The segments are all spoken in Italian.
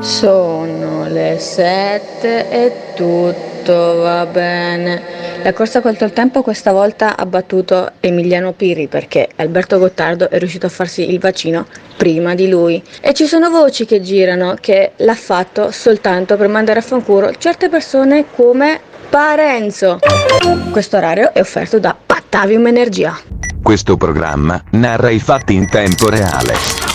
Sono le sette e tutto va bene. La corsa contro il tempo questa volta ha battuto Emiliano Piri perché Alberto Gottardo è riuscito a farsi il vaccino prima di lui. E ci sono voci che girano che l'ha fatto soltanto per mandare a fanculo certe persone come Parenzo. Questo orario è offerto da Patavium Energia. Questo programma narra i fatti in tempo reale.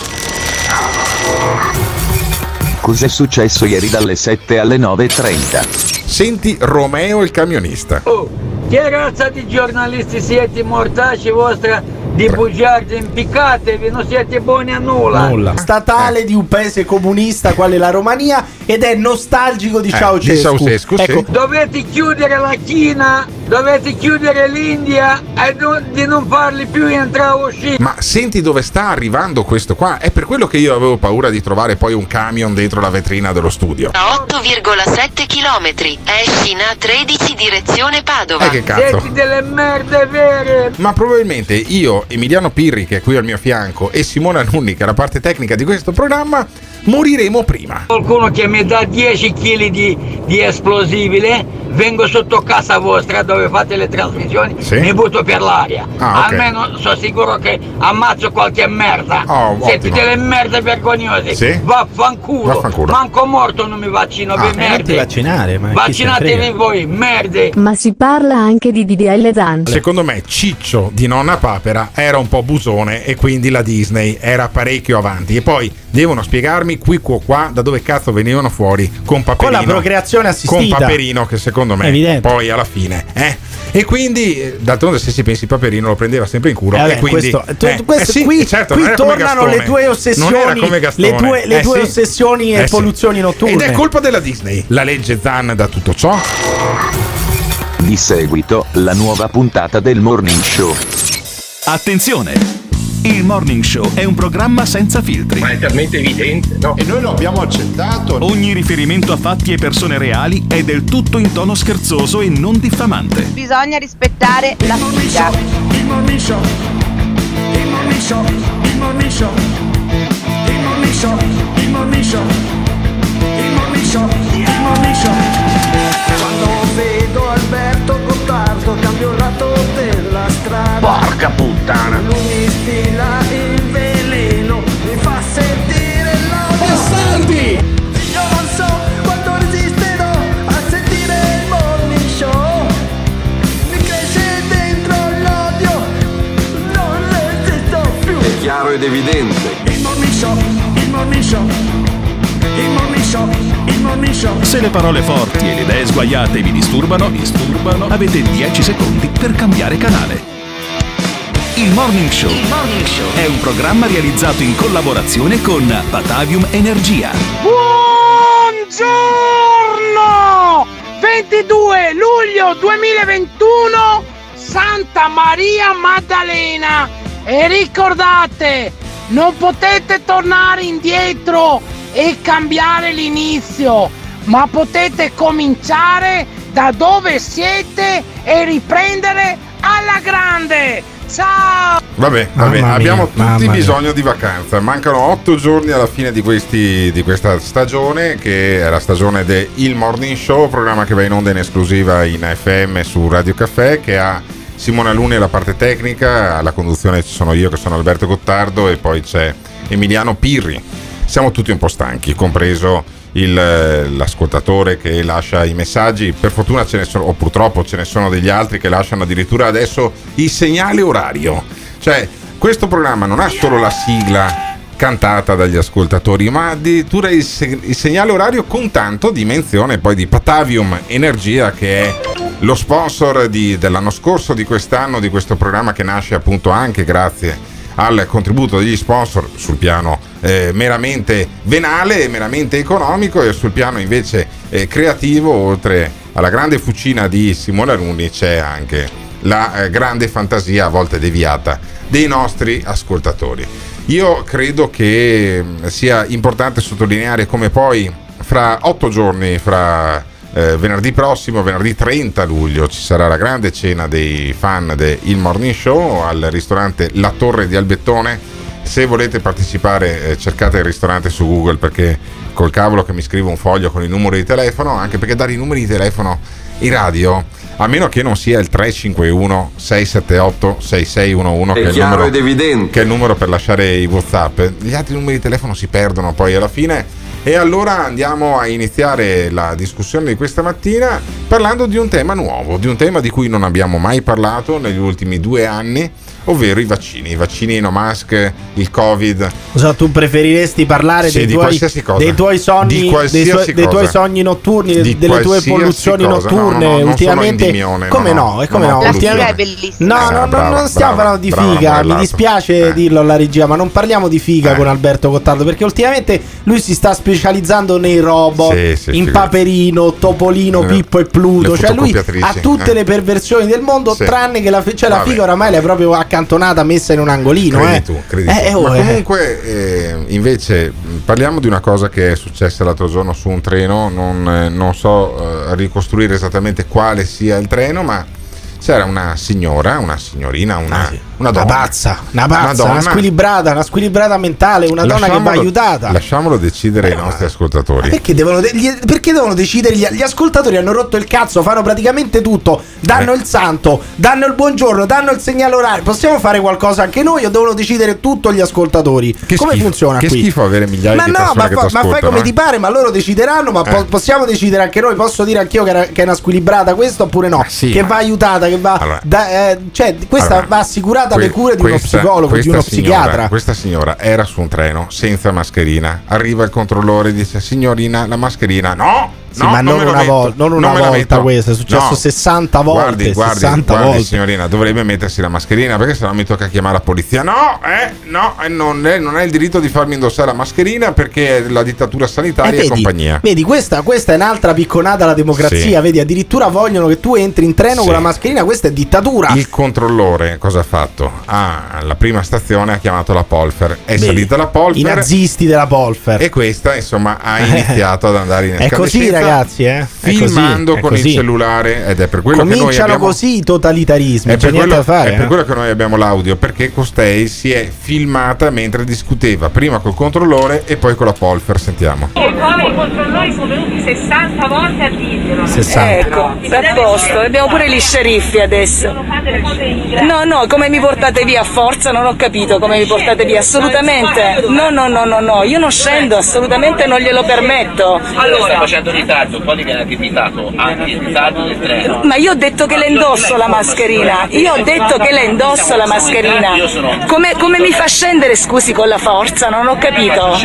Cos'è successo ieri dalle 7 alle 9.30? Senti Romeo il camionista. Oh, che razza di giornalisti siete mortacci vostra di bugiardi impiccatevi, non siete buoni a nulla. statale di un paese comunista quale la Romania ed è nostalgico di Eh, Ceausescu. di Ceausescu, sì. ecco, Dovete chiudere la Cina, dovete chiudere l'India e non- di non farli più entrare o uscire. Ma senti dove sta arrivando questo qua? È per quello che io avevo paura di trovare poi un camion dentro la vetrina dello studio. A 8,7 km. Esci in A13 direzione Padova. Eh che cazzo. Siete delle merde vere. Ma probabilmente io, Emiliano Pirri, che è qui al mio fianco, e Simona Nunni, che è la parte tecnica di questo programma, moriremo prima. Qualcuno che mi dà 10 kg di, di esplosibile, vengo sotto casa vostra dove fate le trasmissioni, Sì. mi butto per l'aria. Ah, ok. Almeno sono sicuro che ammazzo qualche merda. Oh, Siete ottimo. delle merde vergognose. Sì. Vaffanculo. Vaffanculo. Manco morto non mi vaccino, Ah, eh, merde. vaccinare, ma se Vaccinatevi voi, merde. Ma si parla anche di DDL Zan. Secondo me Ciccio di Nonna Papera era un po' busone e quindi la Disney era parecchio avanti. E poi devono spiegarmi qui qua qua da dove cazzo venivano fuori con Con Paperino. la procreazione con assistita. Paperino che secondo me Evidente. poi alla fine eh. e quindi eh, d'altronde se si pensi Paperino lo prendeva sempre in culo Eh, e quindi questo- tu- eh, questo- eh sì, qui, certo, qui tornano le tue ossessioni, non era come Gastone. le tue, le Eh, tue sì. ossessioni e Eh, sì. poluzioni notturne. ed è colpa della Disney la legge Zan da tutto ciò Di seguito, la nuova puntata del Morning Show. Attenzione! Il Morning Show è un programma senza filtri. Ma è talmente evidente, no? E noi lo abbiamo accettato. Ogni riferimento a fatti e persone reali è del tutto in tono scherzoso e non diffamante. Bisogna rispettare la figa. Il morning show. Il morning show. Il morning show. Il morning show. Il morning show. Il morning show. Il morning show. Strada. Porca puttana. Lui mi stila il veleno, mi fa sentire l'odio. Bastardi! Io non so quanto resisterò a sentire il morning show. Mi cresce dentro l'odio, non resisto più. È chiaro ed evidente. Il morning show, il morning show, il morning show, il morning show. Se le parole forti e le idee sguaiate vi disturbano, disturbano, avete 10 secondi per cambiare canale. Il Morning Show è un programma realizzato in collaborazione con Batavium Energia. Buongiorno! 22 luglio 2021 Santa Maria Maddalena e ricordate non potete tornare indietro e cambiare l'inizio ma potete cominciare da dove siete e riprendere alla grande ciao Vabbè, vabbè, mia, abbiamo tutti mia. bisogno di vacanza. Mancano otto giorni alla fine di, questi, di questa stagione, che è la stagione del Il Morning Show, programma che va in onda in esclusiva in FM su Radio Caffè, che ha Simona Luni alla parte tecnica, alla conduzione ci sono io che sono Alberto Gottardo e poi c'è Emiliano Pirri. Siamo tutti un po' stanchi, compreso il, eh, l'ascoltatore che lascia i messaggi. Per fortuna ce ne sono, o purtroppo ce ne sono degli altri che lasciano addirittura adesso il segnale orario. Cioè, questo programma non ha solo la sigla cantata dagli ascoltatori, ma addirittura il, se- il segnale orario con tanto di menzione poi di Patavium Energia che è lo sponsor di- dell'anno scorso, di quest'anno, di questo programma che nasce appunto anche grazie al contributo degli sponsor sul piano eh, meramente venale, meramente economico e sul piano invece eh, creativo, oltre alla grande fucina di Simone Alunni, c'è anche la eh, grande fantasia, a volte deviata, dei nostri ascoltatori. Io credo che mh, sia importante sottolineare come poi fra otto giorni, fra eh, venerdì prossimo, venerdì 30 luglio, ci sarà la grande cena dei fan del Morning Show al ristorante La Torre di Albettone. Se volete partecipare, eh, cercate il ristorante su Google perché col cavolo che mi scrivo un foglio con il numero di telefono, anche perché dare i numeri di telefono in radio, a meno che non sia il 351 678 6611 che è, il numero, che è il numero per lasciare i WhatsApp, gli altri numeri di telefono si perdono poi alla fine. E allora andiamo a iniziare la discussione di questa mattina parlando di un tema nuovo, di un tema di cui non abbiamo mai parlato negli ultimi due anni, ovvero i vaccini, i vaccini no mask, il Covid. Cosa tu preferiresti parlare Sì, dei, di tuoi, dei tuoi sogni, Di dei, tuoi, dei tuoi sogni notturni, Di delle tue polluzioni cosa. No, notturne? no, no, ultimamente, come no, E come no, La figa è bellissima. No, no, no, brava, non stiamo brava, parlando di brava, figa. Mi dispiace Eh. dirlo alla regia, ma non parliamo di figa Eh. con Alberto Gottardo perché ultimamente lui si sta specializzando nei robot, Sì, sì, in. Paperino, Topolino, Eh, Pippo e Pluto. le Cioè lui ha tutte eh. le perversioni del mondo, tranne che la, cioè, la figa oramai l'hai proprio accantonata, messa in un angolino. Credi eh. tu, credi Eh, tu. oh, Ma eh. comunque, eh, invece, parliamo di una cosa che è successa l'altro giorno su un treno. Non, eh, non so eh, ricostruire esattamente quale sia il treno, ma c'era una signora, una signorina, una, Ah, sì. Una Una donna. pazza, una pazza, una, donna. squilibrata, una squilibrata mentale, una donna che va Lasciamolo- aiutata. Lasciamolo decidere i nostri ascoltatori. Perché devono, perché devono decidere? Gli, gli ascoltatori hanno rotto il cazzo, fanno praticamente tutto. Danno Eh. il santo, danno il buongiorno, danno il segnale orario. Possiamo fare qualcosa anche noi o devono decidere tutto gli ascoltatori? Che come schifo, funziona che qui? schifo avere migliaia ma di no, persone ma, che fa- ma fai come eh. ti pare, ma loro decideranno. Ma po- Eh. possiamo decidere anche noi? Posso dire anch'io che, era- che è una squilibrata questa oppure no? Ma sì, che va aiutata, che va. Allora- da- eh, cioè, questa Allora, va assicurata que- le cure di uno psicologo, di uno signora- psichiatra. Questa signora era su un treno senza mascherina. Arriva il controllore e dice: Signorina, la mascherina. No! Sì, no, ma non non una vol- non una la volta metto." questo, è successo 60 volte, Guardi, guardi, 60 guardi, volte. signorina, dovrebbe mettersi la mascherina perché sennò mi tocca chiamare la polizia. No, eh, no, eh, non, è, non ha il diritto di farmi indossare la mascherina perché è la dittatura sanitaria Eh, e vedi, compagnia. vedi, questa, questa è un'altra picconata alla democrazia. Sì. Vedi, addirittura vogliono che tu entri in treno Sì. con la mascherina. Questa è dittatura. Il controllore cosa ha fatto? Ah, alla prima stazione ha chiamato la Polfer. È Vedi, salita la Polfer. I nazisti della Polfer. E questa, insomma, ha iniziato ad andare in È così, escandescenza, ragazzi, eh? Filmando così, con il cellulare ed è per quello che noi Cominciano abbiamo così i totalitarismi. è per, quello, fare. è per eh. quello che noi abbiamo l'audio perché costei si è filmata mentre discuteva prima col controllore e poi con la Polfer. Sentiamo. E poi i controllori sono venuti 60 volte a dirglielo. 60. Ecco, a posto. Abbiamo pure gli sceriffi adesso. No, no, come mi portate via a forza? Non ho capito come mi portate via. Assolutamente. No, no, no, no, no. Io non scendo, assolutamente non glielo permetto. Allora stai facendo ritardo, poi viene addebitato anche il ritardo del treno. Ma io ho detto che le indosso la mascherina. Io ho detto che le indosso la mascherina. Come, come mi fa scendere, scusi, con la forza? Non ho capito.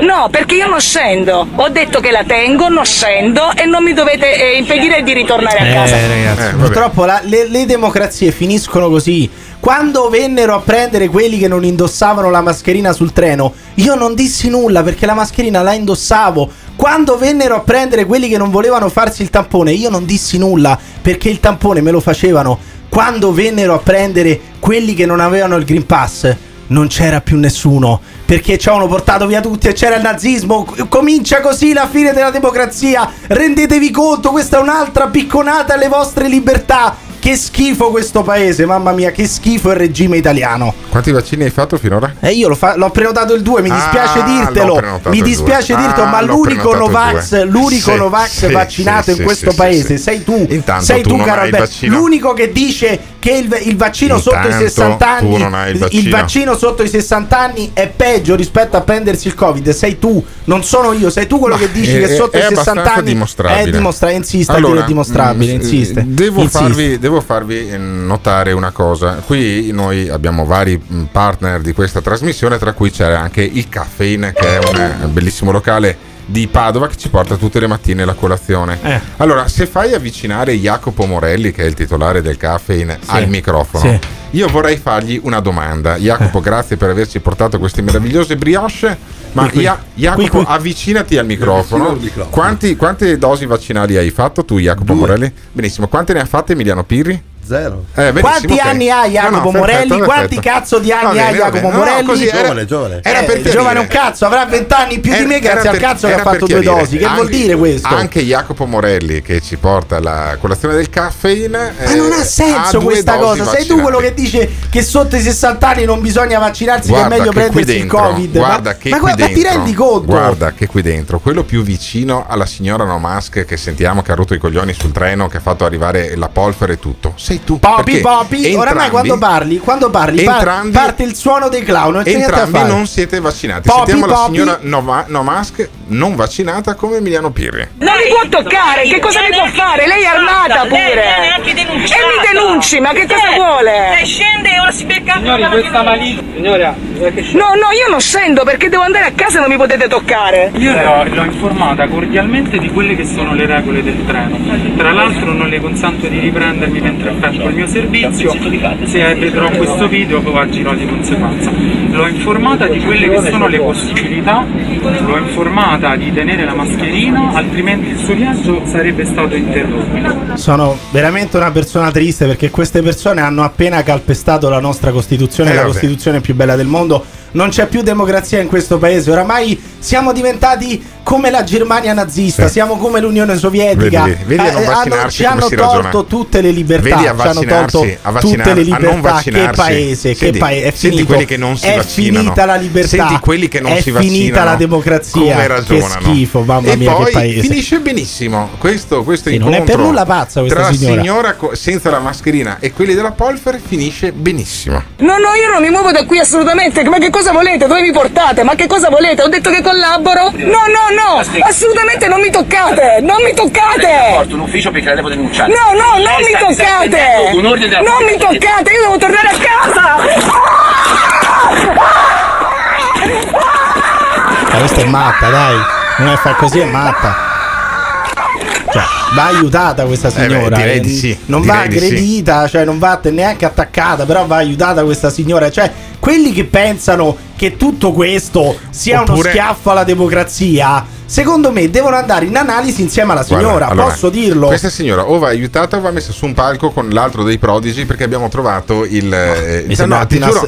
No, perché io non scendo. Ho detto che la tengo, non scendo e non mi dovete eh, impedire di ritornare a casa. Eh, ragazzi, Eh, purtroppo la- le, le democrazie finiscono così. Quando vennero a prendere quelli che non indossavano la mascherina sul treno, io non dissi nulla perché la mascherina la indossavo. Quando vennero a prendere quelli che non volevano farsi il tampone, io non dissi nulla perché il tampone me lo facevano. Quando vennero a prendere quelli che non avevano il Green Pass, non c'era più nessuno perché ci avevano portato via tutti e c'era il nazismo. Comincia così la fine della democrazia. Rendetevi conto, questa è un'altra picconata alle vostre libertà. Che schifo questo paese, mamma mia, che schifo il regime italiano. Quanti vaccini hai fatto finora? E io fa- l'ho prenotato il 2, mi Ah, dispiace l'ho dirtelo. Mi il dispiace dirtelo, Ah, ma l'unico il Novax, l'unico Sì, Novax sì, vaccinato sì, in questo paese sei tu. Intanto sei tu tu, caro il Alberto. vaccino. L'unico che dice che il, il vaccino sotto i Intanto 60 anni non hai il vaccino. vaccino sotto i 60 anni è peggio rispetto a prendersi il Covid. Sei tu, non sono io, sei tu quello Ma che dici è- che sotto è i 60 abbastanza anni dimostrabile. è dimostrabile, insiste Allora, è dimostrabile, mm, insiste. Devo Insiste. farvi, devo farvi notare una cosa. Qui noi abbiamo vari mm, partner di questa trasmissione, tra cui c'è anche il Caffeine, che è un eh, bellissimo locale di Padova che ci porta tutte le mattine la colazione. Eh. Allora, se fai avvicinare Jacopo Morelli, che è il titolare del caffeine, Sì. al microfono, Sì. io vorrei fargli una domanda. Eh. Jacopo, grazie per averci portato queste meravigliose brioche. Ma Qui, qui. Ja- Jacopo, Qui, qui. avvicinati al microfono. Microfono. Quanti- quante dosi vaccinali hai fatto tu, Jacopo Due. Morelli? Benissimo. Quante ne ha fatte Emiliano Pirri? Zero. Eh, benissimo, Quanti ok. anni ha Jacopo No, no, perfetto, Morelli? perfetto. Quanti cazzo di anni bene, ha Jacopo. No, Morelli? così era- Giovane, giovane. Era Eh, per giovane chiarire. un cazzo, avrà 20 anni più di me Era- grazie era al per- cazzo che era ha per fatto due dosi. Che vuol Anche- dire questo? Anche Jacopo Morelli che ci porta la colazione del caffeine. Ma non ha senso questa cosa. Sei tu quello che dice che sotto i 60 anni non bisogna vaccinarsi, Guarda che è meglio che prendersi il dentro, Covid. guarda ma, che ma qui guarda, dentro, ti rendi conto? Guarda che qui dentro, quello più vicino alla signora No Mask che sentiamo che ha rotto i coglioni sul treno, che ha fatto arrivare la polvere e tutto. Sei tu. Popi, popi, oramai quando parli, quando parli, par- entrambi- parte il suono dei clown. Non Entrambi non siete vaccinati. Popi, Sentiamo la popi. signora no, Ma- no Mask non vaccinata come Emiliano Pirri. Non mi può toccare, che cosa mi può fare? Lei è armata pure. E mi denunci, ma che cosa vuole? Lei scende e ora si becca Signori, questa malizia. Signora, No, no, io non scendo perché devo andare a casa e non mi potete toccare. Io l'ho, l'ho informata cordialmente di quelle che sono le regole del treno. Tra l'altro non le consento di riprendermi mentre effettuo il mio servizio. Se vedrò questo video poi agirò di conseguenza. L'ho informata di quelle che sono le possibilità, l'ho informata di tenere la mascherina, altrimenti il suo viaggio sarebbe stato interrotto. Sono veramente una persona triste perché queste persone hanno appena calpestato la nostra Costituzione, Eh, la vabbè. Costituzione più bella del mondo. Non c'è più democrazia in questo paese. Oramai siamo diventati come la Germania nazista, Sì. siamo come l'Unione Sovietica. Vedi, vedi a non Eh, hanno- ci hanno si tolto ragiona. tutte le libertà. Vedi a ci hanno tolto tutte le a non libertà. Che paese, che Senti, paese. È senti finito. quelli che non si è vaccinano. finita la libertà. Senti quelli che non è si finita la democrazia. Come Che ragionano. schifo, mamma e mia, poi che paese. finisce benissimo questo, questo Sì, non incontro è per nulla pazza questa tra signora. la signora senza la mascherina e quelli della polvere finisce benissimo. No, no, io non mi muovo da qui assolutamente. Ma che cosa volete? Dove mi portate? Ma che cosa volete? Ho detto che collaboro? No, no, no, assolutamente non mi toccate! Non mi toccate! Porto un ufficio perché la devo denunciare. No, no, non mi toccate! prendendo Un ordine della Non mi toccate, io devo tornare a casa! Ma questa è matta, dai. Non è fa così, è matta. Cioè, va aiutata questa Eh beh, signora. eh, sì, Non va di sì. aggredita, cioè non va neanche attaccata, però va aiutata questa signora. Cioè, quelli che pensano che tutto questo sia uno Oppure- schiaffo alla democrazia, secondo me devono andare in analisi insieme alla signora. Guarda, allora, Posso dirlo? Questa signora o va aiutata o va messa su un palco con l'altro dei prodigi perché abbiamo trovato il. eh, Mi sembra no, ti giuro,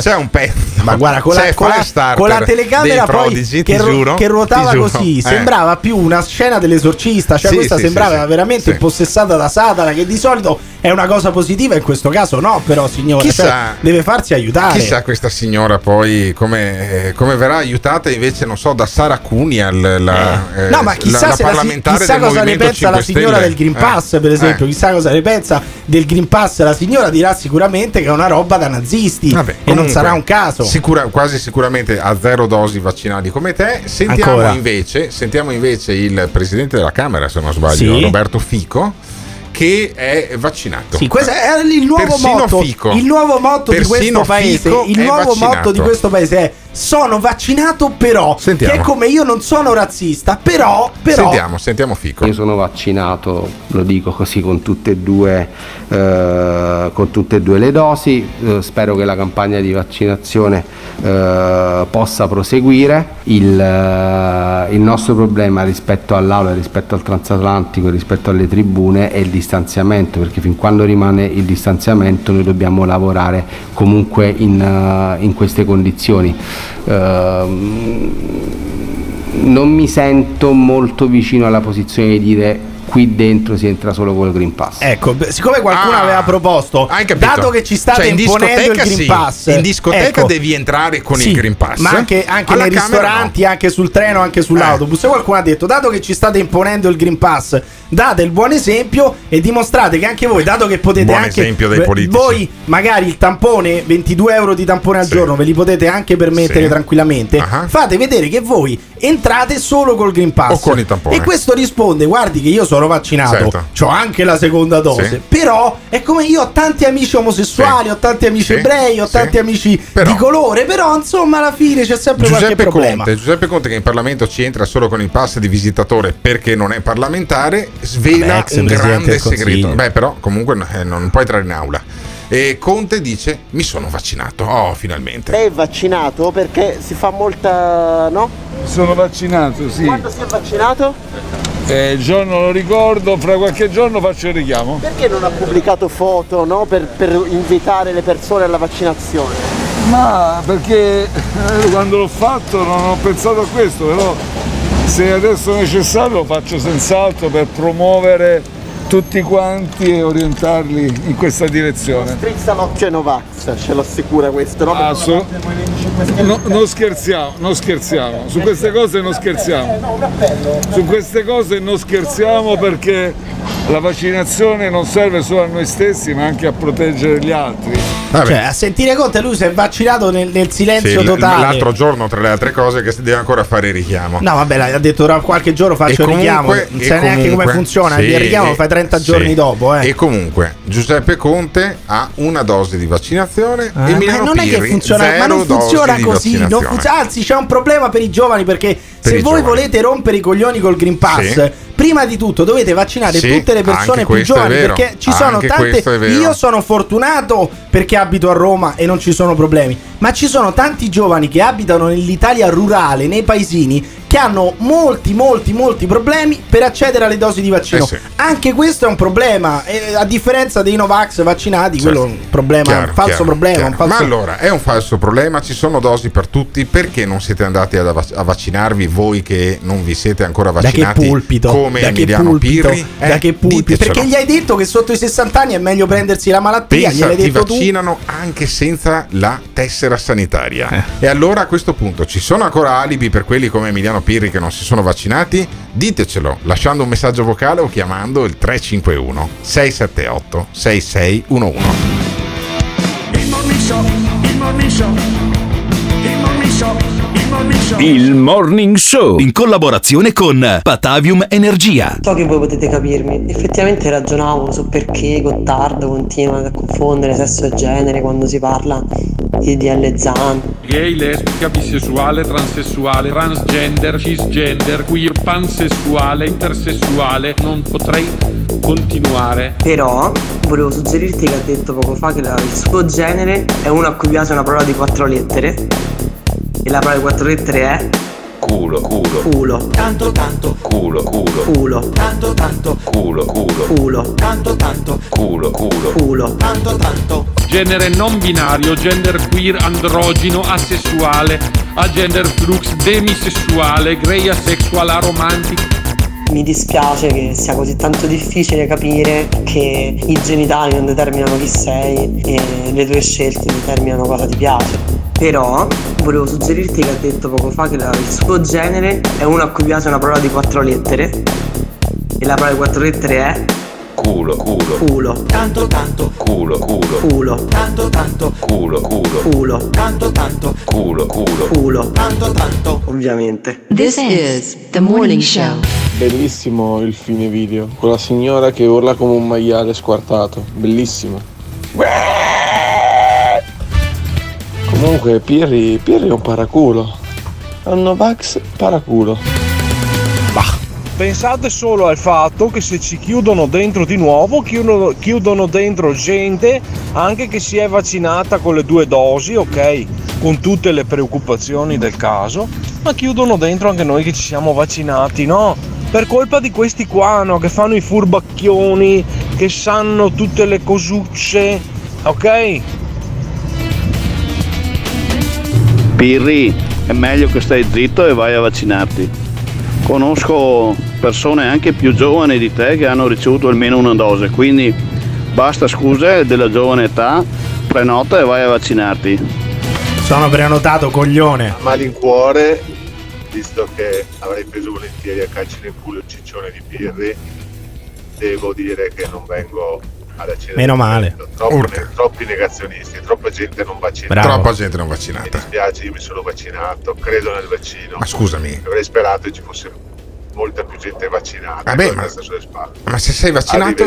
c'è un pezzo. Ma guarda, con la, con la- con la telecamera Prodigy, che, giuro, che ruotava così, Eh. sembrava più una scena dell'esorcista. Cioè, Sì, questa sì, sembrava sì, veramente impossessata da Satana, che di solito è una cosa positiva, in questo caso no, però, signora, Chissà- cioè, deve farsi aiutare. Chissà questa signora poi come, eh, come verrà aiutata invece, non so, da Sara Cunial, la, eh, No, ma chissà, la, la se la parlamentare chissà del cosa ne pensa la 5 signora Stelle. del Green Eh, Pass, per esempio. eh. Chissà cosa ne pensa del Green Pass. La signora dirà sicuramente che è una roba da nazisti Vabbè, e non sarà un caso. sicura- quasi sicuramente ha zero dosi vaccinali come te. Sentiamo invece, sentiamo invece il presidente della Camera, se non sbaglio, Sì. Roberto Fico, che è vaccinato. Sì, questo è il nuovo Persino motto. Fico. Il nuovo motto di Persino questo paese. Il nuovo vaccinato. motto di questo paese è sono vaccinato, però. Sentiamo. Che è come io non sono razzista, però. però Sentiamo, sentiamo Fico. Io sono vaccinato, lo dico così, con tutte e due, eh, con tutte e due le dosi. Eh, spero che la campagna di vaccinazione eh, possa proseguire. Il, eh, il nostro problema rispetto all'aula, rispetto al transatlantico, rispetto alle tribune è il distanziamento, perché fin quando rimane il distanziamento noi dobbiamo lavorare comunque in, eh, in queste condizioni. Ehm, non mi sento molto vicino alla posizione di dire qui dentro si entra solo col Green Pass. Ecco, siccome qualcuno Ah, aveva proposto, dato che ci state Cioè, in imponendo il Green sì, Pass, in discoteca ecco, devi entrare con sì, il Green Pass. Ma anche, anche nei ristoranti, anche sul treno, anche sull'autobus. E qualcuno ha detto: dato che ci state imponendo il Green Pass, date il buon esempio e dimostrate che anche voi, dato che potete Buon anche esempio dei politici. voi magari il tampone, 22 euro di tampone al giorno, ve li potete anche permettere Sì. tranquillamente. Fate vedere che voi entrate solo col Green Pass. O con il tampone. E questo risponde: guardi, che io sono sono vaccinato, Certo. ho anche la seconda dose. Sì. Però è come io ho tanti amici omosessuali, Sì. ho tanti amici Sì. ebrei, ho tanti amici Però- di colore, però insomma alla fine c'è sempre qualche Giuseppe problema. Conte, Giuseppe Conte che in Parlamento ci entra solo con il pass di visitatore perché non è parlamentare, svela Vabbè, un grande segreto. Beh, però comunque eh, non puoi entrare in aula. E Conte dice: Mi sono vaccinato. Oh, finalmente. Lei è vaccinato perché si fa molta. no? Sono vaccinato, sì. Quando si è vaccinato? Eh, il giorno lo ricordo, fra qualche giorno faccio il richiamo. Perché non ha pubblicato foto no? per, per invitare le persone alla vaccinazione? Ma perché eh, quando l'ho fatto non ho pensato a questo, però se adesso è necessario lo faccio senz'altro per promuovere tutti quanti e orientarli in questa direzione. Strizza l'occhio ai Novax, ce lo assicura questo, no? Ah, so- no- non scherziamo, non scherziamo, su queste cose non scherziamo. Su queste cose non scherziamo perché la vaccinazione non serve solo a noi stessi ma anche a proteggere gli altri. Cioè, a sentire Conte lui si è vaccinato nel, nel Sì, silenzio l- totale. l'altro giorno, tra le altre cose, che si deve ancora fare il richiamo. No, vabbè, l'ha detto tra qualche giorno faccio E il richiamo. comunque- Non sai neanche come comunque- funziona. sì, il richiamo e- fai 30 sì. giorni dopo, eh. E comunque Giuseppe Conte ha una dose di vaccinazione Eh, ma Emiliano non è che Pirri, funziona, ma non funziona così. non funziona- anzi, c'è un problema per i giovani perché se i voi giovani. volete rompere i coglioni col Green Pass, Sì. prima di tutto dovete vaccinare Sì, tutte le persone più giovani perché ci sono Anche tante. Io sono fortunato perché abito a Roma e non ci sono problemi, ma ci sono tanti giovani che abitano nell'Italia rurale, nei paesini. Che hanno molti, molti, molti problemi per accedere alle dosi di vaccino. Eh sì. Anche questo è un problema. e a differenza dei Novax vaccinati, quello è un problema, Chiaro, un falso chiaro, problema. chiaro. un falso- Ma allora è un falso problema, ci sono dosi per tutti, perché non siete andati ad av- a vaccinarvi voi che non vi siete ancora Da che vaccinati pulpito? come da Emiliano pulpito? Pirri? Da Eh, che pulpito? ditecelo. Perché gli hai detto che sotto i 60 anni è meglio prendersi la malattia? Pensa, Gliel'hai ti detto tu? vaccinano anche senza la tessera sanitaria. Eh. E allora a questo punto ci sono ancora alibi per quelli come Emiliano Pirri che non si sono vaccinati? Ditecelo lasciando un messaggio vocale o chiamando il 351 678 6611. Il morning show, il morning show, il morning show, il morning show. In collaborazione con Patavium Energia. So che voi potete capirmi, effettivamente ragionavo su perché Gottardo continua a confondere sesso e genere quando si parla di DL Zan. Gay, lesbica, bisessuale, transessuale, transgender, cisgender, queer, pansessuale, intersessuale, non potrei continuare. Però volevo suggerirti che ha detto poco fa che la- il suo genere è uno a cui piace una parola di quattro lettere. E la parola di quattro lettere è Culo, culo, culo. Tanto tanto. culo, culo, Culo. Tanto tanto. culo, culo, Culo. Tanto tanto. culo, culo. Culo. Tanto tanto. Genere non binario, gender queer, androgino, asessuale, agender flux, demisessuale, grey asexual, aromantic. Mi dispiace che sia così tanto difficile capire che i genitali non determinano chi sei e le tue scelte determinano cosa ti piace. Però volevo suggerirti che ha detto poco fa che la- il suo genere è uno a cui piace una parola di quattro lettere. E la parola di quattro lettere è Culo, culo, culo. Tanto tanto. culo, culo, Culo. Tanto tanto. culo, culo, Culo. Tanto tanto. culo, culo. Culo. Tanto tanto. Ovviamente. This is the morning show. Bellissimo il fine video, con la signora che urla come un maiale squartato, bellissimo. Comunque Pirri, Pirri è un paraculo. Hanno Vax paraculo. Pensate solo al fatto che se ci chiudono dentro di nuovo, chiudono, chiudono dentro gente anche che si è vaccinata con le due dosi, ok? Con tutte le preoccupazioni del caso, ma chiudono dentro anche noi che ci siamo vaccinati, no? Per colpa di questi qua, no? Che fanno i furbacchioni, che sanno tutte le cosucce, ok? Pirri, è meglio che stai zitto e vai a vaccinarti. Conosco persone anche più giovani di te che hanno ricevuto almeno una dose, quindi basta scuse della giovane età, prenota e vai a vaccinarti. Sono prenotato, coglione. A malincuore, visto che avrei preso volentieri a calci nel culo il ciccione di Pirri, devo dire che non vengo alla cena. Meno male. Troppo troppi negazionisti, troppa gente non vaccinata. Bravo. Troppa gente non Mi vaccinata. dispiace, io mi sono vaccinato, credo nel vaccino. Ma scusami. Avrei sperato che ci fosse molta più gente vaccinata. Vabbè, ma-. Ma se sei vaccinato.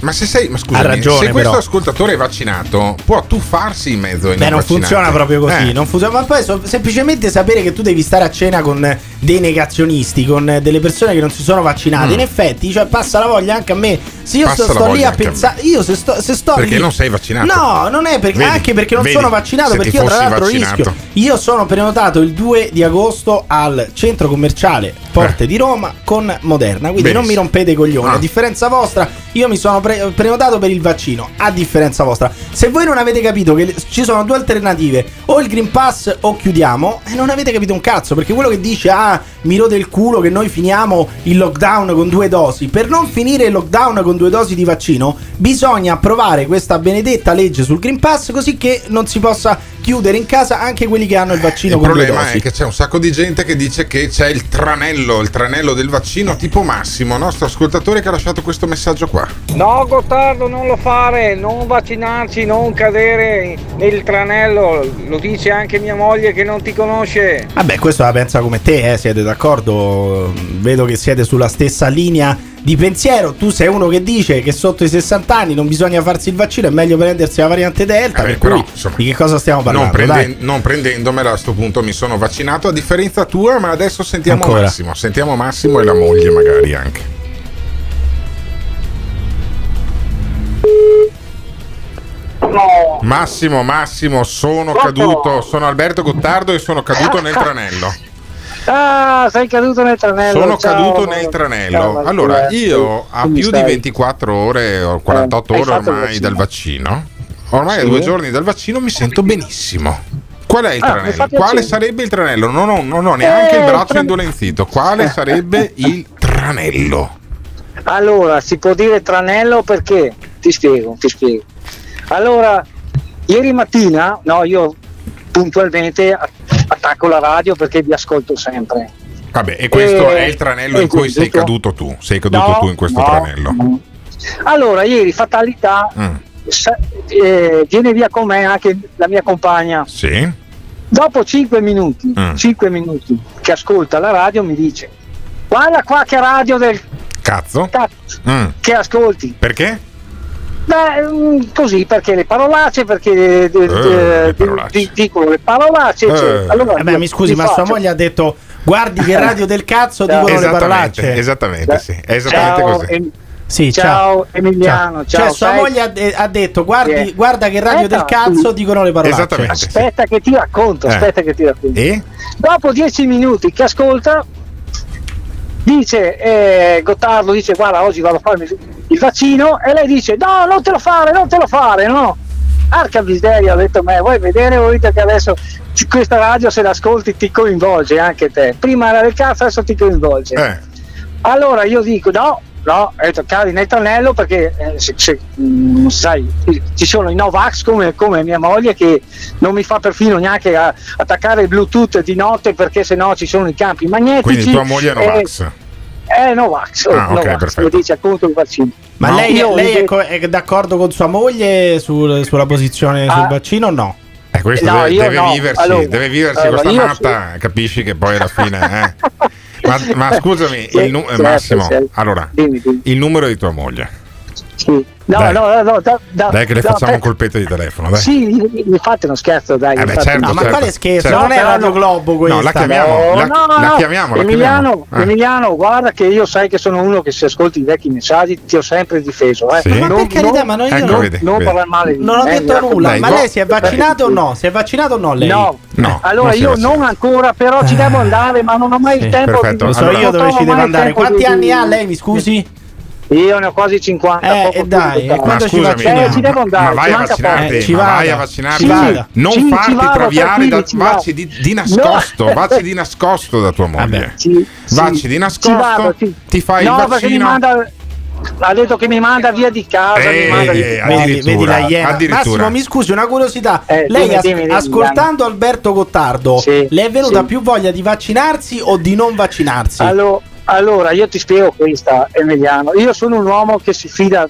Ma se sei. Ma scusami, Ha ragione, se questo però. ascoltatore è vaccinato, può tuffarsi in mezzo ai Beh, non vaccinati. funziona proprio così. Eh. Non funziona, ma poi so- semplicemente sapere che tu devi stare a cena con eh, dei negazionisti, con eh, delle persone che non si sono vaccinate. Mm. In effetti, cioè, passa la voglia anche a me. Se io sto, sto lì a pensare, io se sto, se sto Perché lì- non sei vaccinato. No, non è perché, Vedi, anche perché non vedi, sono vaccinato. Perché io, tra l'altro, vaccinato. rischio. Io sono prenotato il 2 di agosto al centro commerciale Porte di Roma con Moderna. Quindi non mi Benissimo. rompete i coglioni. Ah. A differenza vostra, io mi sono pre- prenotato per il vaccino. A differenza vostra, se voi non avete capito che ci sono due alternative, o il Green Pass o chiudiamo, e non avete capito un cazzo. Perché quello che dice, ah, mi rode il culo che noi finiamo il lockdown con due dosi. Per non finire il lockdown con due dosi di vaccino, bisogna approvare questa benedetta legge sul Green Pass così che non si possa chiudere in casa anche quelli che hanno il vaccino Il problema dosi. è che c'è un sacco di gente che dice che c'è il tranello, il tranello del vaccino tipo Massimo, nostro ascoltatore che ha lasciato questo messaggio qua. No Gottardo non lo fare, non vaccinarci, non cadere nel tranello, lo dice anche mia moglie che non ti conosce. Vabbè, questo la pensa come te, eh, siete d'accordo? Vedo che siete sulla stessa linea di pensiero. Tu sei uno che dice che sotto i 60 anni non bisogna farsi il vaccino, è meglio prendersi la variante Delta. Eh, per però, cui, insomma, di che cosa stiamo parlando? Non, dai? non prendendomela a sto punto mi sono vaccinato a differenza tua, ma adesso sentiamo Ancora. Massimo, sentiamo Massimo e la moglie magari anche. Massimo, Massimo, sono caduto, sono Alberto Gottardo e sono caduto nel tranello. Ah, sei caduto nel tranello. Sono ciao. caduto nel tranello. Ciao, Allora, io a più di stai? 24 ore o 48 Eh, ore ormai vaccino? dal vaccino, ormai a Sì. due giorni dal vaccino mi sento benissimo. Qual è il Ah, tranello? Quale sarebbe il tranello? Non ho, non ho neanche Eh, il braccio tran- indolenzito. Quale sarebbe il tranello? Allora, si può dire tranello perché? Ti spiego, ti spiego. Allora, ieri mattina, no, io puntualmente a- attacco la radio perché vi ascolto sempre. Vabbè, e questo Eh, è il tranello in cui sei caduto tu. Sei caduto No, tu in questo no, tranello. Allora, ieri fatalità, Mm, sa- eh, viene via con me anche la mia compagna. Sì. Dopo 5 minuti, Mm. 5 minuti che ascolta la radio mi dice guarda qua che radio del Cazzo. cazzo Mm, che ascolti. Perché? Beh, mm, così perché le parolacce, perché eh, eh, di- dicono le parolacce. eccetera. Allora, Vabbè, io Eh mi scusi, mi ma sua faccio- moglie ha detto: Guardi che radio del cazzo dicono le parolacce. esattamente, sì. È esattamente Ciao, così. Em- Sì, ciao, ciao. Emiliano, ciao. Cioè, sua sai- moglie ha, de- ha detto: guardi, Eh. guarda che radio del Aspetta, cazzo sì. dicono le parolacce. Esattamente. Aspetta che ti racconto, Eh. aspetta che ti racconto. E? Dopo dieci minuti che ascolta, dice eh, Gottardo, dice guarda oggi vado a farmi il vaccino e lei dice no, non te lo fare, non te lo fare, no. Arca miseria, ho detto me, vuoi vedere, vedere che adesso questa radio se l'ascolti ti coinvolge anche te. Prima era del cazzo, adesso ti coinvolge. Eh. Allora io dico no, no, ho detto cadi nel tranello perché eh, se- se, mm, sai, ci sono i Novax come, come mia moglie che non mi fa perfino neanche a- attaccare il Bluetooth di notte perché sennò ci sono i campi magnetici. Quindi tua moglie è Eh, Novax. Eh, Novax, Ah, ok, Novax, perfetto. lo dice appunto il vaccino. Ma No, lei, lei è, co- è d'accordo con sua moglie sul- sulla posizione sul Ah. vaccino o no? Eh, questo No, deve, deve no. viversi, Allora, deve viversi allora, questa io matta, capisci che poi alla fine... eh. Ma, ma scusami, Sì, il nu- eh, certo, Massimo, certo. allora, Dimmi, dimmi. il numero di tua moglie. Sì. No, Dai. no, no, no, da- da- Dai che le no, facciamo per- un colpetto di telefono, dai. Sì, mi fate uno scherzo, dai. Eh beh, certo, No, ma certo. quale scherzo? Certo. Non è Radio no. Globo questa. No, la chiamiamo, No, la, no, la no. chiamiamo, la Emiliano, chiamiamo. Eh. Emiliano, guarda che io sai che sono uno che se ascolti i vecchi messaggi ti ho sempre difeso. Eh. Sì? Ma per carità, ma non- io Ecco, non- vedi, non vedi. parlare male di Non ho detto mi nulla. Dai, ma go- lei si è vaccinato o no? Si è vaccinato o no lei? No, No, allora non si io non ancora, però ci devo andare, ma non ho mai il tempo perfetto. Lo so io dove non ci il andare. Quanti anni ha lei, mi scusi? Io ne ho quasi 50. Eh, poco e più dai, e quando ci scusami, vacciniamo? Eh, ci devo andare, ma ci vai a vaccinarti. Eh, ci ma vai a vaccinarti, Ci non ci farti vado, traviare, da, ci vacci di, di nascosto, No. vacci di nascosto da tua moglie. Vabbè. Sì, Vacci sì, di ci nascosto, vado, ti fai no, il vaccino. manda ha detto che mi manda via di casa Eh, mi manda via di eh. Vedi, vedi la iena. addirittura. Massimo, mi scusi, una curiosità. Eh, lei, dimmi, as- dimmi, dimmi, ascoltando Alberto Gottardo, Sì, le è venuta sì. più voglia di vaccinarsi o di non vaccinarsi? Allo- allora io ti spiego questa Emiliano io sono un uomo che si fida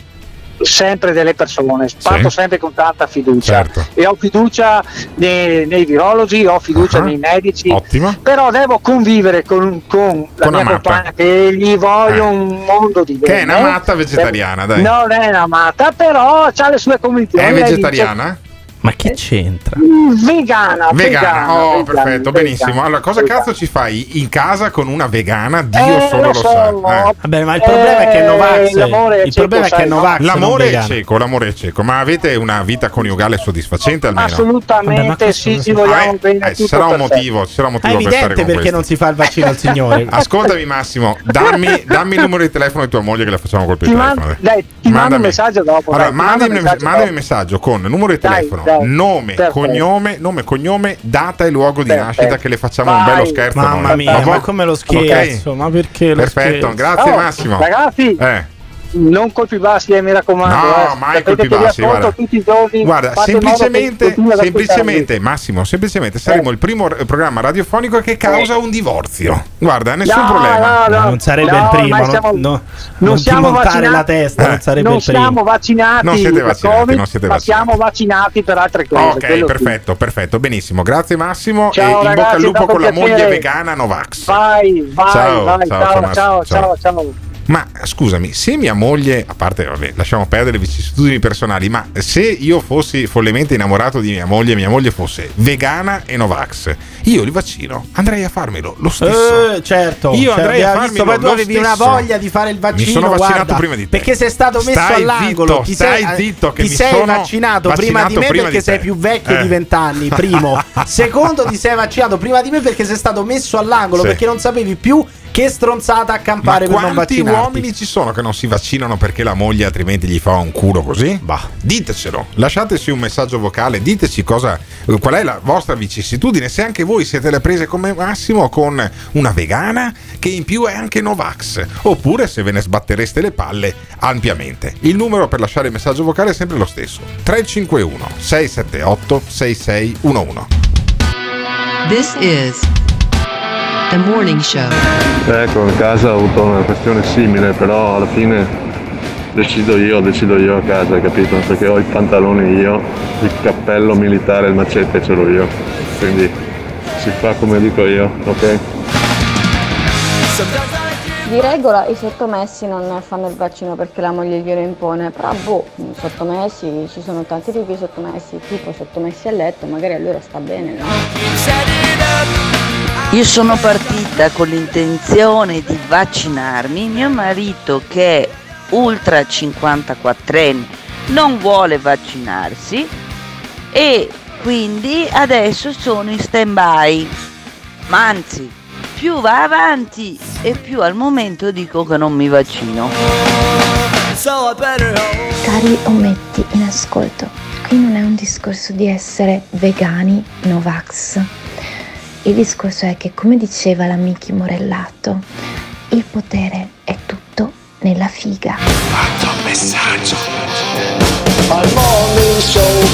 sempre delle persone, parto Sì. sempre con tanta fiducia Certo. e ho fiducia nei, nei virologi, ho fiducia Ah, nei medici, Ottimo. però devo convivere con, con la Con mia Amata. compagna che gli voglio un mondo di Che è bene. una matta vegetariana, dai. Non è una matta, però ha le sue convinzioni. È lei dice- vegetariana? Ma che c'entra? Mm, Vegana, Vegana, oh vegana, perfetto, vegana, benissimo. Allora, cosa vegana. cazzo ci fai in casa con una vegana? Dio Eh, solo lo, lo so, sa. no. Eh. Vabbè, ma il problema è che Eh, Novax. l'amore è Il problema è che no? Novax. L'amore è cieco, l'amore è cieco, ma avete una vita coniugale soddisfacente almeno? Assolutamente Vabbè, ma questo sì, ci vogliamo Eh, bene. eh, ci sarà un motivo, ci sarà un È motivo per stare evidente con perché questo. non si fa il vaccino al signore. Ascoltami Massimo, dammi, dammi il numero di telefono di tua moglie che la facciamo col Ti telefono. mando, dai, ti mando un messaggio dopo. Allora, mandami, un messaggio con numero di telefono, dai. nome, Perfetto. cognome, nome, cognome, data e luogo di Perfetto. nascita che le facciamo un Vai. bello scherzo. Mamma noi. mia, ma bu- come lo scherzo? Ma perché lo Perfetto, scherzo? grazie Oh, Massimo. Ragazzi, Eh. Non colpi bassi, eh, mi raccomando. No, eh. mai Sapete colpi bassi, guarda. tutti i giorni. Guarda, semplicemente, semplicemente, Massimo, semplicemente saremo il primo r- programma radiofonico che causa un divorzio. Guarda, nessun No, problema. no, no. Non sarebbe No, il primo, siamo- no, non non siamo montare vaccinati. la testa, non sarebbe non il primo. siamo vaccinati Non siete vaccinati, Covid, non siete vaccinati. siamo vaccinati per altre cose. Ok, quello sì. perfetto, perfetto, benissimo. Grazie Massimo Ciao, e in bocca al ragazzi, lupo con la moglie vegana Novax. Vai, vai, Ciao, vai, ciao, ciao. ciao, Ma scusami, se mia moglie, a parte, vabbè, lasciamo perdere le vicissitudini personali, ma se io fossi follemente innamorato di mia moglie e mia moglie fosse vegana e Novax, io li vaccino, andrei a farmelo lo stesso. Eh, certo, Io Cioè, andrei a farmelo poi tu lo avevi una voglia di fare il vaccino. Mi sono vaccinato guarda, prima di te. Perché sei stato messo Stai all'angolo. zitto, ti stai sei, zitto, che ti mi sei sono vaccinato, prima di vaccinato me prima perché di sei più vecchio Eh. di vent'anni. Primo. Secondo, ti sei vaccinato prima di me perché sei stato messo all'angolo Sì. perché non sapevi più che stronzata accampare Ma per non quanti vaccinarti. uomini ci sono che non si vaccinano perché la moglie altrimenti gli fa un culo così? Bah, ditecelo. Lasciateci un messaggio vocale, diteci cosa, qual è la vostra vicissitudine. Se anche voi siete le prese come Massimo con una vegana che in più è anche Novax. Oppure se ve ne sbattereste le palle ampiamente. Il numero per lasciare il messaggio vocale è sempre lo stesso. 351 678 6611. This is the morning show. Ecco, a casa ho avuto una questione simile, però alla fine decido io, decido io a casa, capito? Perché ho i pantaloni io, il cappello militare, il macete ce l'ho io. Quindi si fa come dico io, ok? Di regola i sottomessi non fanno il vaccino perché la moglie glielo impone, però boh, sottomessi, ci sono tanti tipi di sottomessi, tipo sottomessi a letto, magari a loro sta bene, no? Io sono partita con l'intenzione di vaccinarmi, mio marito che è ultra 54enne non vuole vaccinarsi e quindi adesso sono in stand by. Ma anzi, più va avanti e più al momento dico che non mi vaccino. Cari ometti in ascolto, qui non è un discorso di essere vegani, Novax. Il discorso è che, come diceva la Miki Morellato, il potere è tutto nella figa. messaggio. Al morning show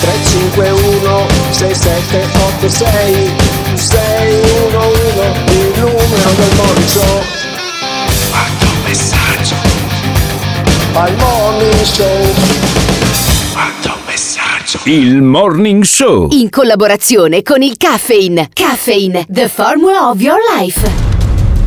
351 6786 611 il numero del morning show Quanto messaggio. Al morning show Quanto. Il Morning Show. In collaborazione con il Caffeine. Caffeine, the formula of your life.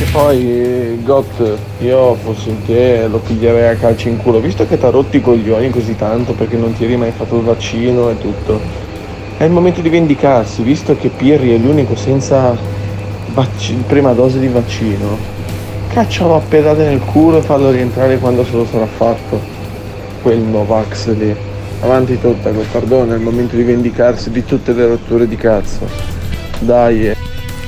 E poi, Got, io fossi in te lo piglierei a calci in culo, visto che ti ha rotti i coglioni così tanto perché non ti eri mai fatto il vaccino e tutto. È il momento di vendicarsi, visto che Pirri è l'unico senza vacci- prima dose di vaccino. Caccialo a pedate nel culo e fallo rientrare quando se lo sarà fatto. Quel Novax lì. Avanti tutta, Gottardone, è il momento di vendicarsi di tutte le rotture di cazzo. Dai.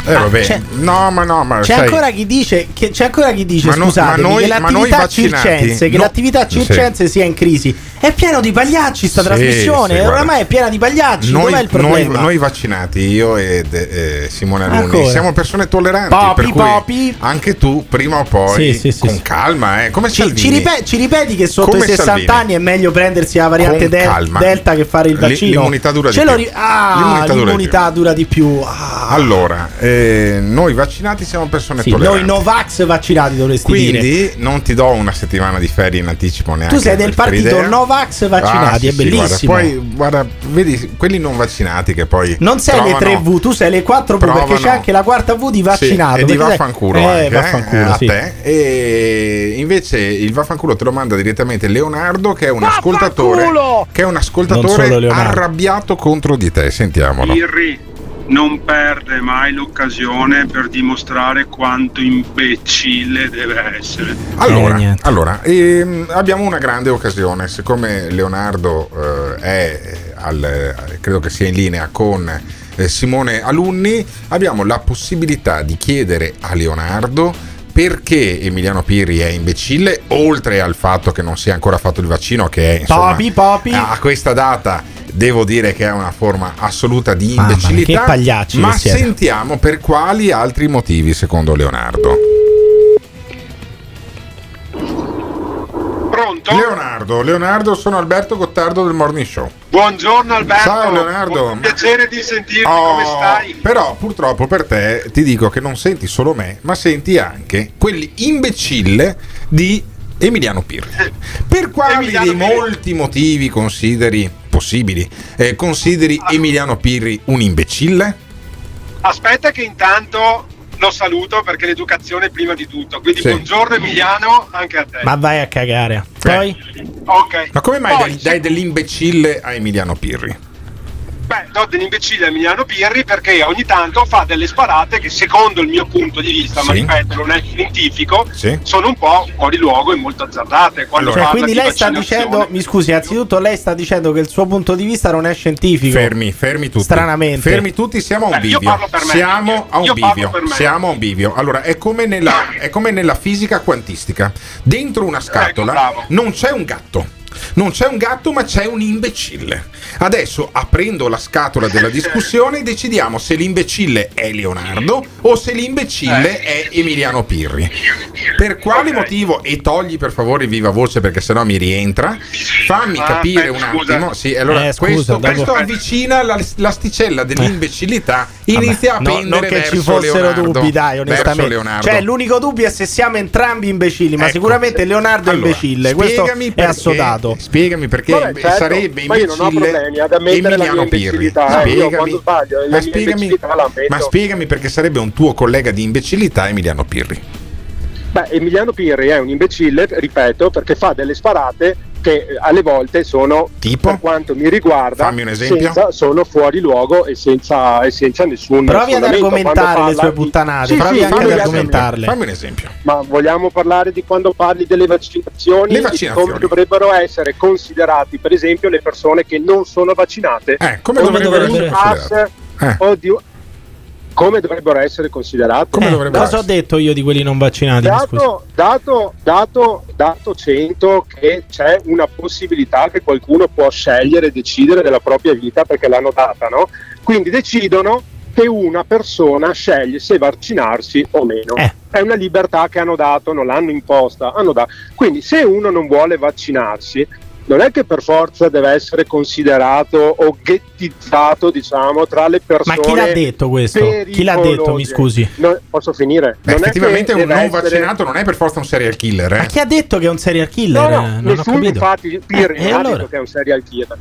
Eh. Eh vabbè, no ma no, ma C'è sai, ancora chi dice, che, c'è ancora chi dice Ma no- scusatemi, ma noi- che l'attività circense, che no- l'attività circense sia in crisi. È pieno di pagliacci sta Sì, trasmissione, sì, oramai è piena di pagliacci, noi, dov'è il noi, problema? noi vaccinati, io ed eh, Simone Alunni, siamo persone tolleranti. Popi, popi. anche tu, prima o poi, Sì, con calma, eh, come Ci, ci ripe- ci ripeti che sotto Come i 60 Salvini. anni è meglio prendersi la variante del-. Delta che fare il L- vaccino? l'immunità dura di Ce lo più. ri- ah, L'immunità dura di l'immunità dura di più. Ah. Allora, eh, noi vaccinati siamo persone Sì, noi tolleranti. Novax vaccinati dovresti Quindi dire. non ti do una settimana di ferie in anticipo neanche. Tu sei del partito idea. Novax vaccinati, Ah, sì, è bellissimo. guarda, poi guarda, vedi quelli non vaccinati che poi Non sei trovano- le 3 V, tu sei le 4 V perché provano- c'è anche la quarta V di vaccinato. Sì, e di vaffanculo eh, anche, vaffanculo, eh, a sì. te. E invece il vaffanculo te lo manda direttamente Leonardo che è un ascoltatore che è un ascoltatore arrabbiato contro di te. Sentiamolo. Pirri non perde mai l'occasione per dimostrare quanto imbecille deve essere. Eh, Allora, allora ehm, abbiamo una grande occasione, siccome Leonardo eh, è al, credo che sia in linea con eh, Simone Alunni, abbiamo la possibilità di chiedere a Leonardo perché Emiliano Pirri è imbecille, oltre al fatto che non si è ancora fatto il vaccino, che è insomma, Popi, popi. a questa data devo dire che è una forma assoluta di Mamma mia, imbecillità. che pagliacci ma sentiamo per quali altri motivi secondo Leonardo. Pronto? Leonardo, Leonardo, sono Alberto Gottardo del Morning Show. Buongiorno Alberto. Ciao, Leonardo. Un piacere di sentirti, Oh, come stai? Però purtroppo per te ti dico che non senti solo me, ma senti anche quelli imbecille di Emiliano Pirri. Per quali dei molti motivi consideri possibili eh, consideri Emiliano Pirri un imbecille? Aspetta che intanto lo saluto perché l'educazione è prima di tutto. Quindi Sì. buongiorno Emiliano, anche a te. Ma vai a cagare. Poi? Ok. Ma come mai Poi, dai, dai dell'imbecille a Emiliano Pirri? Beh, do dell'imbecille a Emiliano Pirri perché ogni tanto fa delle sparate che secondo il mio punto di vista, ma Sì. ripeto, non è scientifico, Sì. sono un po' fuori luogo e molto azzardate. Cioè, parla quindi di lei sta dicendo, mi scusi, anzitutto lei sta dicendo che il suo punto di vista non è scientifico. Fermi, fermi tutti. Stranamente. Fermi tutti, siamo a un Beh, io bivio. parlo per me. Siamo a un bivio. Siamo a un bivio. Allora, è come, nella, è come nella fisica quantistica. Dentro una scatola bravo. non c'è un gatto. Non c'è un gatto, ma c'è un imbecille. Adesso, aprendo la scatola della discussione, decidiamo se l'imbecille è Leonardo o se l'imbecille è Emiliano Pirri. Per quale motivo? E togli per favore viva voce perché sennò mi rientra. Fammi Ah, capire un attimo. Sì, allora Eh, scusa, questo, questo avvicina la- l'asticella dell'imbecillità. Inizia Vabbè, a no- pendere non che ci verso fossero Leonardo. dubbi, dai, onestamente. Leonardo. Cioè, l'unico dubbio è se siamo entrambi imbecilli, ma Ecco. sicuramente Leonardo è Allora, imbecille. Questo è perché- assodato. Spiegami perché Vabbè, certo, sarebbe imbecille mia Emiliano Pirri. eh, Spiegami, sbaglio ma, spiegami, ma spiegami perché sarebbe un tuo collega di imbecillità Emiliano Pirri. Beh, Emiliano Pirri è un imbecille, ripeto, perché fa delle sparate che alle volte sono, per quanto mi riguarda, Fammi un senza- sono fuori luogo e senza, e senza nessun Provi ad argomentare le sue puttanate, Sì, provi sì, anche ad argomentarle. Fammi un esempio. Ma vogliamo parlare di quando parli delle vaccinazioni, Le vaccinazioni. come dovrebbero essere considerati, per esempio, le persone che non sono vaccinate? Eh, come O dovrebbero di essere? Eh. o di- come dovrebbero essere considerati. Come eh, cosa essere? ho detto io di quelli non vaccinati? Dato, dato, dato, dato 100 che c'è una possibilità che qualcuno può scegliere e decidere della propria vita perché l'hanno data, no? Quindi decidono che una persona sceglie se vaccinarsi o meno. Eh. È una libertà che hanno dato, non l'hanno imposta. Hanno dato. Quindi se uno non vuole vaccinarsi, non è che per forza deve essere considerato o ghettizzato, diciamo, tra le persone. Ma chi l'ha detto questo? Pericolose. Chi l'ha detto? Mi scusi. No, posso finire? Beh, non effettivamente un non essere... vaccinato non è per forza un serial killer. Eh? Ma chi ha detto che è un serial killer? No, no, non nessuno, infatti, Pirri eh, ha allora? detto che è un serial killer.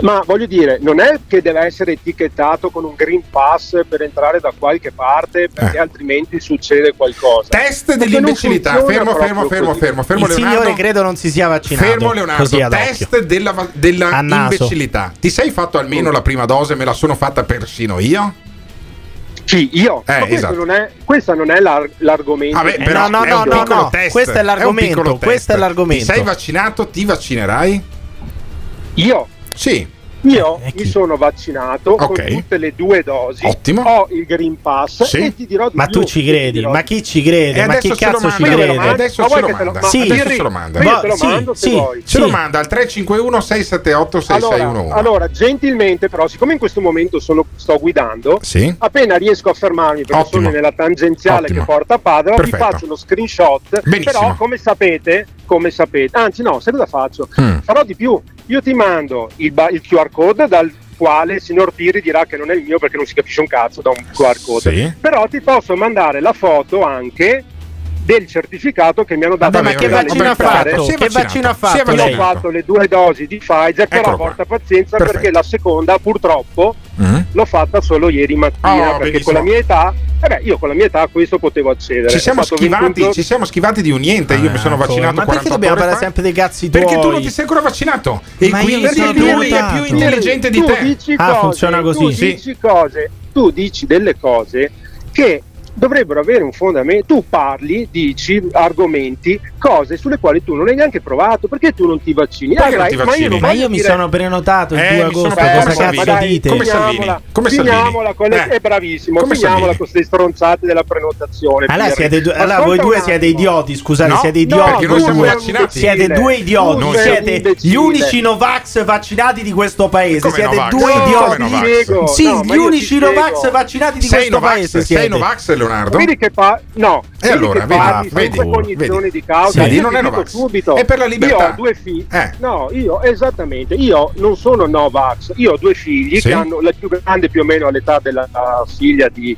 Ma voglio dire, non è che deve essere etichettato con un Green Pass per entrare da qualche parte, perché eh. altrimenti succede qualcosa. Test dell'imbecillità. Fermo, fermo, fermo, fermo, fermo. Il Leonardo, signore credo non si sia vaccinato. Fermo Leonardo, test dell'imbecillità. della. Ti sei fatto almeno la prima dose? Me la sono fatta persino io? Sì, io. Eh, esatto. non è, questa non è l'ar- l'argomento. Vabbè, eh, però no, no, no, no, test. Questo è l'argomento. È questo è l'argomento. Ti sei vaccinato? Ti vaccinerai? Io sì. Io eh, mi sono vaccinato okay. con tutte le due dosi, Ottimo. ho il Green Pass sì. e ti dirò di Ma più, tu ci credi? Ma chi ci crede? Eh, ma chi cazzo ci crede? Adesso ce lo manda. Sì, adesso ce lo manda. Io te lo mando se vuoi. Ce lo manda al 351 678 6611. Allora, gentilmente però, siccome in questo momento sono, sto guidando, sì. appena riesco a fermarmi perché Ottimo. sono nella tangenziale Ottimo. che porta a Padova, vi faccio uno screenshot, Benissimo. però come sapete come sapete. Anzi, no, se cosa faccio? Mm. Farò di più. Io ti mando il, ba- il QR code dal quale il signor Piri dirà che non è il mio perché non si capisce un cazzo da un QR code. Sì. Però ti posso mandare la foto anche del certificato che mi hanno dato. Vabbè, ma che vaccino ha fatto? Che vaccino ha fatto? Io ho fatto le due dosi di Pfizer, però ecco porta pazienza Perfetto. perché la seconda purtroppo mm-hmm. l'ho fatta solo ieri mattina, oh, perché benissimo. con la mia età eh io con la mia età a questo potevo accedere. Ci siamo, schivati, ci siamo schivati di un niente. io ah, mi sono vaccinato. Ma perché dobbiamo parlare sempre dei cazzi tuoi? Perché tu non ti sei ancora vaccinato. E ma quindi lui è più intelligente tu, di te. Ah, tu funziona così. Dici cose, tu dici delle cose che dovrebbero avere un fondamento. Tu parli, dici argomenti cose sulle quali tu non hai neanche provato perché tu non ti vaccini, ah, non ti vaccini? ma io, ma io mi dire... sono prenotato il eh, 2 agosto cosa cazzo dai, dite? come finiamola, come finiamola con le... eh. è bravissimo come finiamola con queste stronzate della prenotazione allora, siete du... allora voi due siete idioti scusate no? siete idioti. no, siamo siete due idioti siete gli unici Novax vaccinati di questo paese siete due idioti. Sì gli unici Novax vaccinati di questo paese sei Novax Leonardo? Vedi che fa no. E allora vedi, vedi. di causa sì. Io non è Novax. Subito, è per la libertà. Io ho due figli. Eh. No, io esattamente, io non sono Novax, io ho due figli sì. che hanno la più grande più o meno all'età della figlia di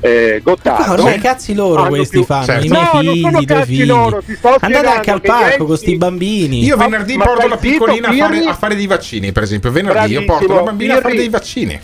eh, Gottardo. No, i cazzi loro questi più... fanno, certo. i miei no, figli, i sono figli. Andate anche al parco enti... con questi bambini. Io venerdì ma, porto ma la piccolina a fare, a fare, dei vaccini, per esempio. Venerdì Bravissimo, io porto la bambina Pirri. a fare dei vaccini.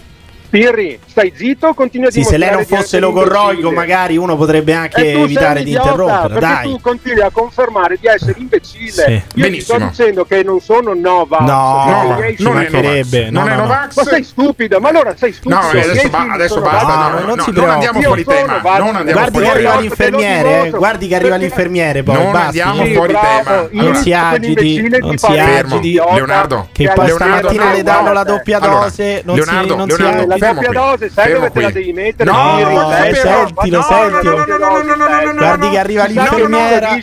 Pirri, stai zitto continui a sì, Se lei non fosse logorroico, magari uno potrebbe anche evitare di interrompere. Dai. tu continui a confermare di essere imbecille. Sì. Io Benissimo. ti sto dicendo che non sono Nova. No, no, no non mancherebbe. No, non no, è Novax. Ma sei stupido, ma allora sei stupido. No, adesso, ba- adesso basta. non, si non andiamo fuori tema. guardi che arriva l'infermiere, guardi che arriva l'infermiere. Non andiamo fuori tema. Non si agiti, non si agiti. Leonardo, che poi stamattina le danno la doppia dose. Non si agiti sappia dose, sai dove te la devi mettere? No, no, sentilo, sentilo. Guardi che arriva l'infermiera.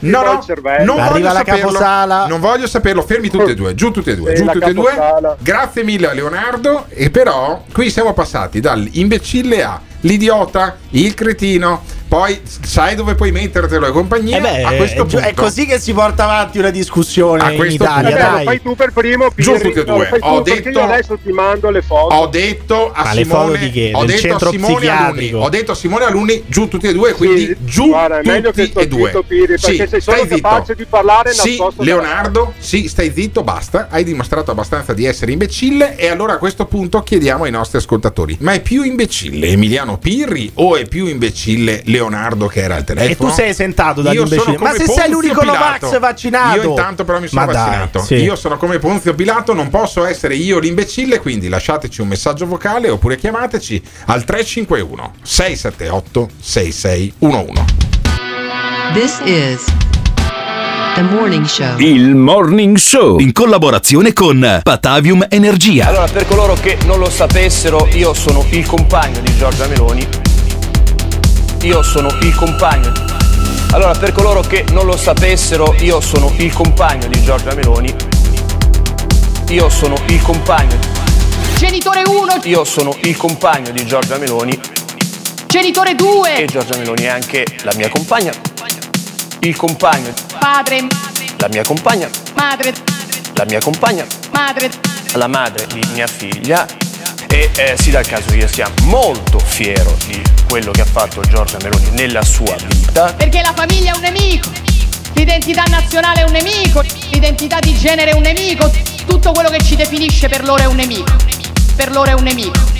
No, no, non arriva la caposala. Non voglio saperlo, fermi tutte e due, giù tutte e due, giù tutti e due. Grazie mille a Leonardo e però qui siamo passati dall'imbecille a l'idiota, il cretino poi sai dove puoi mettertelo e compagnia. Eh beh, a questo punto. È così che si porta avanti una discussione a in Italia. Punto, dai. Lo fai tu per primo, Pirri, Giù tutti e due. Ho tu, detto, adesso ti mando le foto. Ho detto a Ma Simone, di che? Ho detto a Simone, Alunni, ho detto a Simone Alunni, giù tutti e due, quindi sì, giù guarda, tutti meglio che e due. Pirri, sì, perché sei solo capace di parlare Sì, Leonardo, sì, stai zitto, basta. Hai dimostrato abbastanza di essere imbecille e allora a questo punto chiediamo ai nostri ascoltatori: "Ma è più imbecille Emiliano Pirri o è più imbecille Leonardo?" Leonardo che era al telefono. E tu sei sentato esentato dall'imbecille. Ma se Ponzio sei l'unico Novax vaccinato. Io intanto però mi sono Ma vaccinato. Dai, sì. Io sono come Ponzio Pilato, non posso essere io l'imbecille, quindi lasciateci un messaggio vocale oppure chiamateci al 351 678 6611. This is The Morning Show. Il Morning Show in collaborazione con Patavium Energia. Allora, per coloro che non lo sapessero, io sono il compagno di Giorgia Meloni io sono il compagno. Allora, per coloro che non lo sapessero, io sono il compagno di Giorgia Meloni. Io sono il compagno. Genitore 1. Io sono il compagno di Giorgia Meloni. Genitore 2. E Giorgia Meloni è anche la mia compagna. Il compagno. Padre. La mia compagna. Madre. La mia compagna. Madre. La madre di mia figlia. E eh, si dà il caso che io sia molto fiero di quello che ha fatto Giorgia Meloni nella sua vita. Perché la famiglia è un nemico, l'identità nazionale è un nemico, l'identità di genere è un nemico, tutto quello che ci definisce per loro è un nemico. Per loro è un nemico.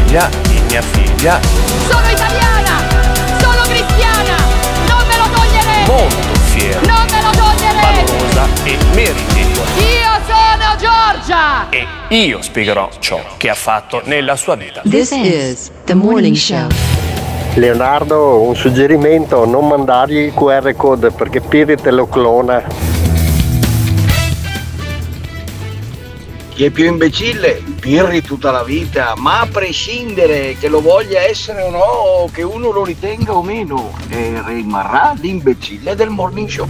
di mia figlia, sono italiana, sono cristiana, non me lo toglierete, molto fiero, non me lo toglierete. valorosa e meritevole. Io sono Giorgia. E io spiegherò ciò che ha fatto nella sua vita. This is the morning show. Leonardo, un suggerimento, non mandargli il QR code perché Pirri te lo clona. Chi è più imbecille? Pirri tutta la vita, ma a prescindere che lo voglia essere o no, o che uno lo ritenga o meno, eh, rimarrà l'imbecille del morning show.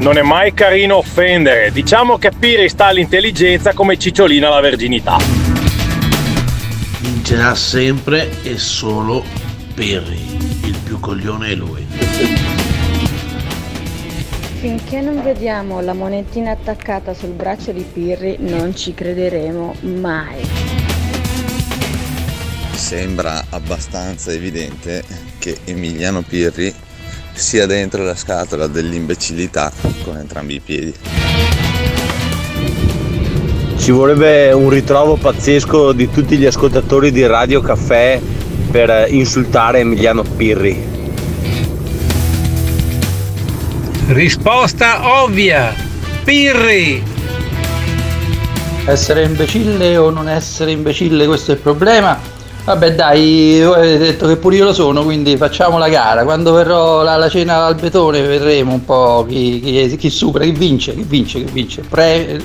Non è mai carino offendere. Diciamo che Piri sta all'intelligenza come Cicciolina alla verginità. Vincerà sempre e solo Perry. Il più coglione è lui. Finché non vediamo la monetina attaccata sul braccio di Pirri non ci crederemo mai. Sembra abbastanza evidente che Emiliano Pirri sia dentro la scatola dell'imbecillità con entrambi i piedi. Ci vorrebbe un ritrovo pazzesco di tutti gli ascoltatori di Radio Caffè per insultare Emiliano Pirri. Risposta ovvia. Pirri. Essere imbecille o non essere imbecille, questo è il problema. Vabbè dai, voi avete detto che pure io lo sono, quindi facciamo la gara. Quando verrò alla, cena al betone vedremo un po' chi, chi- chi supera, chi vince, chi vince, chi vince. Pre- eh,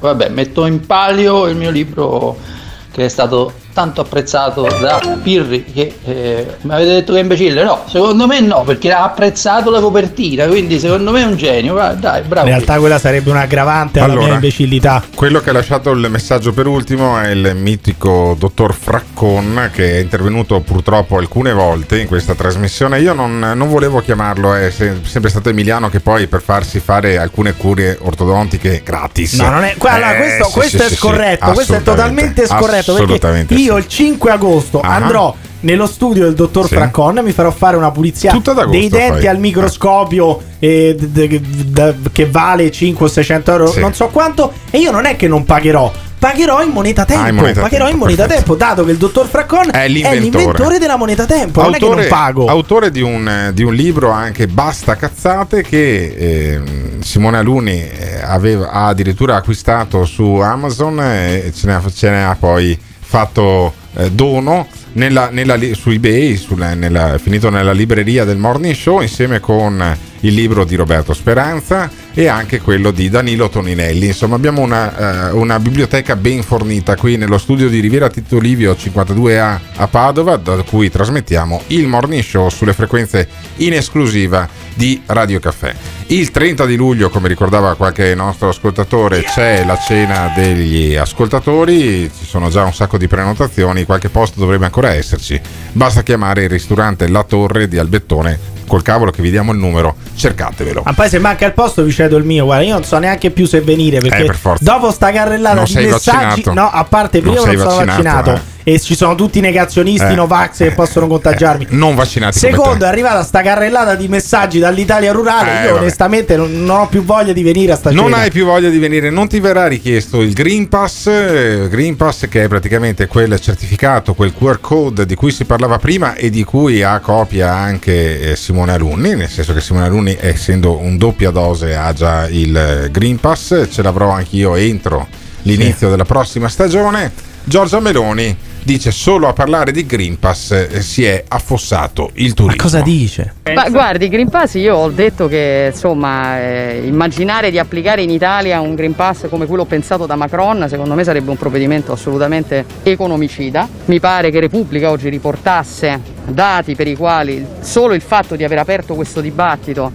vabbè, metto in palio il mio libro che è stato tanto apprezzato da Pirri che eh, mi avete detto che è imbecille no secondo me no perché ha apprezzato la copertina quindi secondo me è un genio Va, dai bravo In realtà quella sarebbe un aggravante alla Allora. mia imbecillità. Quello che ha lasciato il messaggio per ultimo è il mitico dottor Fraccon che è intervenuto purtroppo alcune volte in questa trasmissione. Io non, non volevo chiamarlo, è se- sempre stato Emiliano che poi per farsi fare alcune curie ortodontiche gratis. No, non è, allora, Eh, questo, sì, questo sì, è sì, scorretto, sì, questo è totalmente scorretto assolutamente perché io il 5 agosto Ah. andrò nello studio del dottor Sì. Fraccon mi farò fare una pulizia dei denti fai. al microscopio eh, d- d- d- che vale 5 o 600 euro, Sì. non so quanto, e io non è che non pagherò. Pagherò in moneta tempo, Ah, in moneta pagherò tempo, in moneta tempo, dato che il dottor Fraccon è l'inventore. l'inventore della moneta tempo, non è che non pago. autore di un, eh, di un libro anche Basta cazzate che ehm, Simone Aluni eh, aveva, ha addirittura acquistato su Amazon e ce ne ha, ce ne ha poi fatto eh, dono nella, nella su eBay, sulla- nella- finito nella libreria del Morning Show insieme con il libro di Roberto Speranza e anche quello di Danilo Toninelli. Insomma, abbiamo una, eh, una biblioteca ben fornita qui nello studio di Riviera Tito Livio 52A a Padova, da cui trasmettiamo il Morning Show sulle frequenze in esclusiva di Radio Caffè. Il 30 di luglio, come ricordava qualche nostro ascoltatore, c'è la cena degli ascoltatori, ci sono già un sacco di prenotazioni, qualche posto dovrebbe ancora esserci. Basta chiamare il ristorante La Torre di Albettone, col cavolo che vi diamo il numero, cercatevelo. Ma poi se manca il posto vi cedo il mio, guarda, io non so neanche più se venire perché Eh, per dopo sta carrellata Non di messaggi, vaccinato. no, a parte Non prima non, sei sono vaccinato, vaccinato e ci sono tutti i negazionisti, Eh. Novax che possono contagiarmi. Non vaccinati Secondo, è arrivata sta carrellata di messaggi dall'Italia rurale. Eh, io vabbè. onestamente non, non ho più voglia di venire a sta Non cena. hai più voglia di venire, non ti verrà richiesto il Green Pass, eh, Green Pass che è praticamente quel certificato, quel QR code di cui si parlava prima e di cui ha copia anche eh, Simone Alunni, nel senso che Simone Alunni essendo un doppia dose ha già il eh, Green Pass, ce l'avrò anch'io entro l'inizio della prossima stagione. Giorgia Meloni dice solo a parlare di Green Pass eh, si è affossato il turismo. Ma cosa dice? Ma guardi, Green Pass io ho detto che insomma eh, immaginare di applicare in Italia un Green Pass come quello pensato da Macron secondo me sarebbe un provvedimento assolutamente economicida. Mi pare che Repubblica oggi riportasse dati per i quali solo il fatto di aver aperto questo dibattito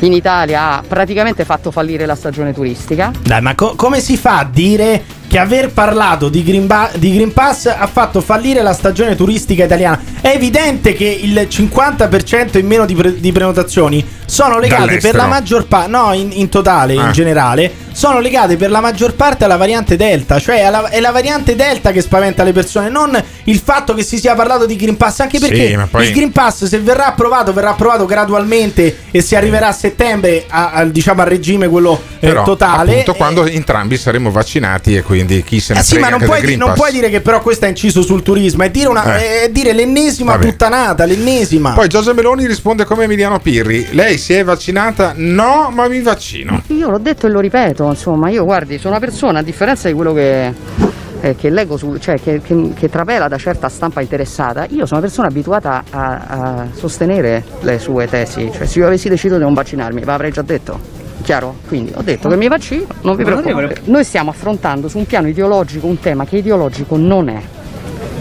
in Italia ha praticamente fatto fallire la stagione turistica. Dai, ma co- come si fa a dire che aver parlato di Green, Ba- di Green Pass ha fatto fallire la stagione turistica italiana? È evidente che il 50% in meno di, pre- di prenotazioni sono legate per Dall'estero. la maggior parte, no, in, in totale, in Ah. generale, sono legate per la maggior parte alla variante Delta, cioè alla- è la variante Delta che spaventa le persone, non il fatto che si sia parlato di Green Pass, anche Sì, perché ma poi- il Green Pass se verrà approvato verrà approvato gradualmente e si arriverà a settembre a, a- diciamo al regime quello eh, Però, totale. appunto, quando entrambi saremo vaccinati e quindi chi se ne Eh sì, frega ma non anche puoi, del Green non Pass. puoi dire che però questo è inciso sul turismo, è dire, una, Eh. è dire l'ennesima Vabbè. puttanata, l'ennesima. Poi Giorgia Meloni risponde come Emiliano Pirri. Lei si è vaccinata? No, ma mi vaccino. Io l'ho detto e lo ripeto, insomma, io guardi, sono una persona, a differenza di quello che, eh, che leggo, su, cioè che, che- che trapela da certa stampa interessata, io sono una persona abituata a, a sostenere le sue tesi, cioè se io avessi deciso di non vaccinarmi, ve l'avrei già detto. Chiaro? Quindi ho detto che mi vaccino, non vi preoccupate. Noi stiamo affrontando su un piano ideologico un tema che ideologico non è.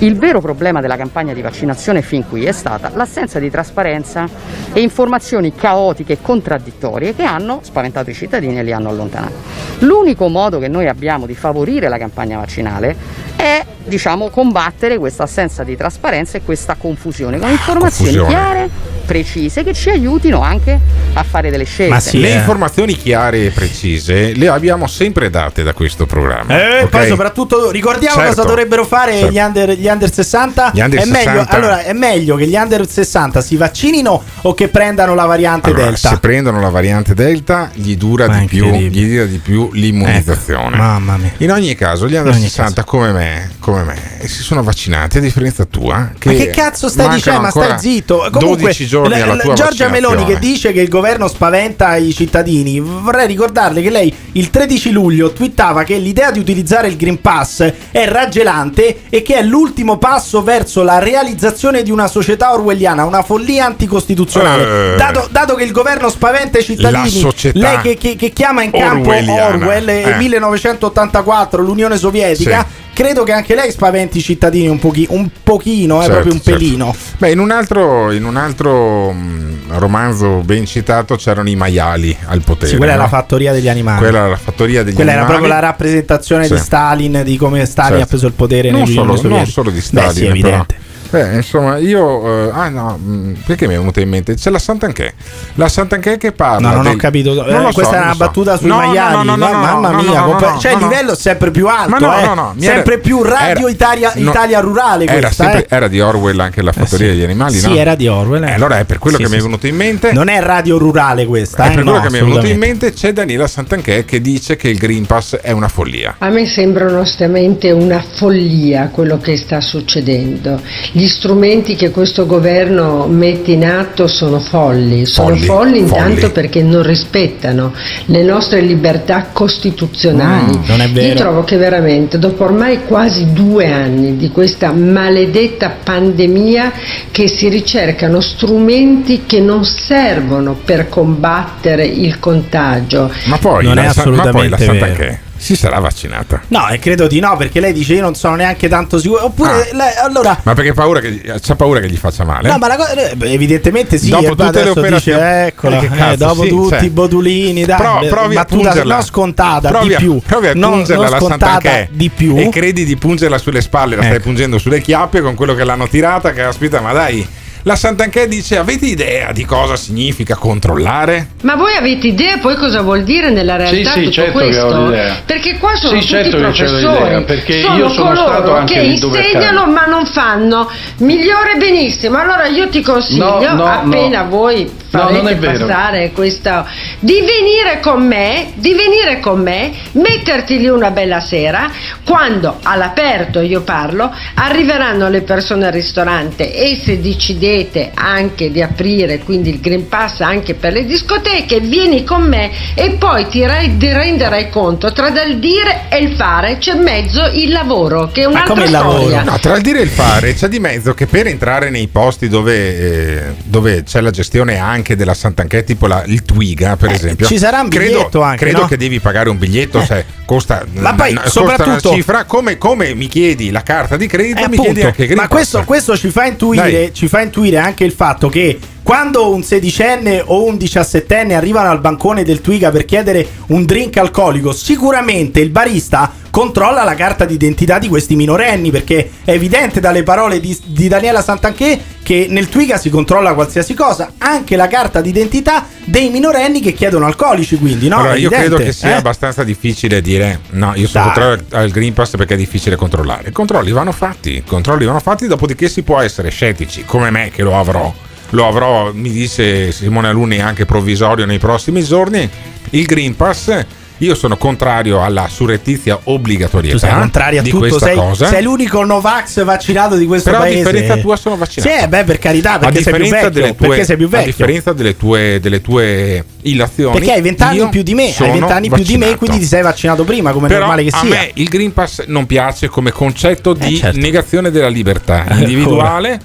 Il vero problema della campagna di vaccinazione fin qui è stata l'assenza di trasparenza e informazioni caotiche e contraddittorie che hanno spaventato i cittadini e li hanno allontanati. L'unico modo che noi abbiamo di favorire la campagna vaccinale è diciamo combattere questa assenza di trasparenza e questa confusione con informazioni confusione. chiare, precise che ci aiutino anche a fare delle scelte. le informazioni chiare e precise le abbiamo sempre date da questo programma. E ok? poi soprattutto ricordiamo Certo. cosa dovrebbero fare Certo. gli, under, gli under 60. Gli under è, Meglio, 60. allora, è meglio che gli under 60 si vaccinino o che prendano la variante Allora, Delta. se prendono la variante Delta gli dura Ma di più, gli dura di più l'immunizzazione. Ecco, mamma mia. In ogni caso, gli under In ogni 60 come me, come me, si sono vaccinati a differenza tua. Ma che cazzo stai dicendo? Ma stai zitto. Comunque, 12 giorni l- Giorgia Meloni che dice che il governo spaventa i cittadini. Vorrei ricordarle che lei il 13 luglio twittava che l'idea di utilizzare il Green Pass è raggelante e che è l'ultimo passo verso la realizzazione di una società orwelliana, una follia anticostituzionale. Eh. Dato, dato che il governo spaventa i cittadini, La società lei che, che- che chiama in campo. Orwell e Eh. 1984, l'Unione Sovietica. Sì. Credo che anche lei spaventi i cittadini un, pochi- un pochino, eh, Certo, proprio un certo. pelino. Beh, in un altro, in un altro mh, romanzo ben citato c'erano i maiali al potere. Sì, quella è no? la fattoria degli animali. Quella era la fattoria degli Quella era animali. proprio la rappresentazione Sì. di Stalin, di come Stalin Certo. ha preso il potere non negli solo, non solo di Beh, Stalin, sì, però. Beh, insomma, io. eh, ah, no, mh, perché mi è venuta in mente? C'è la Sant'Anché. La Sant'Anché che parla. No, non ho del- capito. Eh, Non so, questa è non una so. battuta sui No, no, maiali. no, no, no, no, mamma no, mia, no, no, compa- no, cioè no, il no. livello è sempre più alto. Ma no, eh. no, no, sempre era- più radio era- Italia, no, Italia rurale. Era, questa, sempre- eh. era di Orwell anche la fattoria sì. degli animali, Sì, no? era di Orwell. eh. Eh, allora è per quello Sì, che sì, mi è venuto in mente. Non è radio rurale questa. È eh, per quello no, che mi è venuto in mente c'è Daniela Sant'Anché che dice che il Green Pass è una follia. A me sembra onestamente una follia quello che sta succedendo. Gli strumenti che questo governo mette in atto sono folli, sono Folli, folli, intanto folli. perché non rispettano le nostre libertà costituzionali. Mm, non è vero. Io trovo che veramente dopo ormai quasi due anni di questa maledetta pandemia che si ricercano strumenti che non servono per combattere il contagio. Ma poi, Non è Sa- ma poi la assolutamente Sant'Anché si sarà vaccinata. No, e credo di no, perché lei dice io non sono neanche tanto sicuro. Oppure, lei- allora. Ma perché paura che, c'ha paura che gli faccia male? No, ma la cosa, eh, evidentemente sì. Dopo tutte le operazioni- dice, eccola, Eh, eh, dopo sì, tutti cioè. i botulini, dai, Pro- provi a pungerla. non scontata, provi di a, più. Provi a non, pungerla non alla scontata, Sant'Anché di più. E credi di pungerla sulle spalle, la stai Ecco. pungendo sulle chiappe con quello che l'hanno tirata. Che aspetta, ma dai. La Sant'Anché dice: Avete idea di cosa significa controllare? Ma voi avete idea poi cosa vuol dire nella realtà sì, tutto certo che questo? ho l'idea. Perché qua sono Sì, tutti certo professori, l'idea, perché sono io sono coloro stato anche che insegnano ma non fanno. Migliore benissimo. Allora io ti consiglio, No, no, appena no. voi farete passare questo di venire con me, di venire con me, metterti lì una bella sera, quando all'aperto io parlo, arriveranno le persone al ristorante e se decidete anche di aprire quindi il Green Pass anche per le discoteche, vieni con me e poi ti re- ti renderai conto tra il dire e il fare c'è mezzo il lavoro, che è un'altra storia. No, tra il dire e il fare c'è di mezzo che per entrare nei posti dove, eh, dove c'è la gestione anche della Sant'Anché, tipo la- il Twiga per esempio, ci sarà un credo, biglietto anche, credo no? che devi pagare un biglietto, cioè, costa, Ma poi, n- costa soprattutto- una cifra, come, come mi chiedi la carta di credito, Eh, mi appunto, chiedi anche il Green ma questo, questo ci, fa intuire, Dai. ci fa intuire anche il fatto che quando un sedicenne o un diciassettenne arrivano al bancone del Twiga per chiedere un drink alcolico, sicuramente il barista controlla la carta d'identità di questi minorenni perché è evidente dalle parole di, di Daniela Santanché che nel Twiga si controlla qualsiasi cosa, anche la carta d'identità dei minorenni che chiedono alcolici, quindi no? allora, io credo che sia eh? abbastanza difficile dire no, io sono contrario al al Green Pass perché è difficile controllare. I controlli vanno fatti, i controlli vanno fatti, dopodiché si può essere scettici, come me che lo avrò. Lo avrò, mi dice Simone Alunni, anche provvisorio nei prossimi giorni. Il Green Pass, io sono contrario alla surrettizia obbligatorietà Tu sei contrario a di tutto, sei, cosa. sei l'unico Novax vaccinato di questo Però a paese. differenza tua sono vaccinato. Sì, beh, per carità, a perché sei più vecchio. tue, perché sei più a vecchio. differenza delle tue, delle tue illazioni, Perché hai vent'anni in più di me, hai vent'anni più di me, quindi ti sei vaccinato prima, come è Però normale che a sia. me il Green Pass non piace come concetto di certo. negazione della libertà individuale.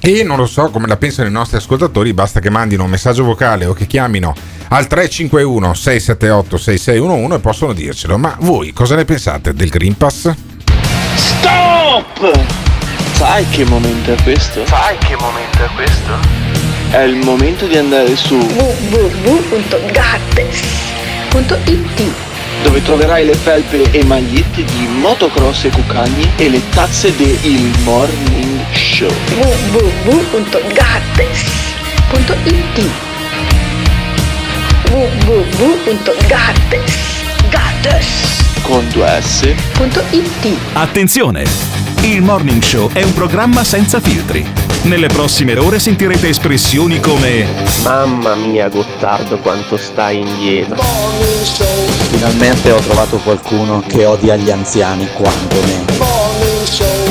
E non lo so come la pensano i nostri ascoltatori, basta che mandino un messaggio vocale o che chiamino al 351 678 6611 e possono dircelo. Ma voi cosa ne pensate del Green Pass? Stop! Sai che momento è questo? Sai che momento è questo? È il momento di andare su www.gattes.it dove troverai le felpe e magliette di motocross e cucagni e le tazze del Morning Show. www.gattes.it www.gattes.it Con due S. Attenzione! Il Morning Show è un programma senza filtri. Nelle prossime ore sentirete espressioni come Mamma mia Gottardo quanto stai indietro. Finalmente ho trovato qualcuno che odia gli anziani quanto me.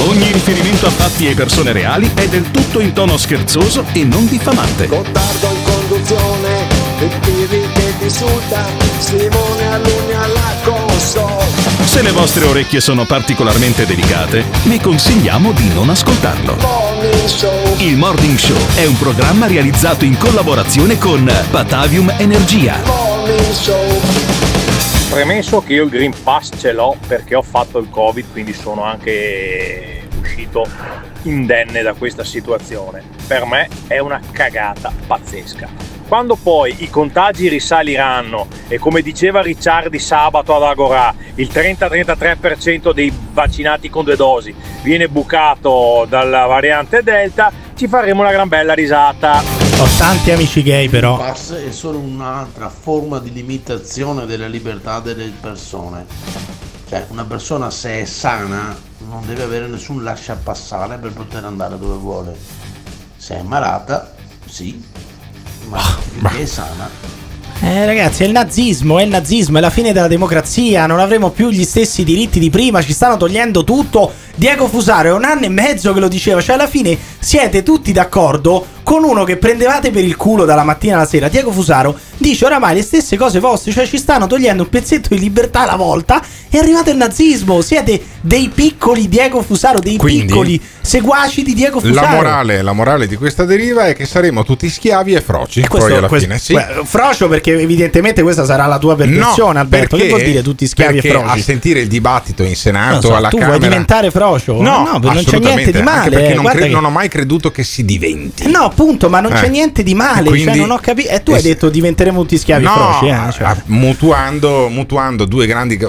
Ogni riferimento a fatti e persone reali è del tutto in tono scherzoso e non diffamante. Gottardo in conduzione, il Pirri che ti insulta, Simone Alunni alla console. Se le vostre orecchie sono particolarmente delicate, vi consigliamo di non ascoltarlo. Morning Il Morning Show è un programma realizzato in collaborazione con Batavium Energia. Morning Show. Premesso che io il Green Pass ce l'ho perché ho fatto il Covid, quindi sono anche uscito indenne da questa situazione. Per me è una cagata pazzesca. Quando poi i contagi risaliranno e come diceva Ricciardi sabato ad Agorà, il 30-33% dei vaccinati con due dosi viene bucato dalla variante Delta, ci faremo una gran bella risata. Ho tanti amici gay, però. pass è solo un'altra forma di limitazione della libertà delle persone. Cioè, una persona se è sana non deve avere nessun lascia passare per poter andare dove vuole. Se è malata, sì, ma finché è sana. Eh, ragazzi, è il nazismo, è il nazismo, è la fine della democrazia. Non avremo più gli stessi diritti di prima, ci stanno togliendo tutto. Diego Fusaro è un anno e mezzo che lo diceva, cioè alla fine siete tutti d'accordo con uno che prendevate per il culo dalla mattina alla sera. Diego Fusaro dice oramai le stesse cose vostre, cioè ci stanno togliendo un pezzetto di libertà alla volta. È arrivato il nazismo, siete dei piccoli Diego Fusaro, dei Quindi, piccoli seguaci di Diego Fusaro. La morale, la morale di questa deriva è che saremo tutti schiavi e froci. Questo- poi alla questo- fine, sì. Frocio perché evidentemente questa sarà la tua percezione, Alberto. Che vuol dire tutti schiavi e perché froci? a sentire il dibattito in Senato, so, alla tu Camera vuoi diventare frocio? No, no non c'è niente di anche male. perché eh, non, cre- che- non ho mai creduto che si diventi. No, appunto, ma non Eh. c'è niente di male. Quindi- cioè, non ho capito. E tu hai es- detto diventeremo tutti schiavi No, froci. Eh? Cioè. mutuando, mutuando due grandi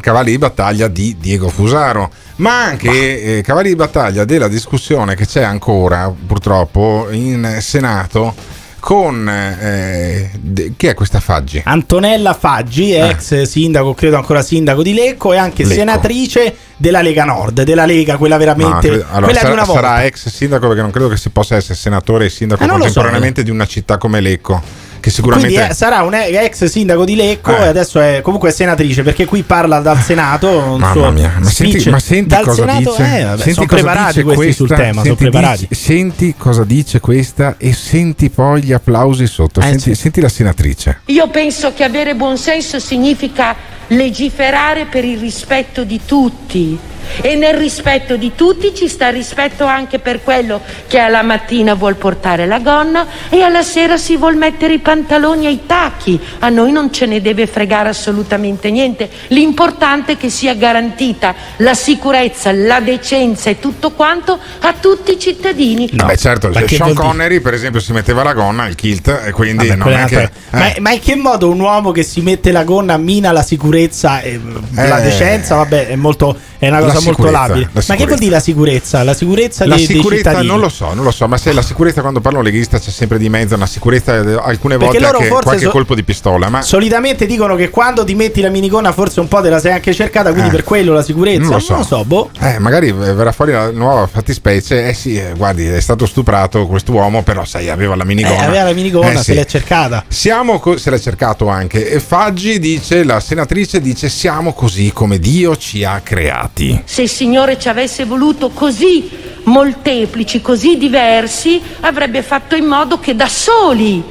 cavalli di battaglia di Diego Fusaro, ma anche eh, cavalli di battaglia della discussione che c'è ancora purtroppo in Senato con eh, de- chi è questa Faggi? Antonella Faggi, ex sindaco, credo ancora sindaco di Lecco e anche Lecco. senatrice della Lega Nord, della Lega, quella No, veramente credo- allora, quella sarà, di una volta. sarà ex sindaco perché non credo che si possa essere senatore e sindaco Eh, lo so. contemporaneamente di una città come Lecco. Che sicuramente Quindi eh, sarà un ex sindaco di Lecco Eh. e adesso è comunque senatrice perché qui parla dal Senato. Un Mamma suo mia, ma senti, ma senti dal cosa Senato, dice? eh, vabbè, Senti sono cosa preparati dice questi sul questa, tema, sono senti, preparati. dice- senti cosa dice questa e senti poi gli applausi sotto. Eh, senti, senti la senatrice. Io penso che avere buonsenso significa legiferare per il rispetto di tutti e nel rispetto di tutti ci sta rispetto anche per quello che alla mattina vuol portare la gonna e alla sera si vuol mettere i pantaloni e i tacchi. A noi non ce ne deve fregare assolutamente niente. L'importante è che sia garantita la sicurezza, la decenza e tutto quanto a tutti i cittadini. Beh, certo, ma Sean? Connery, per esempio, si metteva la gonna, il kilt, e quindi Vabbè, non è che. un'altra- ma, ma in che modo un uomo che si mette la gonna mina la sicurezza e la Eh. decenza? Vabbè, è, molto, è una La cosa molto labile. la Ma che vuol dire la sicurezza? La sicurezza, La dei, dei sicurezza cittadini. non lo so, non lo so, ma se la sicurezza quando parlo leghista c'è sempre di mezzo una sicurezza, eh, alcune Perché volte anche qualche so- colpo di pistola, ma Solitamente dicono che quando ti metti la minigonna forse un po' te la sei anche cercata, quindi Eh. per quello la sicurezza. Non lo so. boh. Eh, magari verrà fuori la nuova fattispecie. Eh sì, eh, guardi, è stato stuprato quest'uomo, però sai, aveva la Eh, minigonna. aveva la minigonna, Eh, se sì. l'è cercata. Siamo co- se l'ha cercato anche. E Faggi dice, la senatrice dice, siamo così come Dio ci ha creati. Se il Signore ci avesse voluto così molteplici, così diversi, avrebbe fatto in modo che da soli,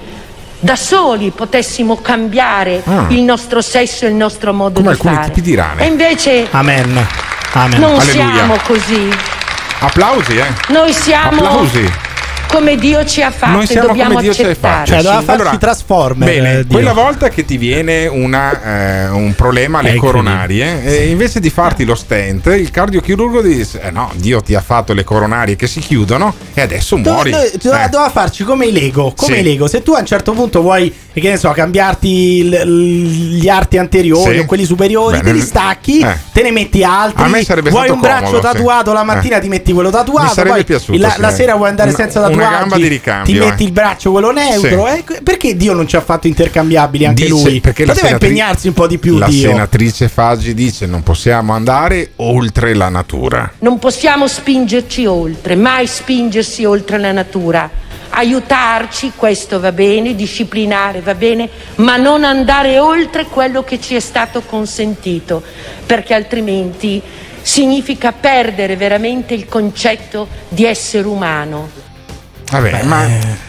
da soli potessimo cambiare Ah. il nostro sesso e il nostro modo Come di fare. tipi di rane. E invece Amen. Amen. non Alleluia. siamo così. Applausi, eh? Noi siamo Applausi. Come Dio ci ha fatto Noi siamo dobbiamo come Dio ci ha fatto. Cioè, doveva Sì. farci Allora, Transformer. Bene, eh, Dio. quella volta che ti viene una, eh, un problema alle incredibile. coronarie, e invece di farti lo stent, il cardiochirurgo dice: eh no, Dio ti ha fatto le coronarie che si chiudono e adesso Do- muori. noi- doveva, Eh. doveva farci come i Lego. Come Sì. i Lego. Se tu a un certo punto vuoi, che ne so, cambiarti il- gli arti anteriori Sì. o quelli superiori, Beh, te li stacchi, eh. te ne metti altri. A me sarebbe vuoi stato un braccio comodo, sì. tatuato la mattina, Eh. ti metti quello tatuato. Mi sarebbe poi piaciuto, la, sì. la sera vuoi andare Una- senza una gamba di ricambio, Ti eh. metti il braccio quello neutro. eh. Perché Dio non ci ha fatto intercambiabili anche Dice- lui? perché la Poteva senatri- impegnarsi un po' di più La Dio. senatrice Faggi dice: non possiamo andare oltre la natura. Non possiamo spingerci oltre, mai spingersi oltre la natura. Aiutarci, questo va bene, disciplinare va bene, ma non andare oltre quello che ci è stato consentito, perché altrimenti significa perdere veramente il concetto di essere umano. Vabbè, ma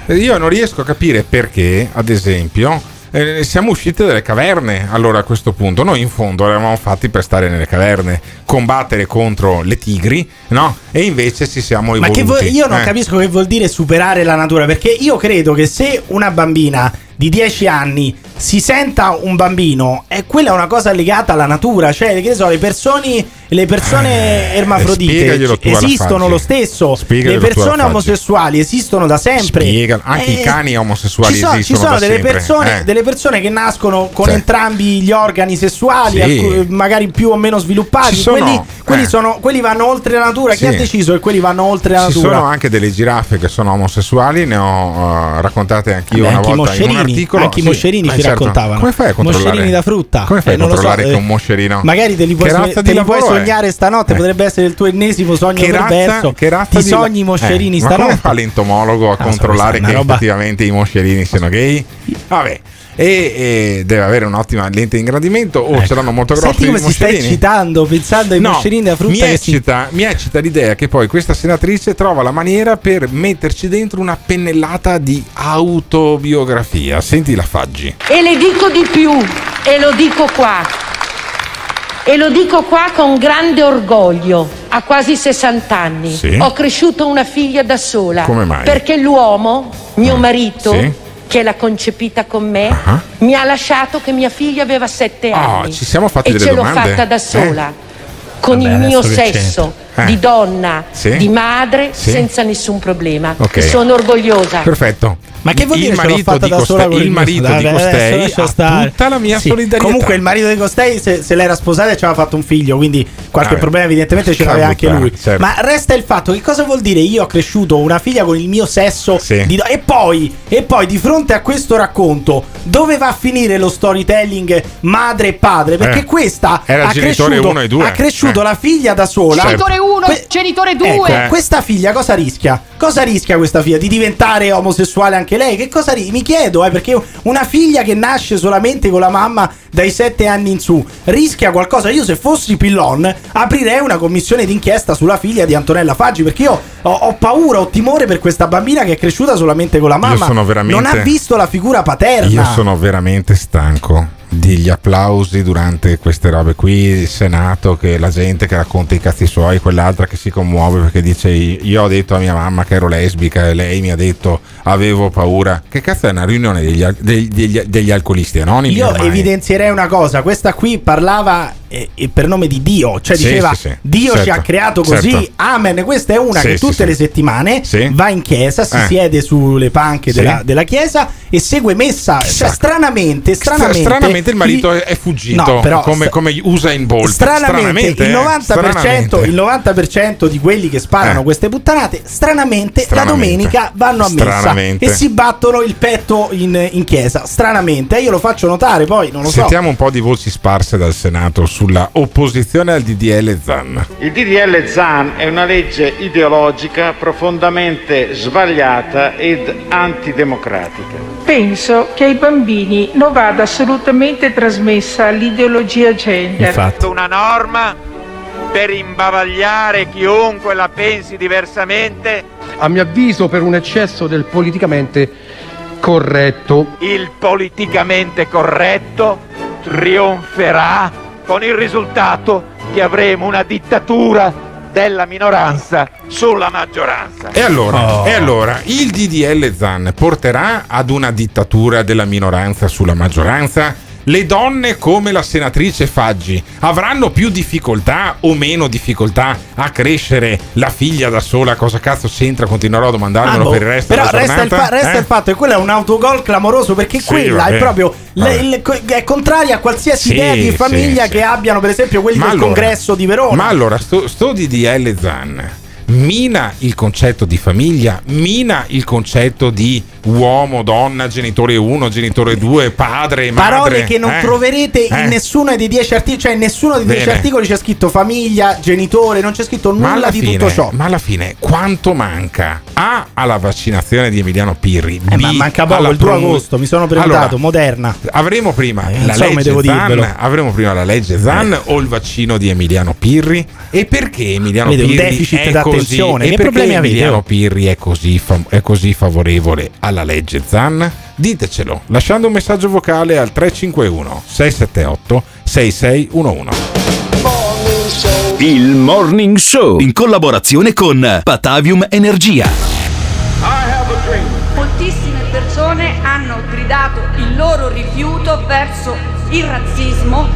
io non riesco a capire perché, ad esempio, eh, siamo usciti dalle caverne. Allora, a questo punto, noi in fondo eravamo fatti per stare nelle caverne, combattere contro le tigri, no? E invece ci siamo Ma evoluti. che vuol- io non eh. capisco che vuol dire superare la natura, perché io credo che se una bambina di 10 anni si senta un bambino, e quella è una cosa legata alla natura, cioè che ne so, le persone, le persone ermafrodite Eh, alla esistono lo stesso, Spiegaglielo le persone omosessuali esistono da sempre. Spiega- anche i cani omosessuali ci sono, ci esistono sono da delle, sempre, persone, eh. delle persone che nascono con Sì. entrambi gli organi sessuali, Sì. magari più o meno sviluppati. Ci sono, quelli, quelli eh. sono- quelli vanno oltre la natura. Chi Sì. ha deciso che quelli vanno oltre la Ci natura? sono anche delle giraffe che sono omosessuali, ne ho eh, raccontate anch'io Vabbè, una anche volta in un articolo. anche i Sì, moscerini ci certo. raccontavano. Come fai a controllare? Moscerini da frutta. Come fai Eh, a lo so, controllare che eh, un moscerino? Magari te li puoi, te li puoi sognare stanotte, Eh. potrebbe essere il tuo ennesimo sogno Che razza, perverso. che razza Ti di sogni i moscerini Eh, Ma stanotte. come fa l'entomologo a so, controllare è che effettivamente i moscerini siano gay? Vabbè. E, e deve avere un'ottima lente di ingrandimento o ce l'hanno molto grossi Ecco. Senti i come si sta moscerini? eccitando pensando ai No, moscerini da frutta mi che si eccita, mi eccita l'idea che poi questa senatrice trova la maniera per metterci dentro una pennellata di autobiografia. Senti la Faggi. E le dico di più, e lo dico qua, e lo dico qua con grande orgoglio, a quasi 60 anni. Sì. Ho cresciuto una figlia da sola. Come mai? Perché l'uomo, mio marito, sì. Che l'ha concepita con me, mi ha lasciato che mia figlia aveva 7 Ah, anni. ci siamo fatti e delle ce l'ho domande? fatta da Eh? sola. Con Vabbè, il mio sesso, Eh. di donna, Sì. di madre, Sì. senza nessun problema. Ok. E sono orgogliosa. Perfetto. Ma che vuol il dire l'ho marito fatta di da Coste- il marito di Costei ha tutta la mia Sì, solidarietà. Comunque il marito di Costei se, se l'era sposata e ci aveva fatto un figlio, quindi qualche Vabbè. problema evidentemente ce l'aveva anche lui. certo. Ma resta il fatto che cosa vuol dire io ho cresciuto una figlia con il mio sesso di do- e poi e poi di fronte a questo racconto dove va a finire lo storytelling madre e padre? Perché Eh. questa Era ha genitore cresciuto, uno e due. ha cresciuto Eh. la figlia da sola. Genitore uno, genitore due. Ecco, Eh. questa figlia cosa rischia? Cosa rischia questa figlia? Di diventare omosessuale anche lei? Che cosa ri- Mi chiedo, eh, perché una figlia che nasce solamente con la mamma dai sette anni in su rischia qualcosa. Io, se fossi Pillon, aprirei una commissione d'inchiesta sulla figlia di Antonella Faggi. Perché io ho, ho paura, ho timore per questa bambina che è cresciuta solamente con la mamma. sono veramente- Non ha visto la figura paterna. Io sono veramente stanco degli applausi durante queste robe qui, il Senato, che la gente che racconta i cazzi suoi, quell'altra che si commuove perché dice io ho detto a mia mamma che ero lesbica e lei mi ha detto avevo paura. Che cazzo è una riunione degli, degli- degli- degli alcolisti anonimi? Io ormai? evidenzierei una cosa, questa qui parlava eh, per nome di Dio, cioè Sì, diceva sì, sì. Dio ci Certo, ha creato così, certo. amen, questa è una che tutte le settimane va in chiesa, si Eh. siede sulle panche della, della chiesa e segue messa, cioè stranamente, stranamente, Stranamente il marito è- è fuggito No, però come, come usa in Bolt. Stranamente, il, 90%, stranamente. il 90% di quelli che sparano Eh. queste puttanate, stranamente, Stranamente. la domenica vanno a messa Stranamente. e si battono il petto in, in chiesa. Stranamente, io lo faccio notare, poi non lo so. Sentiamo un po' di voci sparse dal Senato sulla opposizione al DDL Zan. Il DDL ZAN è una legge ideologica profondamente sbagliata ed antidemocratica. Penso che ai bambini non vada assolutamente trasmessa l'ideologia gender. Una norma per imbavagliare chiunque la pensi diversamente. a mio avviso per un eccesso del politicamente corretto. Il politicamente corretto trionferà con il risultato che avremo una dittatura della minoranza sulla maggioranza. E allora, Oh. e allora, il DDL Zan porterà ad una dittatura della minoranza sulla maggioranza? Le donne come la senatrice Faggi avranno più difficoltà o meno difficoltà a crescere la figlia da sola? Cosa cazzo c'entra? Continuerò a domandarmelo Ah, boh. per il resto Però della resta, il, fa- resta eh? il fatto che quello è un autogol clamoroso perché Sì, quella vabbè. è proprio le- co- è contraria a qualsiasi Sì, idea di famiglia sì. che abbiano, per esempio, quelli Ma del allora- congresso di Verona. Ma allora, sto, sto DDL Zan mina il concetto di famiglia, mina il concetto di uomo, donna, genitore 1, genitore 2, padre, madre. Parole che non eh? troverete in Eh? nessuno dei dieci articoli, cioè in nessuno dei dieci Bene. articoli c'è scritto famiglia, genitore, non c'è scritto nulla di fine, tutto ciò. ma alla fine quanto manca? A alla vaccinazione di Emiliano Pirri. Eh, B, ma manca poco, il 2 promo- agosto, mi sono prenotato, Allora, moderna. Avremo prima Eh, la legge devo dirvelo. Zan, avremo prima la legge Zan o il vaccino di Emiliano Pirri? E perché Emiliano Vede, Pirri deficit è così? Che E perché problemi avete, Emiliano? Pirri è così, fam- è così favorevole alla legge Zan? Ditecelo lasciando un messaggio vocale al 351 678 6611. Il Morning Show in collaborazione con Patavium Energia. Moltissime persone hanno gridato il loro rifiuto verso il razzismo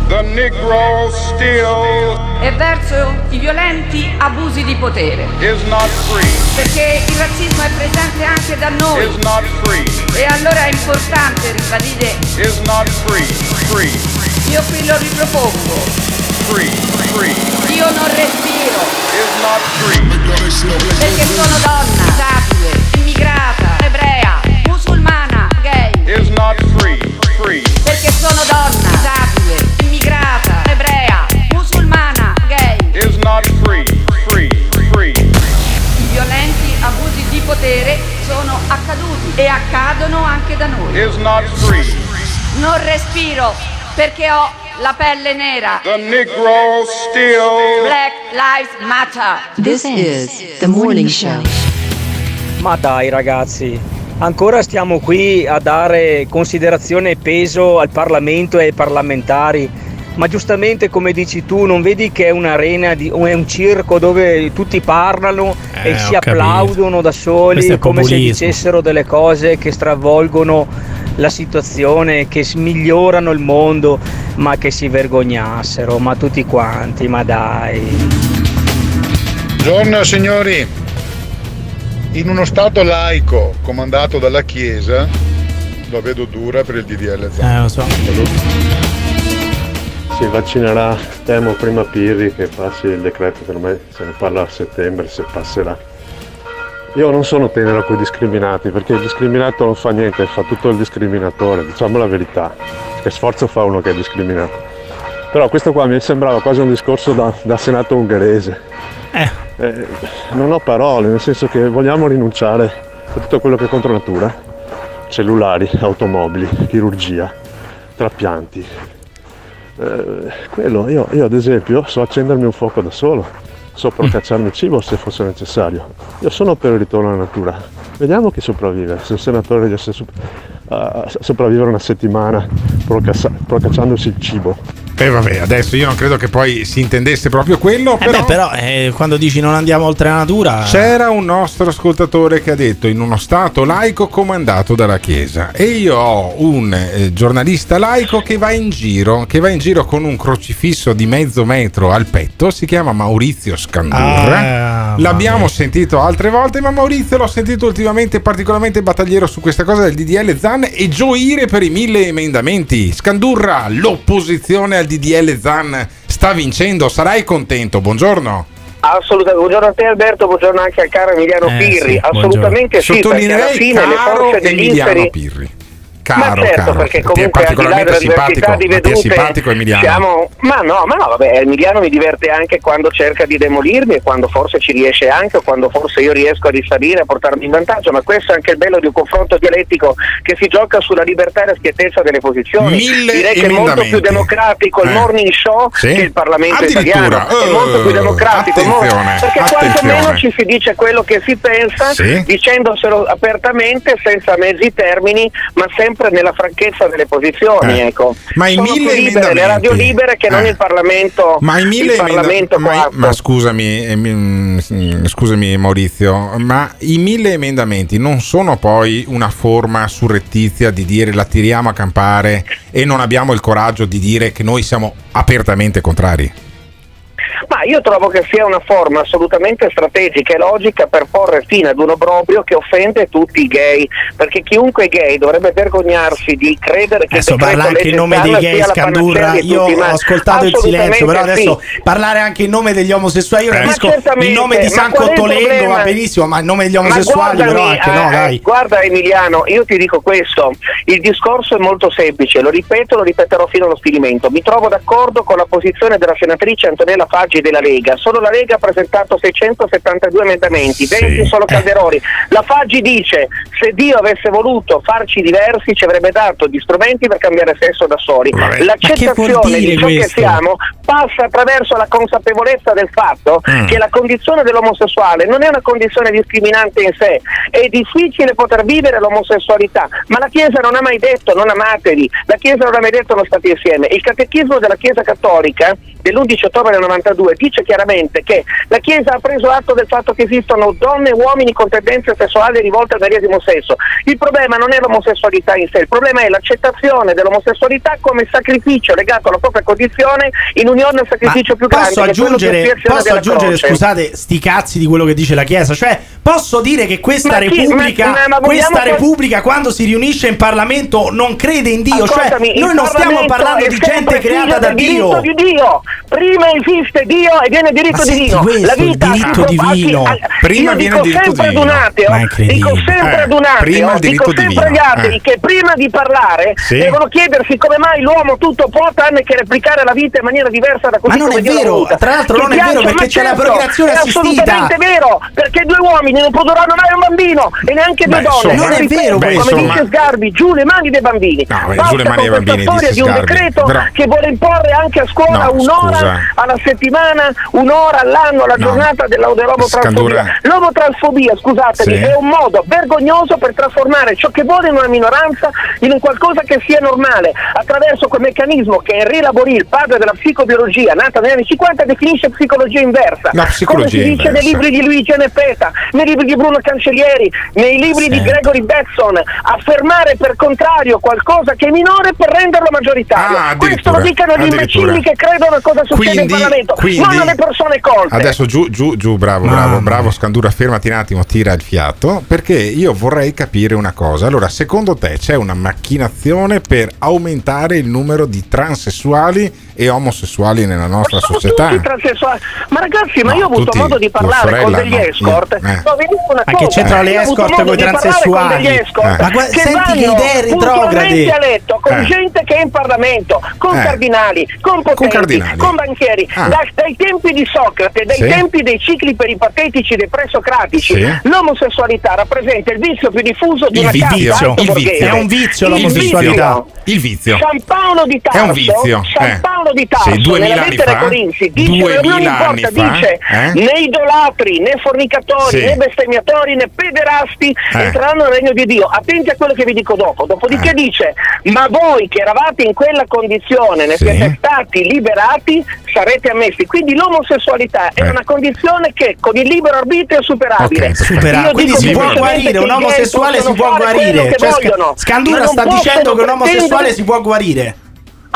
e verso i violenti abusi di potere. Perché il razzismo è presente anche da noi. E allora è importante ribadire. Io qui lo ripropongo. Io non respiro. Perché sono donna, disabile, immigrata, ebrea, musulmana, gay. Perché sono donna, disabile, immigrata, ebrea, musulmana, gay. I violenti abusi di potere sono accaduti e accadono anche da noi. Non respiro perché ho la pelle nera. Black Lives Matter. This is the morning show. Ma dai ragazzi, ancora stiamo qui a dare considerazione e peso al Parlamento e ai parlamentari. Ma giustamente come dici tu, non vedi che è un'arena, di, è un circo dove tutti parlano Eh, e si capito. applaudono da soli come se dicessero delle cose che stravolgono la situazione, che migliorano il mondo, ma che si vergognassero, ma tutti quanti, ma dai. Buongiorno signori. In uno Stato laico comandato dalla Chiesa, lo vedo dura per il DDL Zan. Eh, lo so. Si vaccinerà, temo prima Pirri che passi il decreto, per me se ne parla a settembre, se passerà. Io non sono tenero con i discriminati, perché il discriminato non fa niente, fa tutto il discriminatore, diciamo la verità. Che sforzo fa uno che è discriminato? Però questo qua mi sembrava quasi un discorso da, da senato ungherese. Eh, non ho parole, nel senso che vogliamo rinunciare a tutto quello che è contro natura. Cellulari, automobili, chirurgia, trapianti. Eh, quello, io, io ad esempio so accendermi un fuoco da solo, so procacciarmi cibo se fosse necessario. Io sono per il ritorno alla natura. Vediamo chi sopravvive. Se il senatore riesce a sop- a sopravvivere una settimana procacciandosi il cibo. E vabbè, adesso io non credo che poi si intendesse proprio quello, Eh però... beh, però eh, quando dici non andiamo oltre la natura. C'era un nostro ascoltatore che ha detto in uno stato laico comandato dalla Chiesa e io ho un eh, giornalista laico che va in giro, che va in giro con un crocifisso di mezzo metro al petto, si chiama Maurizio Scandurra. Ah, L'abbiamo sentito altre volte, ma Maurizio l'ho sentito ultimamente particolarmente battagliero su questa cosa del DDL Zan e gioire per i mille emendamenti. Scandurra, l'opposizione al DDL Zan sta vincendo, sarai contento. Buongiorno. Assolutamente, buongiorno a te Alberto, buongiorno anche al caro Emiliano Eh, Pirri, sì, assolutamente sì, perché alla Sottolineerei fine le forze degli Emiliano inferi... Pirri. ma Caro, certo, caro. perché è comunque al di là particolarmente della diversità simpatico, di ti è vedute simpatico Emiliano. siamo... Ma no, ma no, vabbè, Emiliano mi diverte anche quando cerca di demolirmi e quando forse ci riesce anche o quando forse io riesco a risalire a portarmi in vantaggio, ma questo è anche il bello di un confronto dialettico che si gioca sulla libertà e la schiettezza delle posizioni. Mille Direi che è molto più democratico il Eh. morning show Sì? che il Parlamento italiano. È molto più Eh, democratico, è molto- perché quantomeno ci si dice quello che si pensa, Sì. dicendoselo apertamente, senza mezzi termini, ma sempre nella franchezza delle posizioni. Eh. Ecco. Ma i mille libere le emendamenti. radio libere che non Eh. il Parlamento. Ma i mille il Parlamento emenda- ma, ma scusami, eh, mm, scusami Maurizio, ma i mille emendamenti non sono poi una forma surrettizia di dire la tiriamo a campare e non abbiamo il coraggio di dire che noi siamo apertamente contrari? Ma io trovo che sia una forma assolutamente strategica e logica per porre fine ad un obbrobrio che offende tutti i gay, perché chiunque è gay dovrebbe vergognarsi di credere che Adesso parla anche in nome dei gay Scandurra. Io tutti, ho ascoltato il silenzio, però adesso sì. parlare anche in nome degli omosessuali. Io capisco certamente, il nome di San problema? va benissimo, ma il nome degli omosessuali, però guardami, anche no, eh, dai. Guarda Emiliano, io ti dico questo, il discorso è molto semplice, lo ripeto, lo ripeterò fino allo sfinimento. Mi trovo d'accordo con la posizione della senatrice Antonella Faggi della Lega. Solo la Lega ha presentato 672 emendamenti, 20 solo Calderoni. La Faggi dice se Dio avesse voluto farci diversi ci avrebbe dato gli strumenti per cambiare sesso da soli. Che vuol L'accettazione di ciò che questo? siamo passa attraverso la consapevolezza del fatto Mm. che la condizione dell'omosessuale non è una condizione discriminante in sé, è difficile poter vivere l'omosessualità, ma la Chiesa non ha mai detto non amatevi, la Chiesa non ha mai detto non state insieme. Il catechismo della Chiesa Cattolica dell'11 ottobre del 92 dice chiaramente che la Chiesa ha preso atto del fatto che esistono donne e uomini con tendenze sessuali rivolte al medesimo sesso. Il problema non è l'omosessualità in sé, il problema è l'accettazione dell'omosessualità come sacrificio legato alla propria condizione in unione al sacrificio più grande. Posso aggiungere, posso aggiungere scusate, sti cazzi di quello che dice la Chiesa? Cioè, posso dire che questa Ma chi- Repubblica, ma- ma- ma questa Repubblica quando si riunisce in Parlamento non crede in Dio? Cioè, Ascoltami, il noi non stiamo parlando di gente creata da Dio. di Dio. Prima esiste Dio e viene il diritto Ma senti divino. questo, la il vita diritto ah, sì, divino. ah, Prima io viene dico il diritto sempre ad divino. un ateo, è dico sempre Eh, ad un prima ateo, il dico diritto sempre agli divino. atei Eh. che prima di parlare Sì. devono chiedersi come mai l'uomo tutto può tranne che replicare la vita in maniera diversa da così Ma non è vero, tra l'altro non è vero, perché c'è la certo, procreazione è assistita. assolutamente vero, perché due uomini non produrranno mai un bambino e neanche due donne. non è vero, come dice Sgarbi, giù le mani dei bambini. No, giù le mani con dei questa bambini, storia di un decreto che vuole imporre anche a scuola No, un'ora alla settimana, un'ora all'anno alla No. giornata dell'omotransfobia. L'omotransfobia, scusatemi, Sì. è un modo vergognoso per trasformare ciò che vuole in una minoranza in un qualcosa che sia normale, attraverso quel meccanismo che Henri Laborie, il padre della psicobiologia, nata negli anni 50, definisce psicologia inversa. La psicologia Come si dice nei inversa. libri di Luigi N. Peta, nei libri di Bruno Cancellieri, nei libri di Sì. Gregory Betson, affermare per contrario qualcosa che è minore per renderlo maggioritario. Ah, Questo lo dicano gli imbecilli che credono a cosa succede Quindi- in Parlamento. Quindi- non alle persone colte. Adesso giù, giù, giù, bravo, bravo, bravo Scandura, fermati un attimo, tira il fiato, perché io vorrei capire una cosa. Allora, secondo te c'è una macchinazione per aumentare il numero di transessuali e omosessuali nella nostra società? tutti transessuali. Ma ragazzi, ma No, io ho avuto tutti, modo di parlare con sorella, degli no, escort. io, eh. No, Ma cosa, che le io ho avuto escort transessuali? con degli escort Eh. Ma gua- che senti che vanno idee retrograde. a letto con Eh. gente che è in Parlamento, con Eh. cardinali, con potenti, cardinali. con banchieri. Ah. Da- dai tempi di Socrate, dai Sì. tempi dei cicli peripatetici dei presocratici, Sì. l'omosessualità rappresenta il vizio più diffuso di Il una vizio, il vizio. È un vizio Il l'omosessualità. vizio. Il vizio. San Paolo di Tarso, È un vizio, San eh. Paolo di Tarso, Sì, nella lettera? Corinzi, dice, non importa, fa? dice, Eh? né idolatri, né fornicatori, Sì. né bestemmiatori, né pederasti Eh. entreranno nel regno di Dio. Attenti a quello che vi dico dopo. Dopodiché Eh. dice, ma voi che eravate in quella condizione, ne Sì. siete stati liberati, sarete ammessi. Quindi l'omosessualità è Eh. una condizione che con il libero arbitrio è superabile. Ok, perfetto. Supera- Io quindi si può guarire, un gay omosessuale si può guarire. Cioè, Scandura sta dicendo che un omosessuale si può guarire.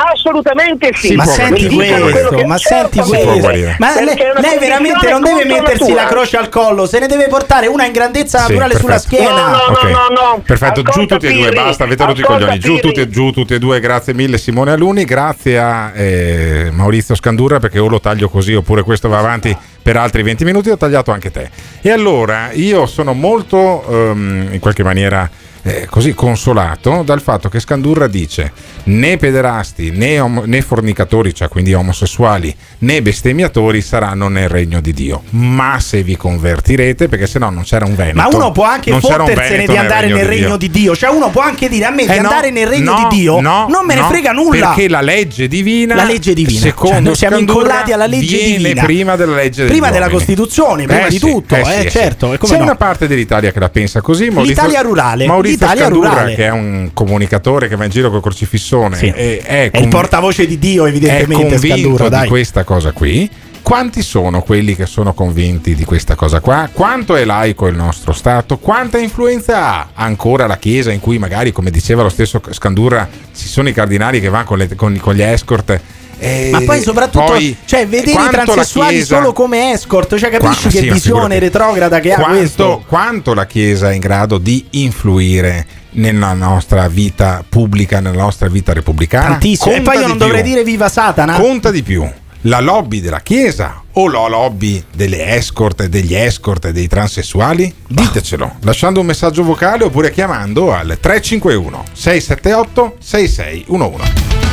Assolutamente sì. ma senti questo, ma senti questo. Ma lei, veramente non deve mettersi la croce al collo, se ne deve portare una in grandezza Sì, naturale sulla perfetto. schiena. No, no, Ok. no, no. Perfetto, giù Ascolta, tutti e due, basta, avete rotto i coglioni. Giù tutti, e- giù tutti e due, grazie mille Simone Aluni, grazie a eh, Maurizio Scandurra perché o lo taglio così oppure questo va avanti per altri 20 minuti, ho tagliato anche te. E allora io sono molto ehm, in qualche maniera eh, così consolato dal fatto che Scandurra dice né pederasti né, om- né fornicatori, cioè quindi omosessuali, né bestemmiatori saranno nel regno di Dio. Ma se vi convertirete, perché se no non c'era un Veneto. Ma uno può anche fottersene di andare nel regno Dio. di Dio. Cioè, uno può anche dire a me di Eh no, andare nel regno no, di Dio. no, non me ne frega nulla. Perché la legge divina, La legge divina. secondo Cioè, noi siamo Scandurra, incollati alla legge divina. prima della legge Prima della uomini. Costituzione, prima di tutto, eh, certo, e come C'è no? una parte dell'Italia che la pensa così. Maurizio- L'Italia rurale, Maurizio l'Italia Scandurra, rurale. che è un comunicatore che va in giro col crocifissone, Sì. e è, È il portavoce di Dio, è evidentemente. convinto Scandura, di questa cosa qui. Quanti sono quelli che sono convinti di questa cosa qua? Quanto è laico il nostro Stato? Quanta influenza ha ancora la Chiesa in cui magari, come diceva lo stesso Scandurra, ci sono i cardinali che vanno con, le- con- con gli escort? Eh, Ma poi soprattutto, poi, cioè, vedere i transessuali Chiesa- solo come escort, cioè capisci Qua- che sì, visione retrograda che ha quanto, questo? quanto la Chiesa è in grado di influire nella nostra vita pubblica, nella nostra vita repubblicana? Tantissimo. E poi io non dovrei più. dire viva Satana. Conta di più la lobby della Chiesa o la lobby delle escort, degli escort e dei transessuali? Ditecelo lasciando un messaggio vocale oppure chiamando al 351 678 6611.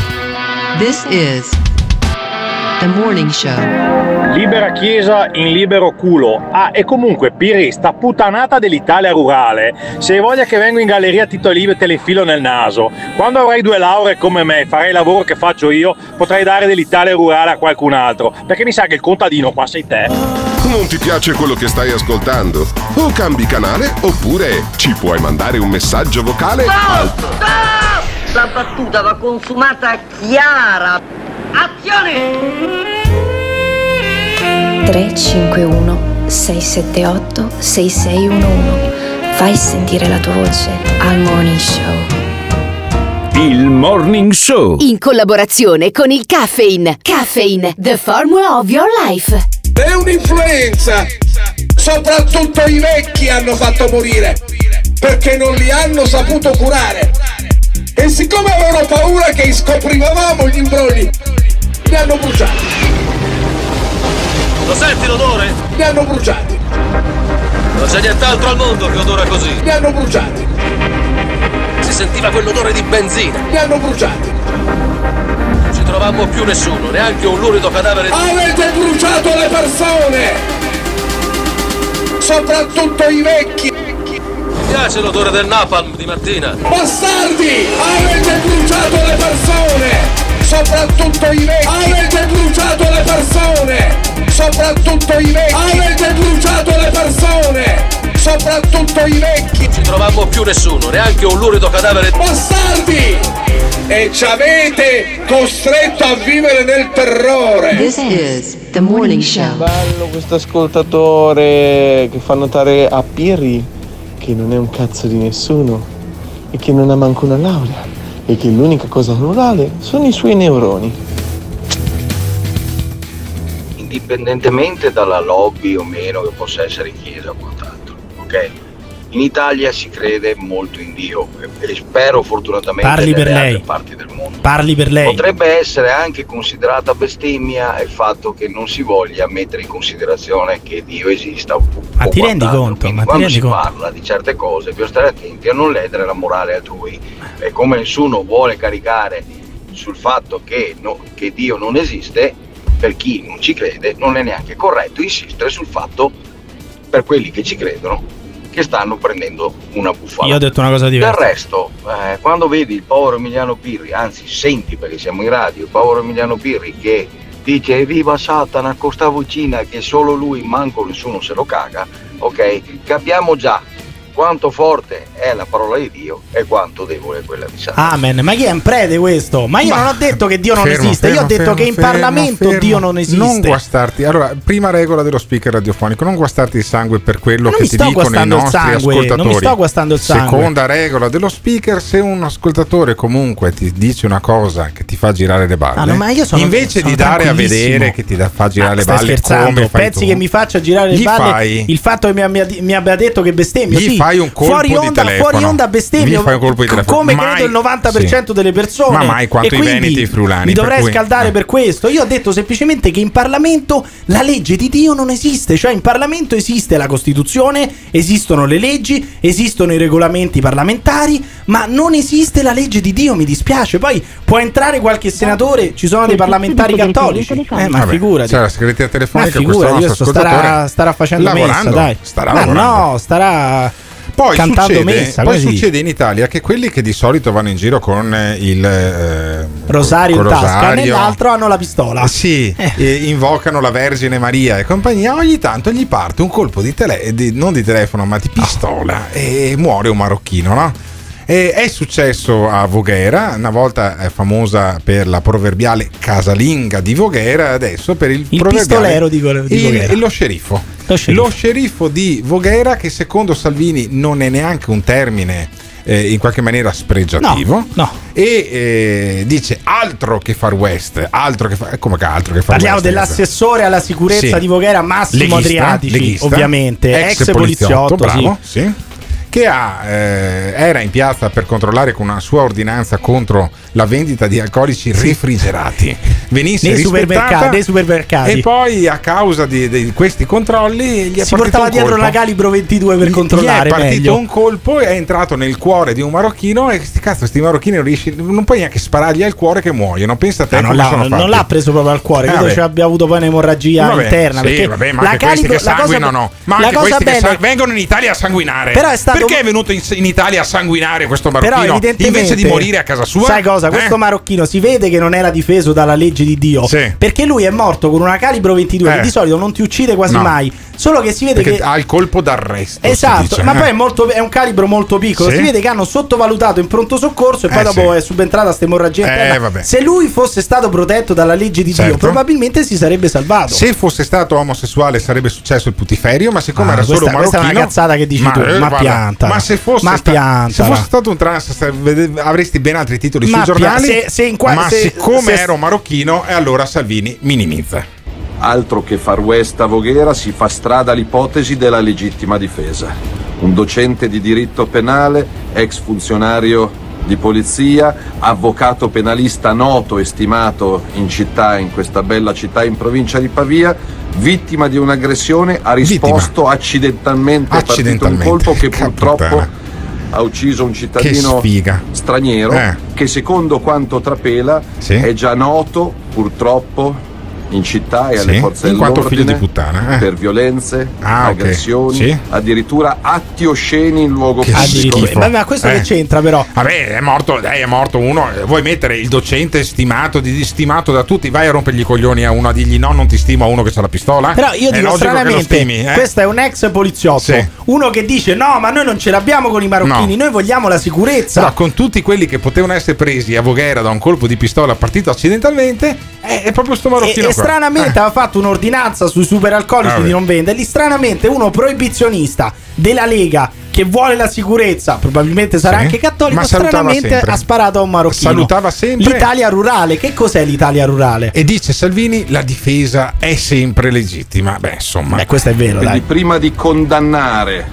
This is the morning show. Libera Chiesa in libero culo. Ah, e comunque, Piri, sta puttanata dell'Italia rurale. Se hai voglia che vengo in galleria Tito Livio e te le filo nel naso. Quando avrai due lauree come me e farai il lavoro che faccio io, potrai dare dell'Italia rurale a qualcun altro. Perché mi sa che il contadino qua sei te. Non ti piace quello che stai ascoltando? O cambi canale oppure ci puoi mandare un messaggio vocale al La battuta va consumata chiara. Azione! 351 678 6611 Fai sentire la tua voce al Morning Show. Il Morning Show. In collaborazione con il Caffeine. Caffeine, the formula of your life. È un'influenza! Soprattutto i vecchi hanno fatto morire perché non li hanno saputo curare. E siccome avevano paura che scoprivamo gli imbrogli, li hanno bruciati. Lo senti l'odore? Li hanno bruciati. Non c'è nient'altro al mondo che odora così. Li hanno bruciati. Si sentiva quell'odore di benzina. Li hanno bruciati. Non ci trovammo più nessuno, neanche un lurido cadavere di... Avete bruciato le persone! Soprattutto i vecchi! Piace l'odore del napalm di mattina. Bastardi! Avete bruciato le persone! Soprattutto i vecchi! Avete bruciato le persone! Soprattutto i vecchi! Avete bruciato le persone! Soprattutto i vecchi! Non ci trovammo più nessuno, neanche un lurido cadavere di... Bastardi! E ci avete costretto a vivere nel terrore! This is the morning show. Bello questo ascoltatore che fa notare a Pirri che non è un cazzo di nessuno e che non ha manco una laurea e che l'unica cosa rurale sono i suoi neuroni. indipendentemente dalla lobby o meno che possa essere chiesa o quant'altro, ok? In Italia si crede molto in Dio e spero fortunatamente Parli per lei. altre parti del mondo. Parli per lei. Potrebbe essere anche considerata bestemmia il fatto che non si voglia mettere in considerazione che Dio esista. Ma ti rendi conto? Quindi Ma quando si conto? parla di certe cose bisogna stare attenti a non ledere la morale altrui. E come nessuno vuole caricare sul fatto che, no- che Dio non esiste, per chi non ci crede non è neanche corretto insistere sul fatto, per quelli che ci credono, che stanno prendendo una bufala. Io ho detto una cosa diversa. Del resto, eh, quando vedi il povero Emiliano Pirri, anzi senti perché siamo in radio, il povero Emiliano Pirri che dice evviva Satana, costa vicina che solo lui, manco nessuno se lo caga, ok? Capiamo già quanto forte è la parola di Dio e quanto debole è quella di Satana. Amen. Ma chi è un prete questo? Ma io non ho detto che Dio non Fermo, esiste. io ho fermo, detto fermo, che in fermo, Parlamento fermo. Dio non esiste. Non guastarti. Allora, prima regola dello speaker radiofonico: non guastarti il sangue per quello Ma non che mi ti sto dicono i guastando il nostri sangue, non mi ascoltatori. sto guastando il sangue. Seconda regola dello speaker: se un ascoltatore comunque ti dice una cosa che ti fa girare le balle, Ah, no, ma io sono- invece sono di dare a vedere che ti da- fa girare Ah, le stai balle, scherzando? come fai Pensi tu, che mi faccia girare le balle fai- il fatto che mi, abbia- mi abbia detto che bestemmio? Gli sì. Fai un colpo fuori di onda, telefono. Fuori onda bestemmio. Gli fai un colpo di telefono. Come Mai- credo il 90% delle persone. Ma mai quanto E i quindi veneti e i friulani, Mi per dovrei cui- scaldare eh. per questo. Io ho detto semplicemente che in Parlamento la legge di Dio non esiste. Cioè in Parlamento esiste la Costituzione, esistono le leggi, esistono i regolamenti parlamentari, ma non esiste la legge di Dio. Mi dispiace. Poi può entrare qualche senatore, ci sono dei parlamentari cattolici. Eh, ma Vabbè, figurati. C'è la segreteria telefonica. Ma questo figurati, nostro adesso starà, starà facendo lavorando, messa, dai. Starà Ma lavorando. no, starà Poi succede, messa. poi succede in Italia che quelli che di solito vanno in giro con eh, il eh, Rosario in col tasca, rosario, nell'altro hanno la pistola. eh, Sì, eh, invocano la Vergine Maria e compagnia. Ogni tanto gli parte un colpo di, tele- di- non di telefono, ma di pistola e muore un marocchino, no? E è successo a Voghera, una volta è famosa per la proverbiale casalinga di Voghera, adesso per il, Il pistolero di il- Voghera. lo sceriffo. Lo sceriffo. Lo sceriffo di Voghera, che secondo Salvini non è neanche un termine eh, in qualche maniera spregiativo. No, no. E eh, dice altro che Far West, altro che fa- come che altro che Far Parliamo West. dell'assessore alla sicurezza Sì. di Voghera, Massimo Leghista, Adriatici, leghista, ovviamente, ex, poliziotto, bravo, sì. sì. Che ha, eh, era in piazza per controllare con una sua ordinanza contro la vendita di alcolici refrigerati. Venisse Nei supermercati, nei supermercati. E poi a causa di, di questi controlli gli Si portava un dietro colpo. una calibro 22 per controllare Gli è partito meglio. un colpo e è entrato nel cuore di un marocchino e sti cazzo sti marocchini non riesci non puoi neanche sparargli al cuore che muoiono pensa a te Ah, non, non l'ha preso proprio al cuore, Eh, credo ci abbia avuto poi un'emorragia Vabbè, interna. sì, perché vabbè, ma la anche questi calibro- che la cosa- sanguinano, ma la anche questi che bella- sa- vengono in Italia a sanguinare. Però è stato- Perché è venuto in, in Italia a sanguinare questo Però marocchino invece di morire a casa sua? Sai cosa? Eh? Questo marocchino si vede che non era difeso dalla legge di Dio. Sì. Perché lui è morto con una calibro 22 Eh. che di solito non ti uccide quasi No. mai. Solo che si vede Perché che ha il colpo d'arresto. Esatto, ma eh. poi è, molto, è un calibro molto piccolo. Sì. Si vede che hanno sottovalutato in pronto soccorso e poi Eh, dopo sì. è subentrata questa emorragia Eh. Se lui fosse stato protetto dalla legge di Dio, Certo. probabilmente si sarebbe salvato. Se fosse stato omosessuale sarebbe successo il putiferio, ma siccome Ah, era solo questa- un questa è marocchino... una cazzata che dici tu, ma guarda, piantala. Ma se fosse, Ma sta- se fosse stato un trans avresti ben altri titoli Ma sui giornali, se- se in qua- ma se- siccome se- ero marocchino e allora Salvini minimizza. Altro che far west a Voghera si fa strada l'ipotesi della legittima difesa. Un docente di diritto penale, ex funzionario di polizia, avvocato penalista noto e stimato in città, in questa bella città in provincia di Pavia, vittima di un'aggressione, ha risposto accidentalmente, è partito un Accidentalmente, colpo che porca purtroppo ha ucciso un cittadino straniero Eh. che secondo quanto trapela Sì. è già noto purtroppo in città e alle Sì, forze in quanto dell'ordine figlio di puttana, eh. per violenze, Ah, aggressioni, Sì. addirittura atti osceni in luogo Che pubblico. schifo. Ma, ma questo Eh. che c'entra però? Vabbè, è morto, dai, è morto uno. eh, Vuoi mettere il docente stimato, stimato da tutti? Vai a rompergli i coglioni a uno a dirgli no, non ti stimo a uno che ha la pistola? Però io È dico stranamente, stimi, eh? questo è un ex poliziotto, Sì. uno che dice no, ma noi non ce l'abbiamo con i marocchini, No. noi vogliamo la sicurezza. Però con tutti quelli che potevano essere presi a Voghera da un colpo di pistola partito accidentalmente, è, è proprio sto E, marocchino e qua. stranamente Eh. aveva fatto un'ordinanza sui superalcolici Vabbè. di non venderli. Stranamente uno proibizionista della Lega che vuole la sicurezza, probabilmente sarà Sì. anche cattolico, Ma stranamente sempre. ha sparato a un marocchino. Salutava sempre. L'Italia rurale, che cos'è l'Italia rurale? E dice Salvini: la difesa è sempre legittima. Beh, insomma. Beh, questo è vero, Quindi dai. prima di condannare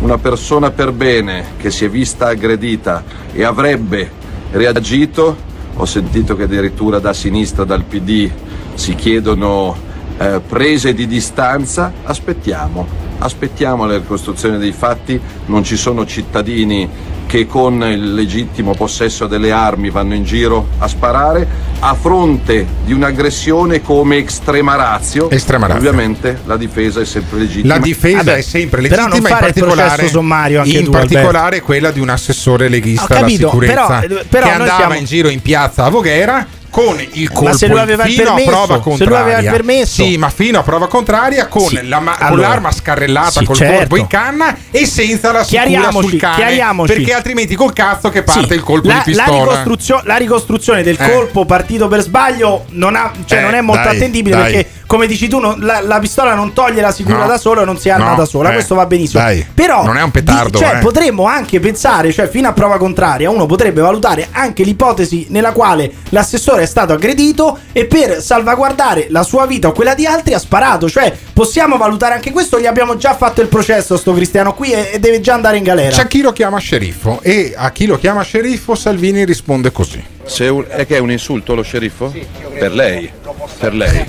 una persona per bene che si è vista aggredita e avrebbe reagito, ho sentito che addirittura da sinistra, dal PD, si chiedono eh, prese di distanza, aspettiamo, aspettiamo la ricostruzione dei fatti, non ci sono cittadini che con il legittimo possesso delle armi vanno in giro a sparare a fronte di un'aggressione come extrema razio. Estrema ratio. Ovviamente la difesa è sempre legittima. La difesa è sempre però non legittima, in fare il particolare, sommario anche in tu, particolare quella di un assessore leghista Ho alla capito, sicurezza però- però che andava siamo- in giro in piazza a Voghera con il colpo Ma se lui aveva fino permesso, a prova se lui contraria. aveva permesso. Sì, ma fino a prova contraria con, Sì, la ma- con allora. l'arma scarrellata Sì, col certo. colpo in canna e senza la sicura sul cane. Perché altrimenti col cazzo che parte Sì, il colpo la, di la pistola. ricostruzio- la ricostruzione del Eh. colpo partito per sbaglio non, ha- cioè Eh, non è molto dai, attendibile dai. perché, come dici tu, non- la, la pistola non toglie la sicura No. da sola e non si arma No, da sola. eh, Questo va benissimo. dai, Però non è un petardo, di- cioè, eh. potremmo anche pensare, cioè fino a prova contraria, uno potrebbe valutare anche l'ipotesi nella quale l'assessore è stato aggredito e per salvaguardare la sua vita o quella di altri ha sparato. Cioè, possiamo valutare anche questo. Gli abbiamo già fatto il processo, sto cristiano qui, e, e deve già andare in galera. C'è chi lo chiama sceriffo e a chi lo chiama sceriffo Salvini risponde così. Se un- è che è un insulto lo sceriffo? Per lei. Per lei.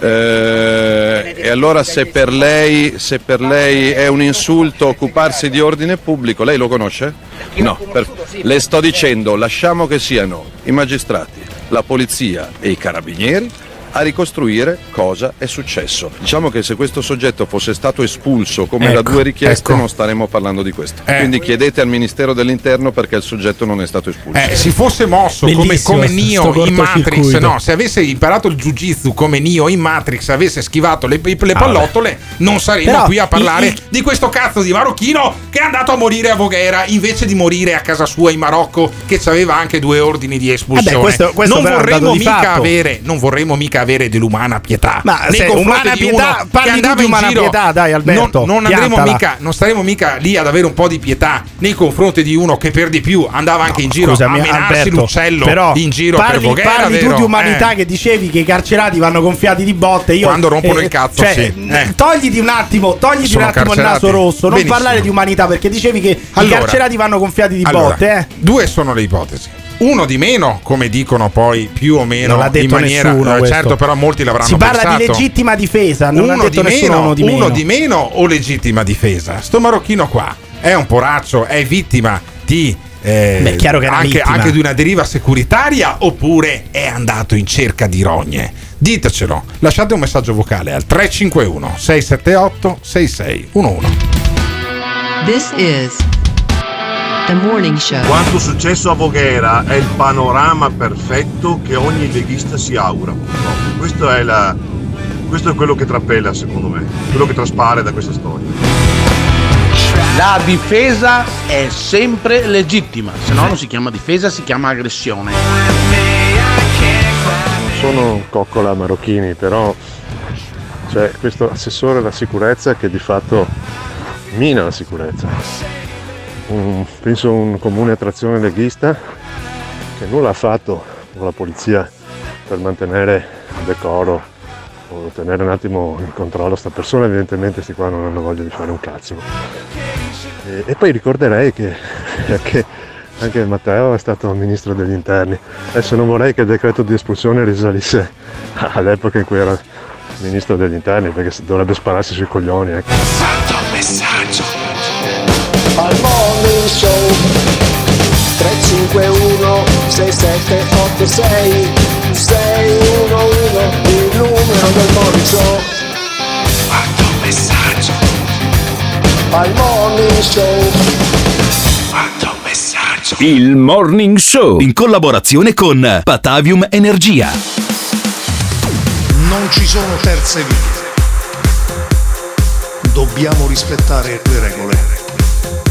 Eh, e allora se per, lei, se per lei è un insulto occuparsi di ordine pubblico, lei lo conosce? No, per- le sto dicendo, lasciamo che siano i magistrati, la polizia e i carabinieri a ricostruire cosa è successo. Diciamo che se questo soggetto fosse stato espulso come da Ecco, due richieste ecco. non staremmo parlando di questo. Eh. Quindi chiedete al Ministero dell'Interno perché il soggetto non è stato espulso. Eh, si fosse mosso come, Bellissimo come Neo in. Matrix, no, se avesse imparato il jiu-jitsu come Neo in Matrix, avesse schivato le, le pallottole, non saremmo Però qui a parlare il- il- di questo cazzo di marocchino che è andato a morire a Voghera invece di morire a casa sua in Marocco, che aveva anche due ordini di espulsione. Eh beh, questo- questo non, vorremmo di mica fatto. avere, non vorremmo mica avere dell'umana pietà. Ma nei se umana pietà, parli tu di umana giro, pietà, dai, Alberto, Non, non mica, non staremo mica lì ad avere un po' di pietà nei confronti di uno che per di più andava anche in giro Scusami, a menarsi Alberto, l'uccello però in giro parli, per Voghera, parli tu di umanità Eh. che dicevi che i carcerati vanno gonfiati di botte. Io, Quando rompono il cazzo, cioè, sì. Eh. Togliti un attimo, togliti Sono un attimo il carcerati. naso rosso. Non Benissimo. parlare di umanità perché dicevi che Allora. i carcerati vanno gonfiati di Allora, botte. Eh. Due sono le ipotesi. Uno di meno, come dicono poi più o meno Non in maniera nessuno eh, questo. certo, però molti l'avranno Si parla pensato. di legittima difesa, non uno ha detto di, nessuno meno, uno di meno. uno di meno o legittima difesa? Sto marocchino qua è un poraccio, è vittima di eh, Beh, anche, anche di una deriva securitaria oppure è andato in cerca di rogne? Ditecelo, lasciate un messaggio vocale al 351 678 6611. This is The Morning Show. Quanto successo a Voghera è il panorama perfetto che ogni leghista si augura. Questo è, la- questo è quello che trapela, secondo me, quello che traspare da questa storia. La difesa è sempre legittima, se no non si chiama difesa, si chiama aggressione. sono coccola marocchini, però c'è questo assessore alla sicurezza che di fatto mina la sicurezza. Un- penso un comune attrazione leghista che nulla ha fatto con la polizia per mantenere il decoro o tenere un attimo in controllo sta persona, evidentemente questi qua non hanno voglia di fare un cazzo. E, e poi ricorderei che, che anche Matteo è stato ministro degli interni. Adesso non vorrei che il decreto di espulsione risalisse all'epoca in cui era ministro degli interni, perché dovrebbe spararsi sui coglioni. Ecco. Al morning show. 351 6786 611 il numero del morning show. Quanto messaggio. Al morning show. Quanto messaggio. Il Morning Show. In collaborazione con Patavium Energia. Non ci sono terze vie. Dobbiamo rispettare le regole,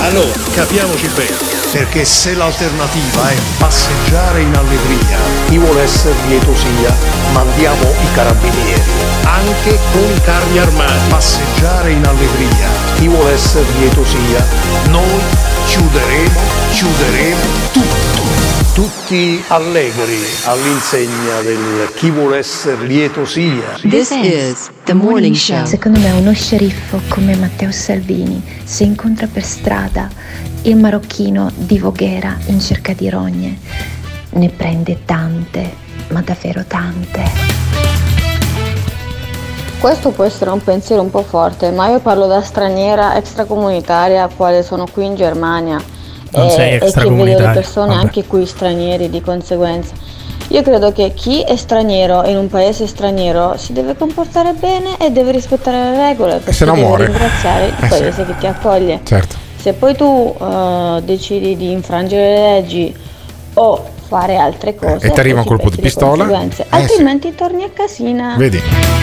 Allora, capiamoci bene, perché se l'alternativa è passeggiare in allegria, chi vuole essere lieto sia, mandiamo i carabinieri, anche con i carri armati. Passeggiare in allegria, chi vuole essere lieto sia, noi chiuderemo, chiuderemo tutto. Tutti allegri all'insegna del chi vuole essere lieto sia. This is the morning show. Secondo me uno sceriffo come Matteo Salvini, se incontra per strada il marocchino di Voghera in cerca di rogne, ne prende tante, ma davvero tante. Questo può essere un pensiero un po' forte, ma io parlo da straniera extracomunitaria, quale sono qui in Germania Non e, sei e che vedo le persone vabbè. anche qui stranieri di conseguenza. Io credo che chi è straniero in un paese straniero si deve comportare bene e deve rispettare le regole perché se no deve muore. ringraziare il Eh sì. paese che ti accoglie. Certo. Se poi tu eh, decidi di infrangere le leggi o fare altre cose, E ti arriva un colpo di pistola? Eh sì. altrimenti torni a casina. Vedi,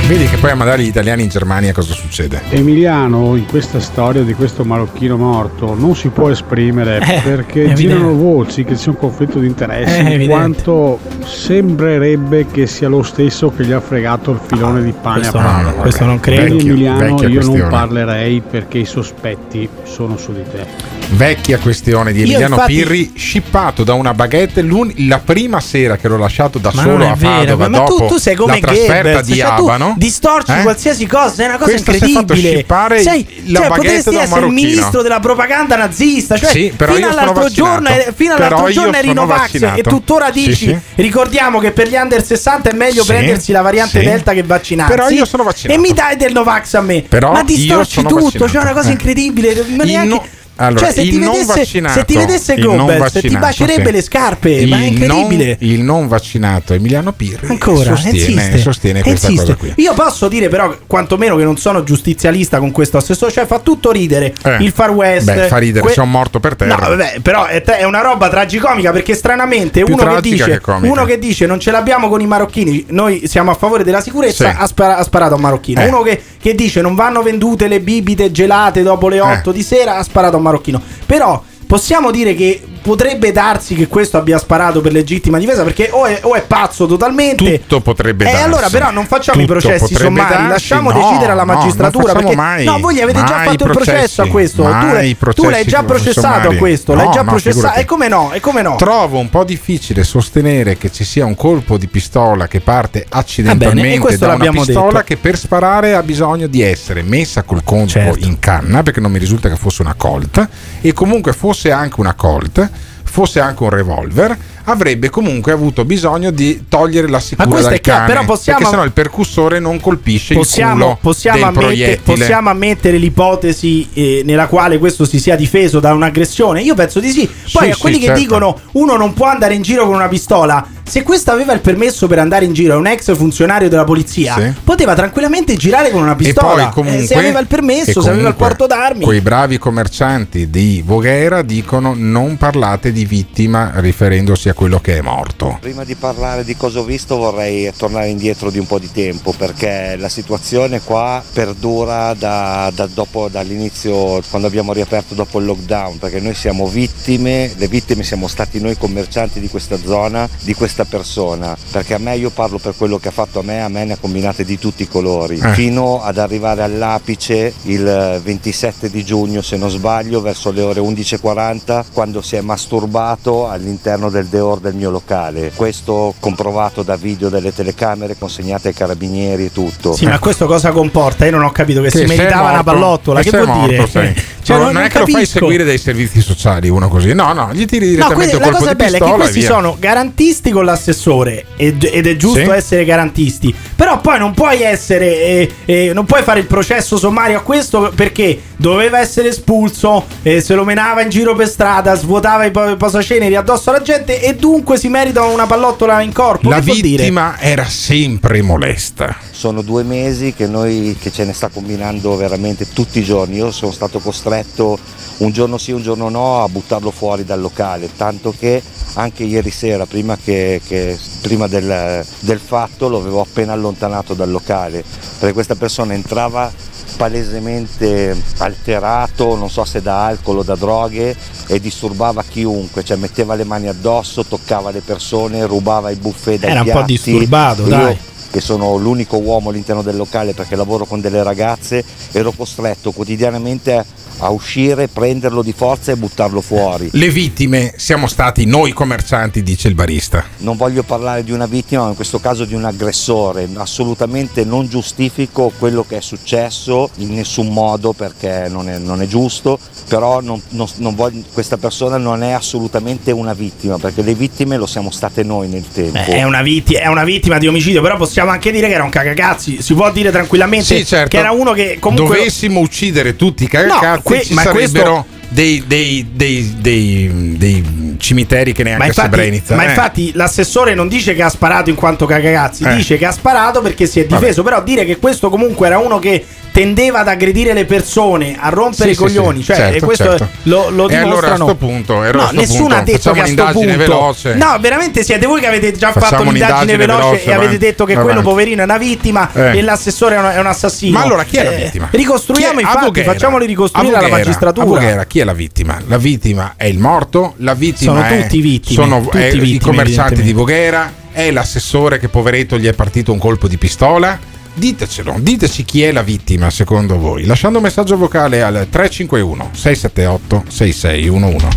vedi che poi a mandare gli italiani in Germania cosa succede? Emiliano in questa storia di questo marocchino morto non si può esprimere Eh, perché girano voci che c'è un conflitto di interessi Eh, in evidente. quanto sembrerebbe che sia lo stesso che gli ha fregato il filone di pane questo a no, Padova. questo non credo. Quindi, Vecchio- Emiliano vecchia io non questione. parlerei perché i sospetti sono su di te Vecchia questione di Emiliano infatti- Pirri, scippato da una baguette l'un- la prima sera che l'ho lasciato da Ma solo a vero, Padova ma tu, dopo tu sei come la trasferta Goebbels, di cioè tu Abano. distorci Eh? qualsiasi cosa, è una cosa Questo si è fatto incredibile. sei, la cioè, potresti essere il ministro della propaganda nazista, cioè Sì, però fino all'altro giorno, fino all'altro io giorno eri Novax e tuttora Sì, dici sì. ricordiamo che per gli under 60 è meglio Sì, prendersi la variante sì. Delta che vaccinarsi. Però io sono vaccinato. E mi dai del Novax a me. Però ma distorci tutto, vaccinato. cioè è una cosa Eh. incredibile, ma neanche allora, cioè, se il ti vedesse, se ti vedesse il Goebbels, ti bacerebbe sì. le scarpe, ma è Il incredibile. non- il non vaccinato Emiliano Pirri Ancora, sostiene, insiste, sostiene questa insiste. cosa qui. Io posso dire però quantomeno che non sono giustizialista con questo assessore, cioè fa tutto ridere. Eh. Il Far West. Beh, fa ridere, sono morto per terra. No, vabbè, però è, è una roba tragicomica perché stranamente uno che, dice, che uno che dice non ce l'abbiamo con i marocchini, noi siamo a favore della sicurezza, Sì. ha, spara- ha sparato a un marocchino. Eh. Uno che, che dice non vanno vendute le bibite gelate dopo le 8 di sera, ha sparato a un marocchino. Però possiamo dire che potrebbe darsi che questo abbia sparato per legittima difesa perché o è, o è pazzo totalmente Tutto potrebbe e darsi. allora però non facciamo i Tutto processi potrebbe sommari, darsi. lasciamo No, decidere alla no, magistratura facciamo perché mai, no, voi avete già fatto il processi, processo a questo, tu l'hai, tu l'hai processi già processato a questo, No, l'hai già no, processato e come no? E come no? Trovo un po' difficile sostenere che ci sia un colpo di pistola che parte e accidentalmente questo da una pistola detto. che per sparare ha bisogno di essere messa col colpo Certo. in canna perché non mi risulta che fosse una Colt e comunque fosse anche una Colt fosse anche un revolver avrebbe comunque avuto bisogno di togliere la sicura questo dal è chiaro, cane però possiamo- perché sennò il percussore non colpisce il Possiamo, culo possiamo, del ammette- proiettile possiamo ammettere l'ipotesi eh, nella quale questo si sia difeso da un'aggressione? Io penso di sì. Poi Sì, a quelli sì, che certo. dicono uno non può andare in giro con una pistola, se questo aveva il permesso per andare in giro, è un ex funzionario della polizia, Sì. poteva tranquillamente girare con una pistola. E poi Eh, comunque, se aveva il permesso, e se aveva il comunque porto d'armi. Quei bravi commercianti di Voghera dicono non parlate di vittima riferendosi a quello che è morto. Prima di parlare di cosa ho visto vorrei tornare indietro di un po' di tempo perché la situazione qua perdura da, da dopo, dall'inizio quando abbiamo riaperto dopo il lockdown perché noi siamo vittime, le vittime siamo stati noi commercianti di questa zona, di questa persona perché a me io parlo per quello che ha fatto a me, a me ne ha combinate di tutti i colori Eh. fino ad arrivare all'apice il 27 di giugno se non sbaglio verso le ore 11.40 quando si è masturbato all'interno del deor del mio locale questo comprovato da video delle telecamere consegnate ai carabinieri e tutto Sì, ma questo cosa comporta? Io non ho capito che, Che si meritava una morto. pallottola. E Che sei vuol dire? morto, sei. Cioè, non, non- non è che lo fai capisco. seguire dai servizi sociali uno così. No, no, gli tiri No, direttamente un la cosa bella è che questi via. sono garantisti con l'assessore ed, ed è giusto Sì. essere garantisti. Però poi non puoi essere, eh, eh, non puoi fare il processo sommario a questo perché doveva essere espulso, eh, se lo menava in giro per strada, svuotava i po- posaceneri addosso alla gente e dunque si merita una pallottola in corpo. La Che vuol dire? vittima era sempre molesta. Sono due mesi che noi che ce ne sta combinando veramente tutti i giorni. Io sono stato costretto un giorno sì, un giorno no a buttarlo fuori dal locale, tanto che anche ieri sera, prima, che- che- prima del, del fatto, lo avevo appena allontanato dal locale, perché questa persona entrava palesemente alterato, non so se da alcol o da droghe, e disturbava chiunque, cioè metteva le mani addosso, toccava le persone, rubava i buffet dai Era un po' piatti. disturbato, Io- dai. che sono l'unico uomo all'interno del locale perché lavoro con delle ragazze, ero costretto quotidianamente a uscire, prenderlo di forza e buttarlo fuori. Le vittime siamo stati noi commercianti, dice il barista. Non voglio parlare di una vittima, ma in questo caso di un aggressore. Assolutamente non giustifico quello che è successo in nessun modo perché non è, non è giusto, però non- non- non voglio- questa persona non è assolutamente una vittima perché le vittime lo siamo state noi nel tempo. Eh, È una, vitti- è una vittima di omicidio, però possiamo anche dire che era un cagacazzi. Si può dire tranquillamente Sì, certo. che era uno che comunque. Dovessimo uccidere tutti i cagacazzi, No, que- ci ma sarebbero dei, dei- dei- dei- dei cimiteri che neanche Ma infatti, Srebrenica. ma eh. infatti l'assessore non dice che ha sparato in quanto cagacazzi, Eh. dice che ha sparato perché si è difeso. Però dire che questo comunque era uno che tendeva ad aggredire le persone, a rompere Sì, i sì, coglioni, sì, cioè certo, e questo certo. lo, lo E allora a dimostrano. sto punto, no, a sto nessuno punto ha detto facciamo che a sto punto veloce. No, veramente siete voi che avete già Facciamo fatto un'indagine veloce, veloce, e avete detto che avanti. quello poverino è una vittima Eh. e l'assessore è un, assassino. Ma allora chi è la Eh, vittima? Ricostruiamo Chi è- i fatti, Voghera? facciamoli ricostruire alla magistratura. Voghera, chi è la vittima? La vittima è il morto, la vittima Sono è- tutti vittime, sono tutti è vittime, i commercianti di. Voghera, è l'assessore che poveretto gli è partito un colpo di pistola. Ditecelo, diteci chi è la vittima secondo voi, lasciando un messaggio vocale al 351 678 6611.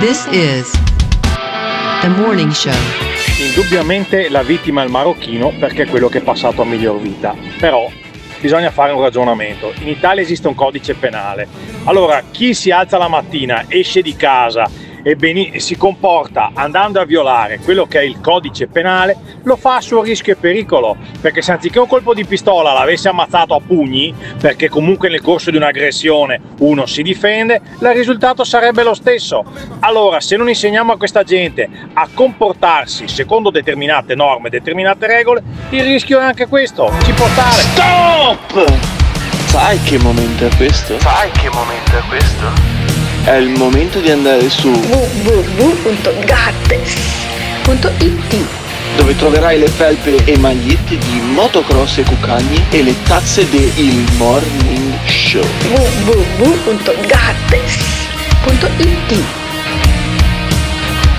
This is the morning show. Indubbiamente la vittima è il marocchino perché è quello che è passato a miglior vita. Però bisogna fare un ragionamento. In Italia esiste un codice penale. Allora, chi si alza la mattina, esce di casa e beni- si comporta andando a violare quello che è il codice penale, lo fa a suo rischio e pericolo. Perché se anziché un colpo di pistola l'avesse ammazzato a pugni, perché comunque nel corso di un'aggressione uno si difende, il risultato sarebbe lo stesso. Allora, se non insegniamo a questa gente a comportarsi secondo determinate norme, determinate regole, il rischio è anche questo. Ci può stare. Stop! Sai che momento è questo? Sai che momento è questo? È il momento di andare su www.gattes.it dove troverai le felpe e magliette di motocross e cucagni e le tazze del Il Morning Show. www.gattes.it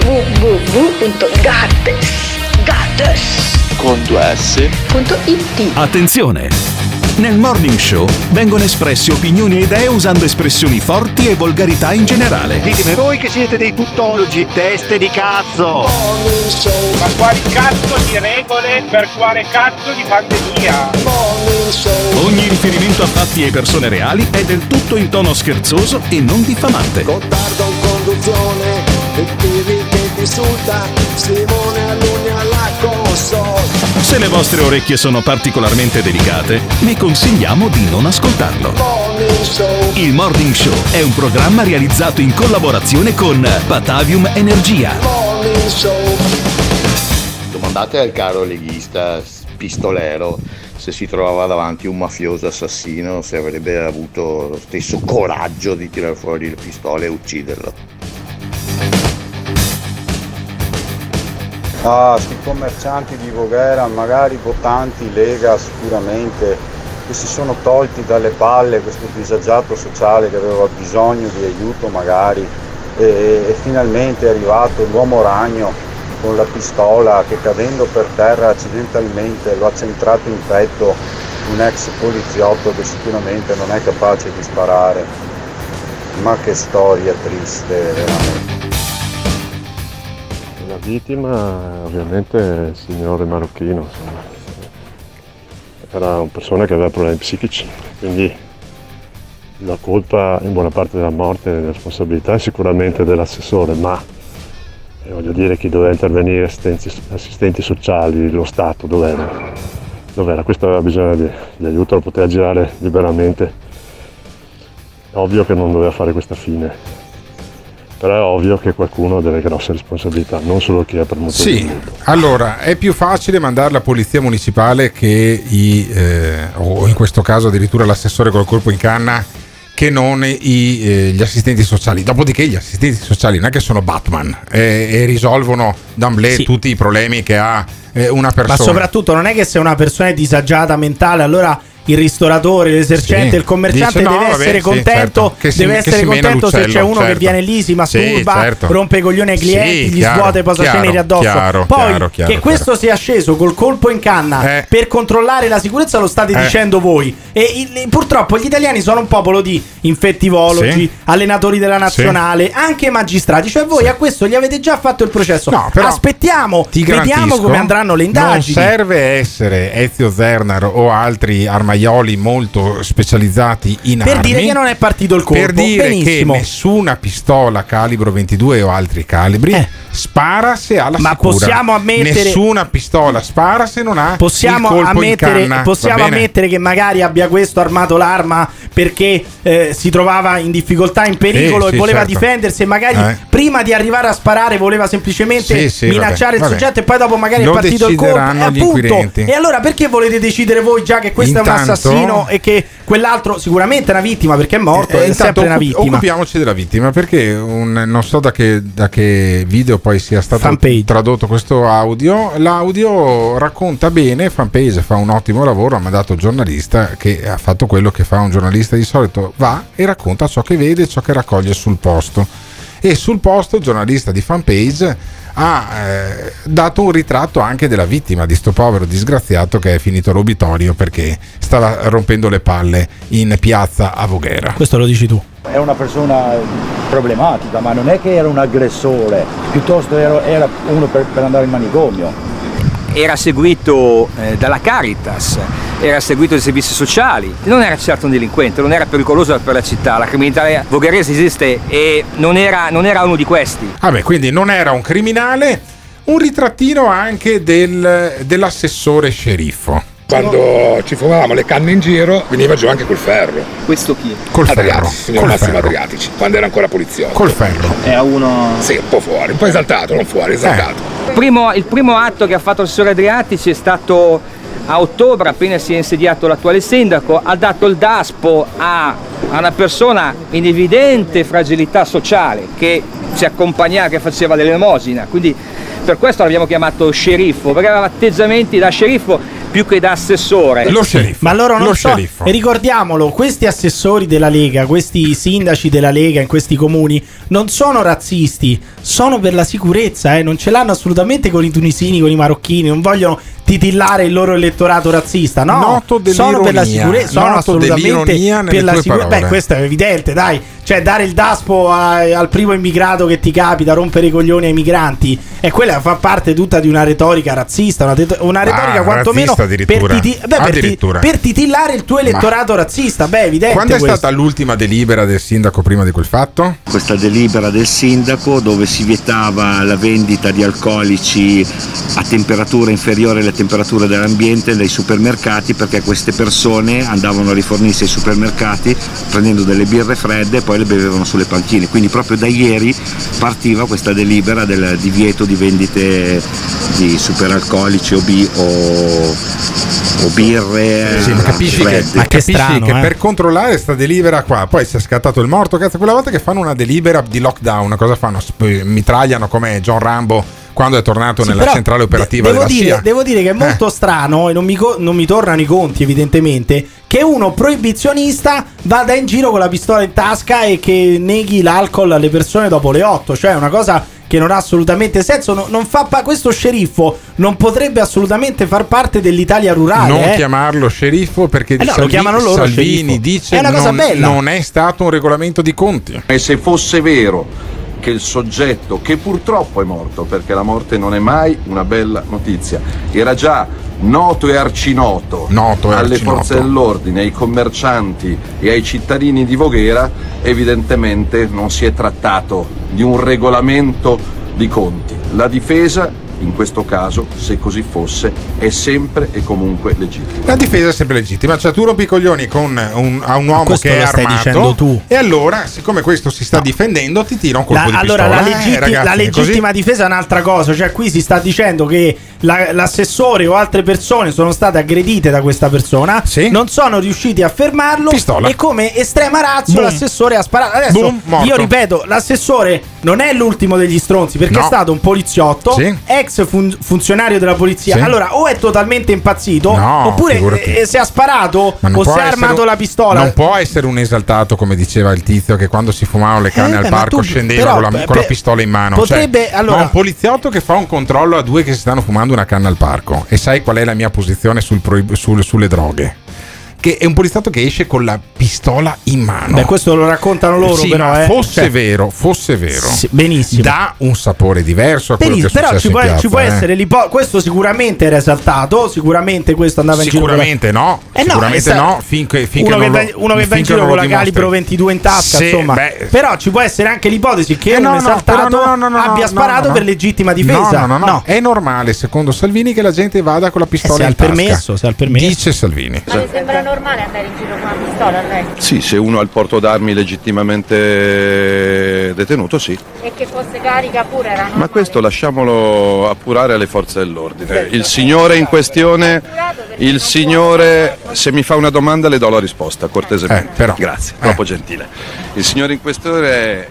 www.gattes.it Con due S. Attenzione! Nel Morning Show vengono espresse opinioni e idee usando espressioni forti e volgarità in generale. Ditemi voi che siete dei tuttologi, teste di cazzo! Ma quali cazzo di regole per quale cazzo di pandemia? Ogni riferimento a fatti e persone reali è del tutto in tono scherzoso e non diffamante. Gottardo in conduzione, e che ti insulta, Simone all'ugna alla console. Se le vostre orecchie sono particolarmente delicate, vi consigliamo di non ascoltarlo. Il Morning Show è un programma realizzato in collaborazione con Batavium Energia. Domandate al caro leghista pistolero se si trovava davanti un mafioso assassino se avrebbe avuto lo stesso coraggio di tirare fuori le pistole e ucciderlo. Ah, sti commercianti di Voghera, magari votanti, Lega sicuramente, che si sono tolti dalle palle questo disagiato sociale che aveva bisogno di aiuto magari e, e finalmente è arrivato l'uomo ragno con la pistola che cadendo per terra accidentalmente lo ha centrato in petto un ex poliziotto che sicuramente non è capace di sparare. Ma che storia triste veramente. La vittima ovviamente il signore marocchino, era una persona che aveva problemi psichici, quindi la colpa in buona parte della morte e della responsabilità è sicuramente dell'assessore, ma eh, voglio dire chi doveva intervenire, assistenti, assistenti sociali, lo Stato, dov'era? Dov'era? Questo aveva bisogno di, di aiuto, lo poteva girare liberamente. Ovvio che non doveva fare questa fine, però è ovvio che qualcuno ha delle grosse responsabilità, non solo chi è promotore. Sì, allora è più facile mandare la polizia municipale che i, eh, o in questo caso addirittura l'assessore col colpo in canna che non i, eh, gli assistenti sociali. Dopodiché gli assistenti sociali non è che sono Batman eh, e risolvono d'amblè Sì. tutti i problemi che ha eh, una Ma persona. soprattutto non è che se una persona è disagiata mentale, allora il ristoratore, l'esercente, Sì. il commerciante Dice, no, deve vabbè, essere sì, contento, certo. Che si- deve che essere contento se c'è uno che certo. viene lì, si masturba, Sì, certo. rompe i coglioni ai clienti, Sì, gli chiaro, svuota i posaceneri chiaro, addosso. chiaro, Poi chiaro, che questo sia sceso col colpo in canna per controllare la sicurezza lo state Eh. dicendo voi. E il- purtroppo gli italiani sono un popolo di infettivologi, Sì. allenatori della nazionale, anche magistrati. Cioè voi a questo gli avete già fatto il processo. però Aspettiamo, Ti vediamo come andranno le indagini. Non serve essere Ezio Zernar o altri armaioli molto specializzati in Per armi. dire che non è partito il colpo. Per dire Benissimo. che nessuna pistola calibro 22 o altri calibri spara se ha la Eh. Ma sicura. possiamo ammettere- Nessuna pistola spara se non ha Possiamo, il colpo ammettere, canna. possiamo ammettere che magari abbia questo armato l'arma perché eh, si trovava in difficoltà, in pericolo Sì, e voleva certo. difendersi e magari Eh. prima di arrivare a sparare voleva semplicemente Sì, sì, minacciare vabbè, il vabbè. soggetto e poi dopo magari Lo è partito il colpo. E gli appunto, e allora perché volete decidere voi già che questo è un Intanto- assassino e che quell'altro sicuramente è una vittima perché è morto, Eh, è sempre una vittima. Occupiamoci della vittima perché un- non so da che, da che video poi sia stato tradotto questo audio. L'audio racconta bene, Fanpage fa un ottimo lavoro, ha mandato il giornalista che ha fatto quello che fa un giornalista di solito, va e racconta ciò che vede, ciò che raccoglie sul posto. E sul posto il giornalista di Fanpage ha eh, dato un ritratto anche della vittima di sto povero disgraziato che è finito all'obitorio perché stava rompendo le palle in piazza a Voghera. Questo lo dici tu. È una persona problematica, ma non è che era un aggressore, piuttosto era, era uno per, per andare in manicomio. Era seguito eh, dalla Caritas, era seguito dai servizi sociali, non era certo un delinquente, non era pericoloso per la città, la criminalità vogherese esiste e non era, non era uno di questi. Vabbè, quindi non era un criminale, un ritrattino anche del- dell'assessore sceriffo. Quando ci fumavamo le canne in giro veniva giù anche col ferro. Questo chi? Col ferro, Adriatici, signor col Massimo ferro. Adriatici, quando era ancora poliziotto. Col ferro. Era uno... Sì, un po' fuori, un po' esaltato, non fuori, esaltato. Il primo, il primo atto che ha fatto l'assessore Adriatici è stato a ottobre, appena si è insediato l'attuale sindaco, ha dato il DASPO a, a una persona in evidente fragilità sociale che si accompagnava, che faceva l'elemosina, quindi per questo l'abbiamo chiamato sceriffo, perché aveva atteggiamenti da sceriffo più che da assessore. Ma loro non lo so, sceriffo. e ricordiamolo, questi assessori della Lega, questi sindaci della Lega in questi comuni non sono razzisti, sono per la sicurezza, eh, non ce l'hanno assolutamente con i tunisini, con i marocchini, non vogliono titillare il loro elettorato razzista, no, sono per la sicurezza, sono assolutamente per la sicurezza. Beh, questo è evidente, dai, cioè dare il daspo a- al primo immigrato che ti capita, rompere i coglioni ai migranti, e quella fa parte tutta di una retorica razzista, una, te- una retorica Ah, quantomeno per, addirittura. titi- beh, per ti- Addirittura. per titillare il tuo elettorato razzista. Beh, evidente. Quando è questo. stata l'ultima delibera del sindaco prima di quel fatto? questa delibera del sindaco dove si vietava la vendita di alcolici a temperatura inferiore alle temperature dell'ambiente nei supermercati perché queste persone andavano a rifornirsi ai supermercati prendendo delle birre fredde e poi le bevevano sulle panchine. Quindi proprio da ieri partiva questa delibera del divieto di vendite di superalcolici o, bi- o, o birre Sì, ma capisci che, ma capisci che eh. per controllare sta delibera qua, poi si è scattato il morto. Cazzo, quella volta che fanno una delibera di lockdown, cosa fanno? Mitragliano come John Rambo quando è tornato Sì, nella centrale operativa devo della dire, SIA. devo dire che è molto strano e non mi, co- non mi tornano i conti evidentemente che uno proibizionista vada in giro con la pistola in tasca e che neghi l'alcol alle persone dopo le 8 cioè è una cosa che non ha assolutamente senso no- non fa pa- questo sceriffo non potrebbe assolutamente far parte dell'Italia rurale non eh. chiamarlo sceriffo perché Eh no, lo Salvi- chiamano loro Salvini sceriffo. dice È una cosa non, bella. non è stato un regolamento di conti. E se fosse vero che il soggetto, che purtroppo è morto, perché la morte non è mai una bella notizia, era già noto e arcinoto Noto e alle arcinoto. forze dell'ordine, ai commercianti e ai cittadini di Voghera, evidentemente non si è trattato di un regolamento di conti. La difesa, in questo caso, se così fosse, è sempre e comunque legittima. La difesa è sempre legittima, cioè tu rompi i coglioni con un, a un uomo questo che è lo stai armato dicendo tu. e allora, siccome questo si sta difendendo, ti tira un colpo La- di allora, pistola. la, Eh, legitti- ragazzi, la è legittima difesa è un'altra cosa. Cioè, qui si sta dicendo che la- l'assessore o altre persone sono state aggredite da questa persona. Non sono riusciti a fermarlo. E come estrema razza, Boom. l'assessore ha sparato. Adesso Boom, io ripeto: l'assessore non è l'ultimo degli stronzi perché No. è stato un poliziotto, Sì. ex fun- funzionario della polizia. Sì. Allora, o è totalmente impazzito, No, oppure eh, se ha sparato o se ha essere armato un- la pistola. Non può essere un esaltato, come diceva il tizio, che quando si fumavano le canne Eh, al beh, ma parco tu- scendeva però, con, la, con la beh, pistola in mano. potrebbe- Cioè, allora- ma un poliziotto che fa un controllo a due che si stanno fumando una canna al parco. E sai qual è la mia posizione sul proib- sul- sulle droghe? Che è un poliziotto che esce con la pistola in mano. Beh, questo lo raccontano loro, Sì, però. ma eh. fosse Cioè, vero, fosse vero, Sì, benissimo. dà un sapore diverso a quello Benissimo, che è però ci può, in piazza, ci può eh. essere l'ipotesi. Questo sicuramente era esaltato. Sicuramente questo andava in giro. Sicuramente no, Eh no, sicuramente no, finché, finché uno, non che va, lo- uno che va in giro con la calibro 22 in tasca, Sì, insomma. beh. Però ci può essere anche l'ipotesi che Eh, un no, esaltato no, no, no, abbia no, sparato per legittima difesa. No, no, no, no. È normale, secondo Salvini, che la gente vada con la pistola Eh, se ha in il tasca. permesso, se ha il permesso. Dice Salvini. Ma le sembra normale andare in giro con una pistola a lei? Sì, se uno ha il porto d'armi legittimamente detenuto, sì. E che fosse carica pure era Ma normale? questo lasciamolo appurare alle forze dell'ordine. Il signore in questione, il signore, se mi fa una domanda le do la risposta, cortesemente. Eh, Grazie, troppo gentile. Il signore in questione è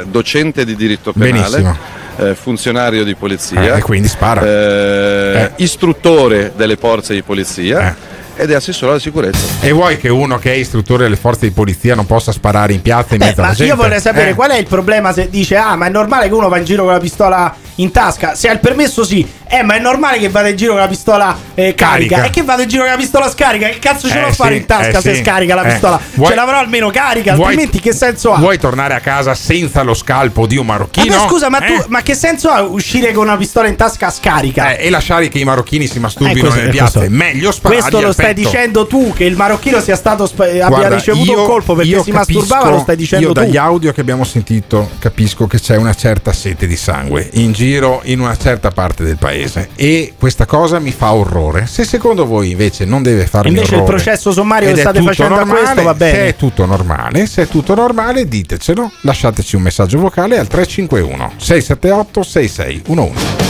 eh, docente di diritto penale. Benissimo. eh, funzionario di polizia Eh, e quindi spara. eh, istruttore delle forze di polizia Eh. Ed è assessore alla sicurezza E vuoi che uno che è istruttore delle forze di polizia non possa sparare in piazza in Eh, mezzo ma alla gente? io vorrei sapere Eh. qual è il problema se dice ah ma è normale che uno va in giro con la pistola in tasca se ha il permesso sì eh ma è normale che vada in giro con la pistola eh, carica. Carica. e che vado in giro con la pistola scarica che cazzo ce Eh, l'ho a fare sì, in tasca eh, se sì. scarica la Eh. pistola Vuoi- ce l'avrò almeno carica Vuoi- altrimenti che senso ha Vuoi tornare a casa senza lo scalpo di un Ma marocchino? poi scusa, ma, tu, Eh? ma che senso ha uscire con una pistola in tasca scarica? Eh, e lasciare che i marocchini si Eh, masturbino nelle eh, piazze. Meglio sparargli Questo lo al stai petto. dicendo tu, che il marocchino sia stato sp- abbia Guarda, ricevuto io- un colpo perché io si capisco- masturbava, lo stai dicendo Io tu. dagli audio che abbiamo sentito capisco che c'è una certa sete di sangue in giro in una certa parte del paese e questa cosa mi fa orrore. Se secondo voi invece non deve farmi Invece il orrore processo sommario che state facendo a normale, questo va bene. Se è tutto normale, se è tutto normale, ditecelo, lasciateci un messaggio vocale al 351 678 6611.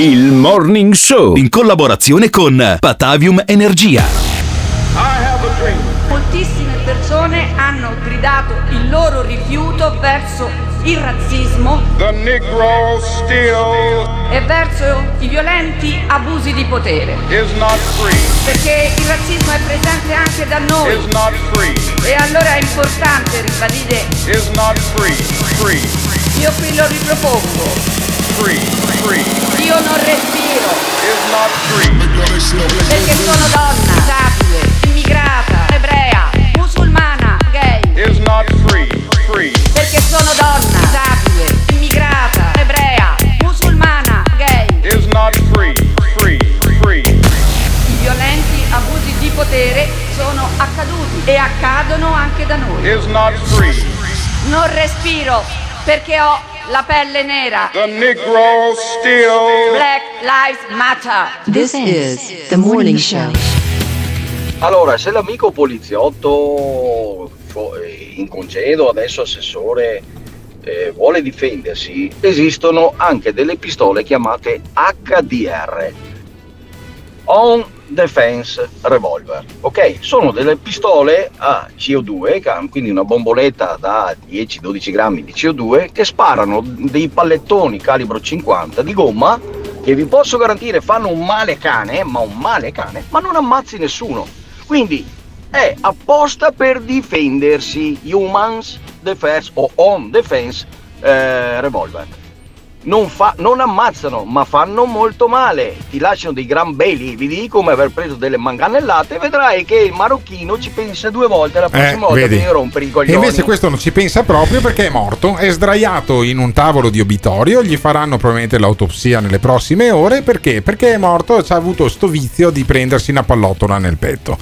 Il Morning Show in collaborazione con Patavium Energia. Moltissime persone hanno gridato il loro rifiuto verso il razzismo e verso i violenti abusi di potere. Perché il razzismo è presente anche da noi. E allora è importante ribadire. Io qui lo ripropongo. Io non respiro. Perché sono donna, disabile, immigrata, ebrea, musulmana, gay. Perché sono donna, disabile, immigrata, ebrea, musulmana, gay. I violenti abusi di potere sono accaduti e accadono anche da noi. Non respiro perché ho la pelle nera. Black Lives Matter. This is the morning show. Allora, se l'amico poliziotto eh, in congedo, adesso assessore, eh, vuole difendersi, esistono anche delle pistole chiamate HDR, On Defense Revolver. Ok? Sono delle pistole a CO2, che hanno quindi una bomboletta da 10-12 grammi di CO2, che sparano dei pallettoni calibro 50 di gomma che vi posso garantire fanno un male cane, ma un male cane, ma non ammazzi nessuno. Quindi è apposta per difendersi Humans Defense o On Defense eh, Revolver. Non, fa- non ammazzano, ma fanno molto male. Ti lasciano dei gran bei lividi come aver preso delle manganellate e vedrai che il marocchino ci pensa due volte la prossima volta vedi. che rompere i E coglioni. invece questo non ci pensa proprio perché è morto, è sdraiato in un tavolo di obitorio, gli faranno probabilmente l'autopsia nelle prossime ore perché? Perché è morto e ha avuto sto vizio di prendersi una pallottola nel petto.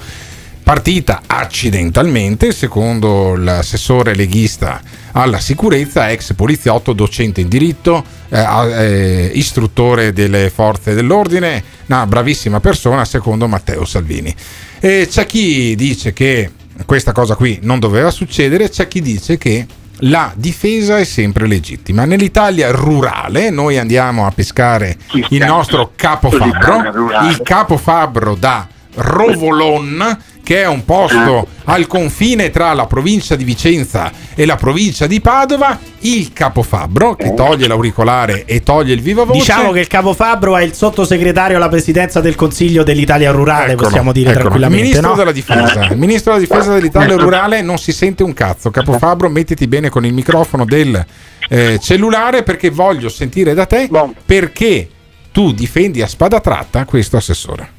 Partita accidentalmente, secondo l'assessore leghista alla sicurezza, ex poliziotto, docente in diritto, eh, eh, istruttore delle forze dell'ordine, una bravissima persona, secondo Matteo Salvini. E c'è chi dice che questa cosa qui non doveva succedere, c'è chi dice che la difesa è sempre legittima. Nell'Italia rurale noi andiamo a pescare il nostro capofabbro, il capofabbro da Rovolon, che è un posto al confine tra la provincia di Vicenza e la provincia di Padova, il capofabbro che toglie l'auricolare e toglie il viva voce. Diciamo che il capo Fabbro è il sottosegretario alla presidenza del Consiglio dell'Italia Rurale, Eccolo, possiamo dire eccolo. tranquillamente. Ministro no? della difesa. Il ministro della difesa dell'Italia rurale non si sente un cazzo. Capofabbro, mettiti bene con il microfono del eh, cellulare perché voglio sentire da te perché tu difendi a spada tratta questo assessore.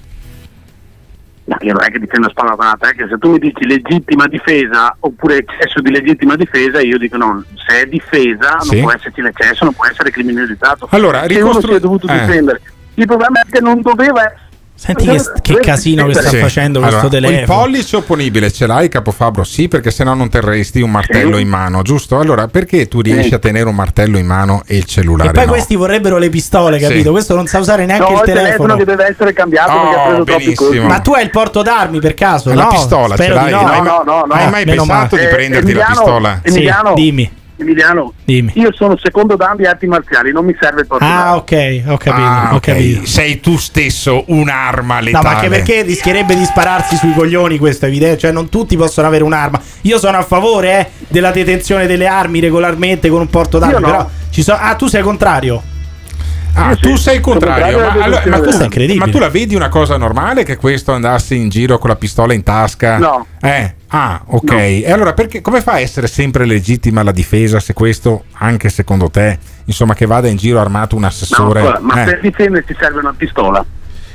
No, io non è che difendo spada è che se tu mi dici legittima difesa oppure eccesso di legittima difesa, io dico no, se è difesa Sì. non può esserci l'eccesso, non può essere criminalizzato. Allora, se uno si è dovuto eh. difendere. Il problema è che non doveva essere. Senti che, che casino che sta Sì. facendo questo Allora, Il telefono. pollice opponibile ce l'hai, Capofabbro? Sì, perché sennò non terresti un martello Sì. in mano, giusto? Allora, perché tu riesci Sì. a tenere un martello in mano e il cellulare E poi no? questi vorrebbero le pistole, Sì. capito? Questo non sa usare neanche No, il telefono. che deve essere cambiato perché ha Oh, preso troppi benissimo. colpi. Ma tu hai il porto d'armi per caso? La no? pistola ce l'hai? no. Hai, No, no, no, no. hai mai pensato male. di Eh, prenderti la Emiliano, pistola? Sì, Emiliano, dimmi. Emiliano, Dimmi. io sono secondo dan di arti marziali, non mi serve il porto Ah, ok, ho capito, Ah, ho ok. capito. Sei tu stesso un'arma No, letale. ma anche perché rischierebbe di spararsi sui coglioni, questo è evidente. Cioè, non tutti possono avere un'arma. Io sono a favore eh, della detenzione delle armi regolarmente con un porto d'armi. No. Però ci so- ah, tu sei contrario. Ah, tu sei contrario, ma, allora- ma tu- Questo è incredibile. ma tu la vedi una cosa normale che questo andasse in giro con la pistola in tasca? No. Eh, ah, ok. No. E allora perché, come fa a essere sempre legittima la difesa se questo, anche secondo te, insomma, che vada in giro armato un No, assessore? guarda, ma eh, per difendersi serve una pistola.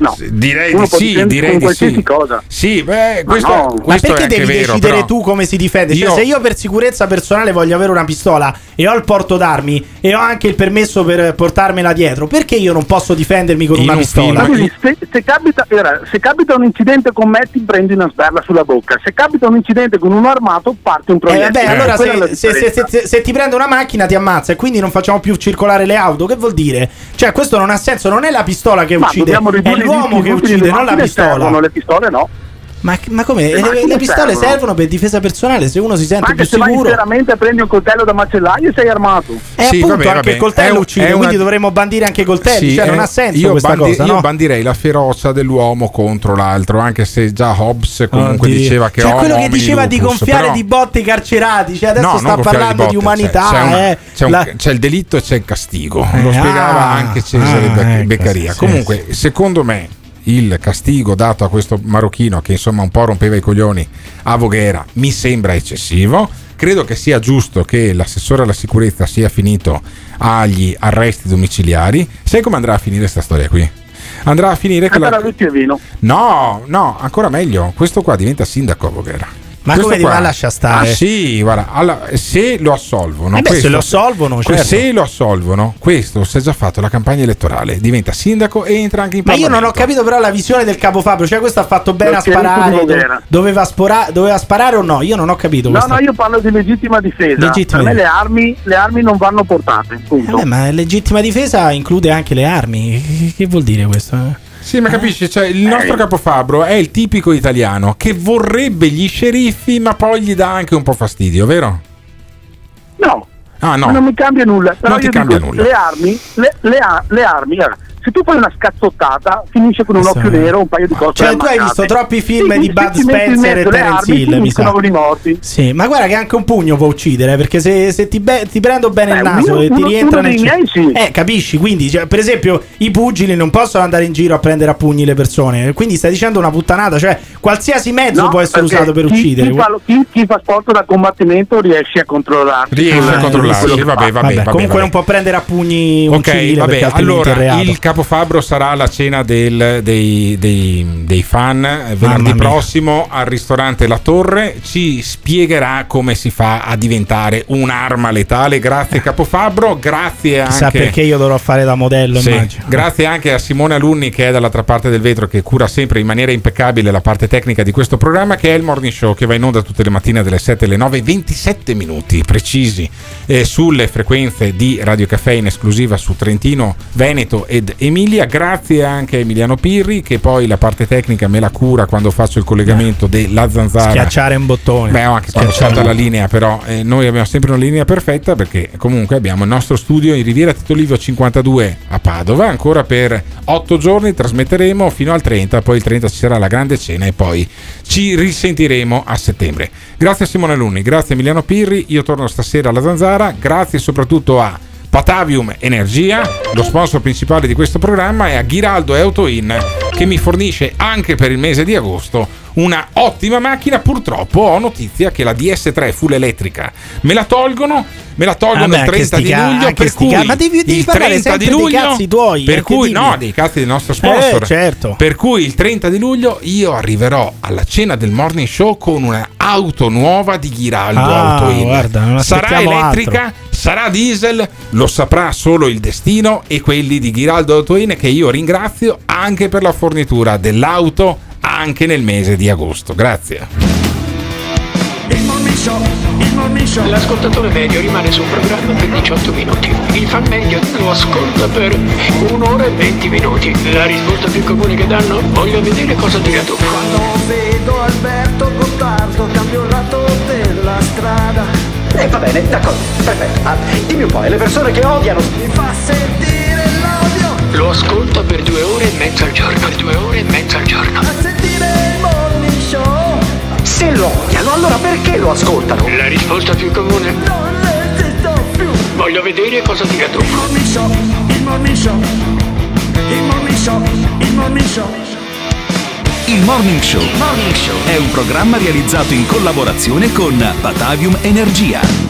No. Direi Uno di sì, direi di qualsiasi sì. cosa. Sì, beh, Ma questo, no. questo Ma perché devi vero, decidere però- tu come si difende? Cioè, Io- se io per sicurezza personale voglio avere una pistola e ho il porto d'armi e ho anche il permesso per portarmela dietro, perché io non posso difendermi con In una un pistola? Ma film- quindi se, se capita, guarda, se capita un incidente con me ti prendi una sberla sulla bocca, se capita un incidente con uno armato parte un Eh, proiettile. vabbè, allora la se, se- se- differenza. se- se ti prende una macchina ti ammazza e quindi non facciamo più circolare le auto, che vuol dire? Cioè, questo non ha senso, non è la pistola che Ma uccide, dobbiamo è ridurre i l'uomo che uccide, non la pistola. servono, le pistole no. Ma, ma come? Le Le, le macchine pistole servono. servono. per difesa personale, se uno si Ma sente anche più se sicuro. veramente prendi un coltello da macellaio e sei armato. E Sì, appunto vabbè, anche vabbè. il coltello È un- uccide, è una- quindi dovremmo bandire anche i coltelli, Sì, cioè non eh, ha senso io questa bandi- cosa, Io no? bandirei la ferocia dell'uomo contro l'altro, anche se già Hobbes comunque Oddio. diceva che cioè, quello che diceva di gonfiare però- di botte i carcerati, cioè adesso No, sta parlando di, botte, umanità, cioè, c'è, una- eh. c'è un- La- c'è il delitto e c'è il castigo. Eh, Lo spiegava ah, anche Cesare ah, ecco, Beccaria. Comunque, secondo me, il castigo dato a questo marocchino che insomma un po' rompeva i coglioni a Voghera mi sembra eccessivo. Credo che sia giusto che l'assessore alla sicurezza sia finito agli arresti domiciliari. Sai come andrà a finire questa storia qui? Andrà a finire che Andare la... No, no, ancora meglio. Questo qua diventa sindaco a Voghera. Ma Questo come ti qua- va? Lascia stare. Ah, sì, guarda, alla- se lo assolvono, Eh beh, se questo- lo assolvono, certo. se lo assolvono, questo si è già fatto la campagna elettorale, diventa sindaco e entra anche in Ma io Parlamento. non ho capito però la visione del capo Fabio, cioè questo ha fatto bene Lo a sparare, do- doveva, spora- doveva sparare o no? Io non ho capito No, questo. no, io parlo di legittima difesa. Legittima per me difesa. le armi, le armi non vanno portate. Punto. Eh beh, ma legittima difesa include anche le armi. Che, che vuol dire questo? eh? Sì, ma capisci, cioè, il nostro capofabbro è il tipico italiano che vorrebbe gli sceriffi, ma poi gli dà anche un po' fastidio, vero? No. Ah, no. Ma non mi cambia nulla. Però Non ti cambia dico, nulla. Le armi, le, le le armi, allora, se tu fai una scazzottata, finisce con un occhio nero, un paio di cose. Cioè, tu hai visto troppi film di Bud Spencer e Terence Hill, mi sa. Morti. Sì, ma guarda che anche un pugno può uccidere, perché se, se ti, be- ti prendo bene Beh, il naso uno- e ti uno- rientra uno nel cervello. miei sì. Eh, capisci? Quindi, cioè, per esempio, i pugili non possono andare in giro a prendere a pugni le persone. Quindi stai dicendo una puttanata, cioè qualsiasi mezzo No, può essere usato per chi- uccidere. Chi fa, chi- chi fa sport da combattimento riesce a controllarsi. Riesce a Eh, controllarsi, quello che vabbè, vabbè, vabbè, comunque vabbè. non può prendere a pugni un Ok, vabbè, perché altrimenti è allora il capo Fabbro sarà alla cena del- dei, dei- dei fan venerdì prossimo al ristorante La Torre. Ci spiegherà come si fa a diventare un'arma letale. Grazie, capo Fabbro. Grazie Chissà anche. perché io dovrò fare da modello, Sì. Grazie anche a Simone Alunni che è dall'altra parte del vetro che cura sempre in maniera impeccabile la parte tecnica di questo programma che è il Morning Show che va in onda tutte le mattine dalle 7 alle 9 27 minuti precisi eh, sulle frequenze di Radio Caffè in esclusiva su Trentino, Veneto ed Emilia. Grazie anche a Emiliano Pirri che poi la parte tecnica me la cura quando faccio il collegamento della zanzara. Schiacciare un bottone. Beh, anche quando salta la linea, però eh, noi abbiamo sempre una linea perfetta perché comunque abbiamo il nostro studio in Riviera Tito Livio 52 a Padova. Ancora per 8 giorni trasmetteremo fino al 30, poi il 30 ci sarà la grande cena e poi ci risentiremo a settembre. Grazie a Simone Alunni, grazie a Emiliano Pirri. Io torno stasera alla Zanzara. Grazie soprattutto a Patavium Energia, lo sponsor principale di questo programma, e a Ghiraldo e Autoin che mi fornisce anche per il mese di agosto una ottima macchina. Purtroppo ho notizia che la DS3 full elettrica me la tolgono, me la tolgono Vabbè, il anche 30 sti di ca- luglio. Per cui ca- ma devi- devi il parlare 30 di sempre dei luglio, cazzi tuoi, per eh, cui dimmi. no, dei cazzi del nostro sponsor. Eh, certo. Per cui il 30 di luglio io arriverò alla cena del morning show con una auto nuova di Ghiraldo Ah, Autoin. guarda, Sarà elettrica, sarà diesel, lo saprà solo il destino e quelli di Ghiraldo Autoin che io ringrazio anche per la fornitura dell'auto anche nel mese di agosto. Grazie. Il morning show, il morning show. L'ascoltatore medio rimane sul programma per 18 minuti. Il fan medio lo ascolta per un'ora e 20 minuti. La risposta più comune che danno? Voglio vedere cosa dirà tu. Quando vedo Alberto Gottardo cambio il lato della strada E va bene, d'accordo, perfetto. Ah, dimmi un po', le persone che odiano. Mi fa sentire Lo ascolta per due ore e mezza al giorno. Per due ore e mezza al giorno. A sentire il morning show Se lo odiano, allora perché lo ascoltano? La risposta più comune? Non resisto più Voglio vedere cosa dirà tu. Il morning show, il morning show Il morning show, il morning show Il Morning Show è un programma realizzato in collaborazione con Batavium Energia.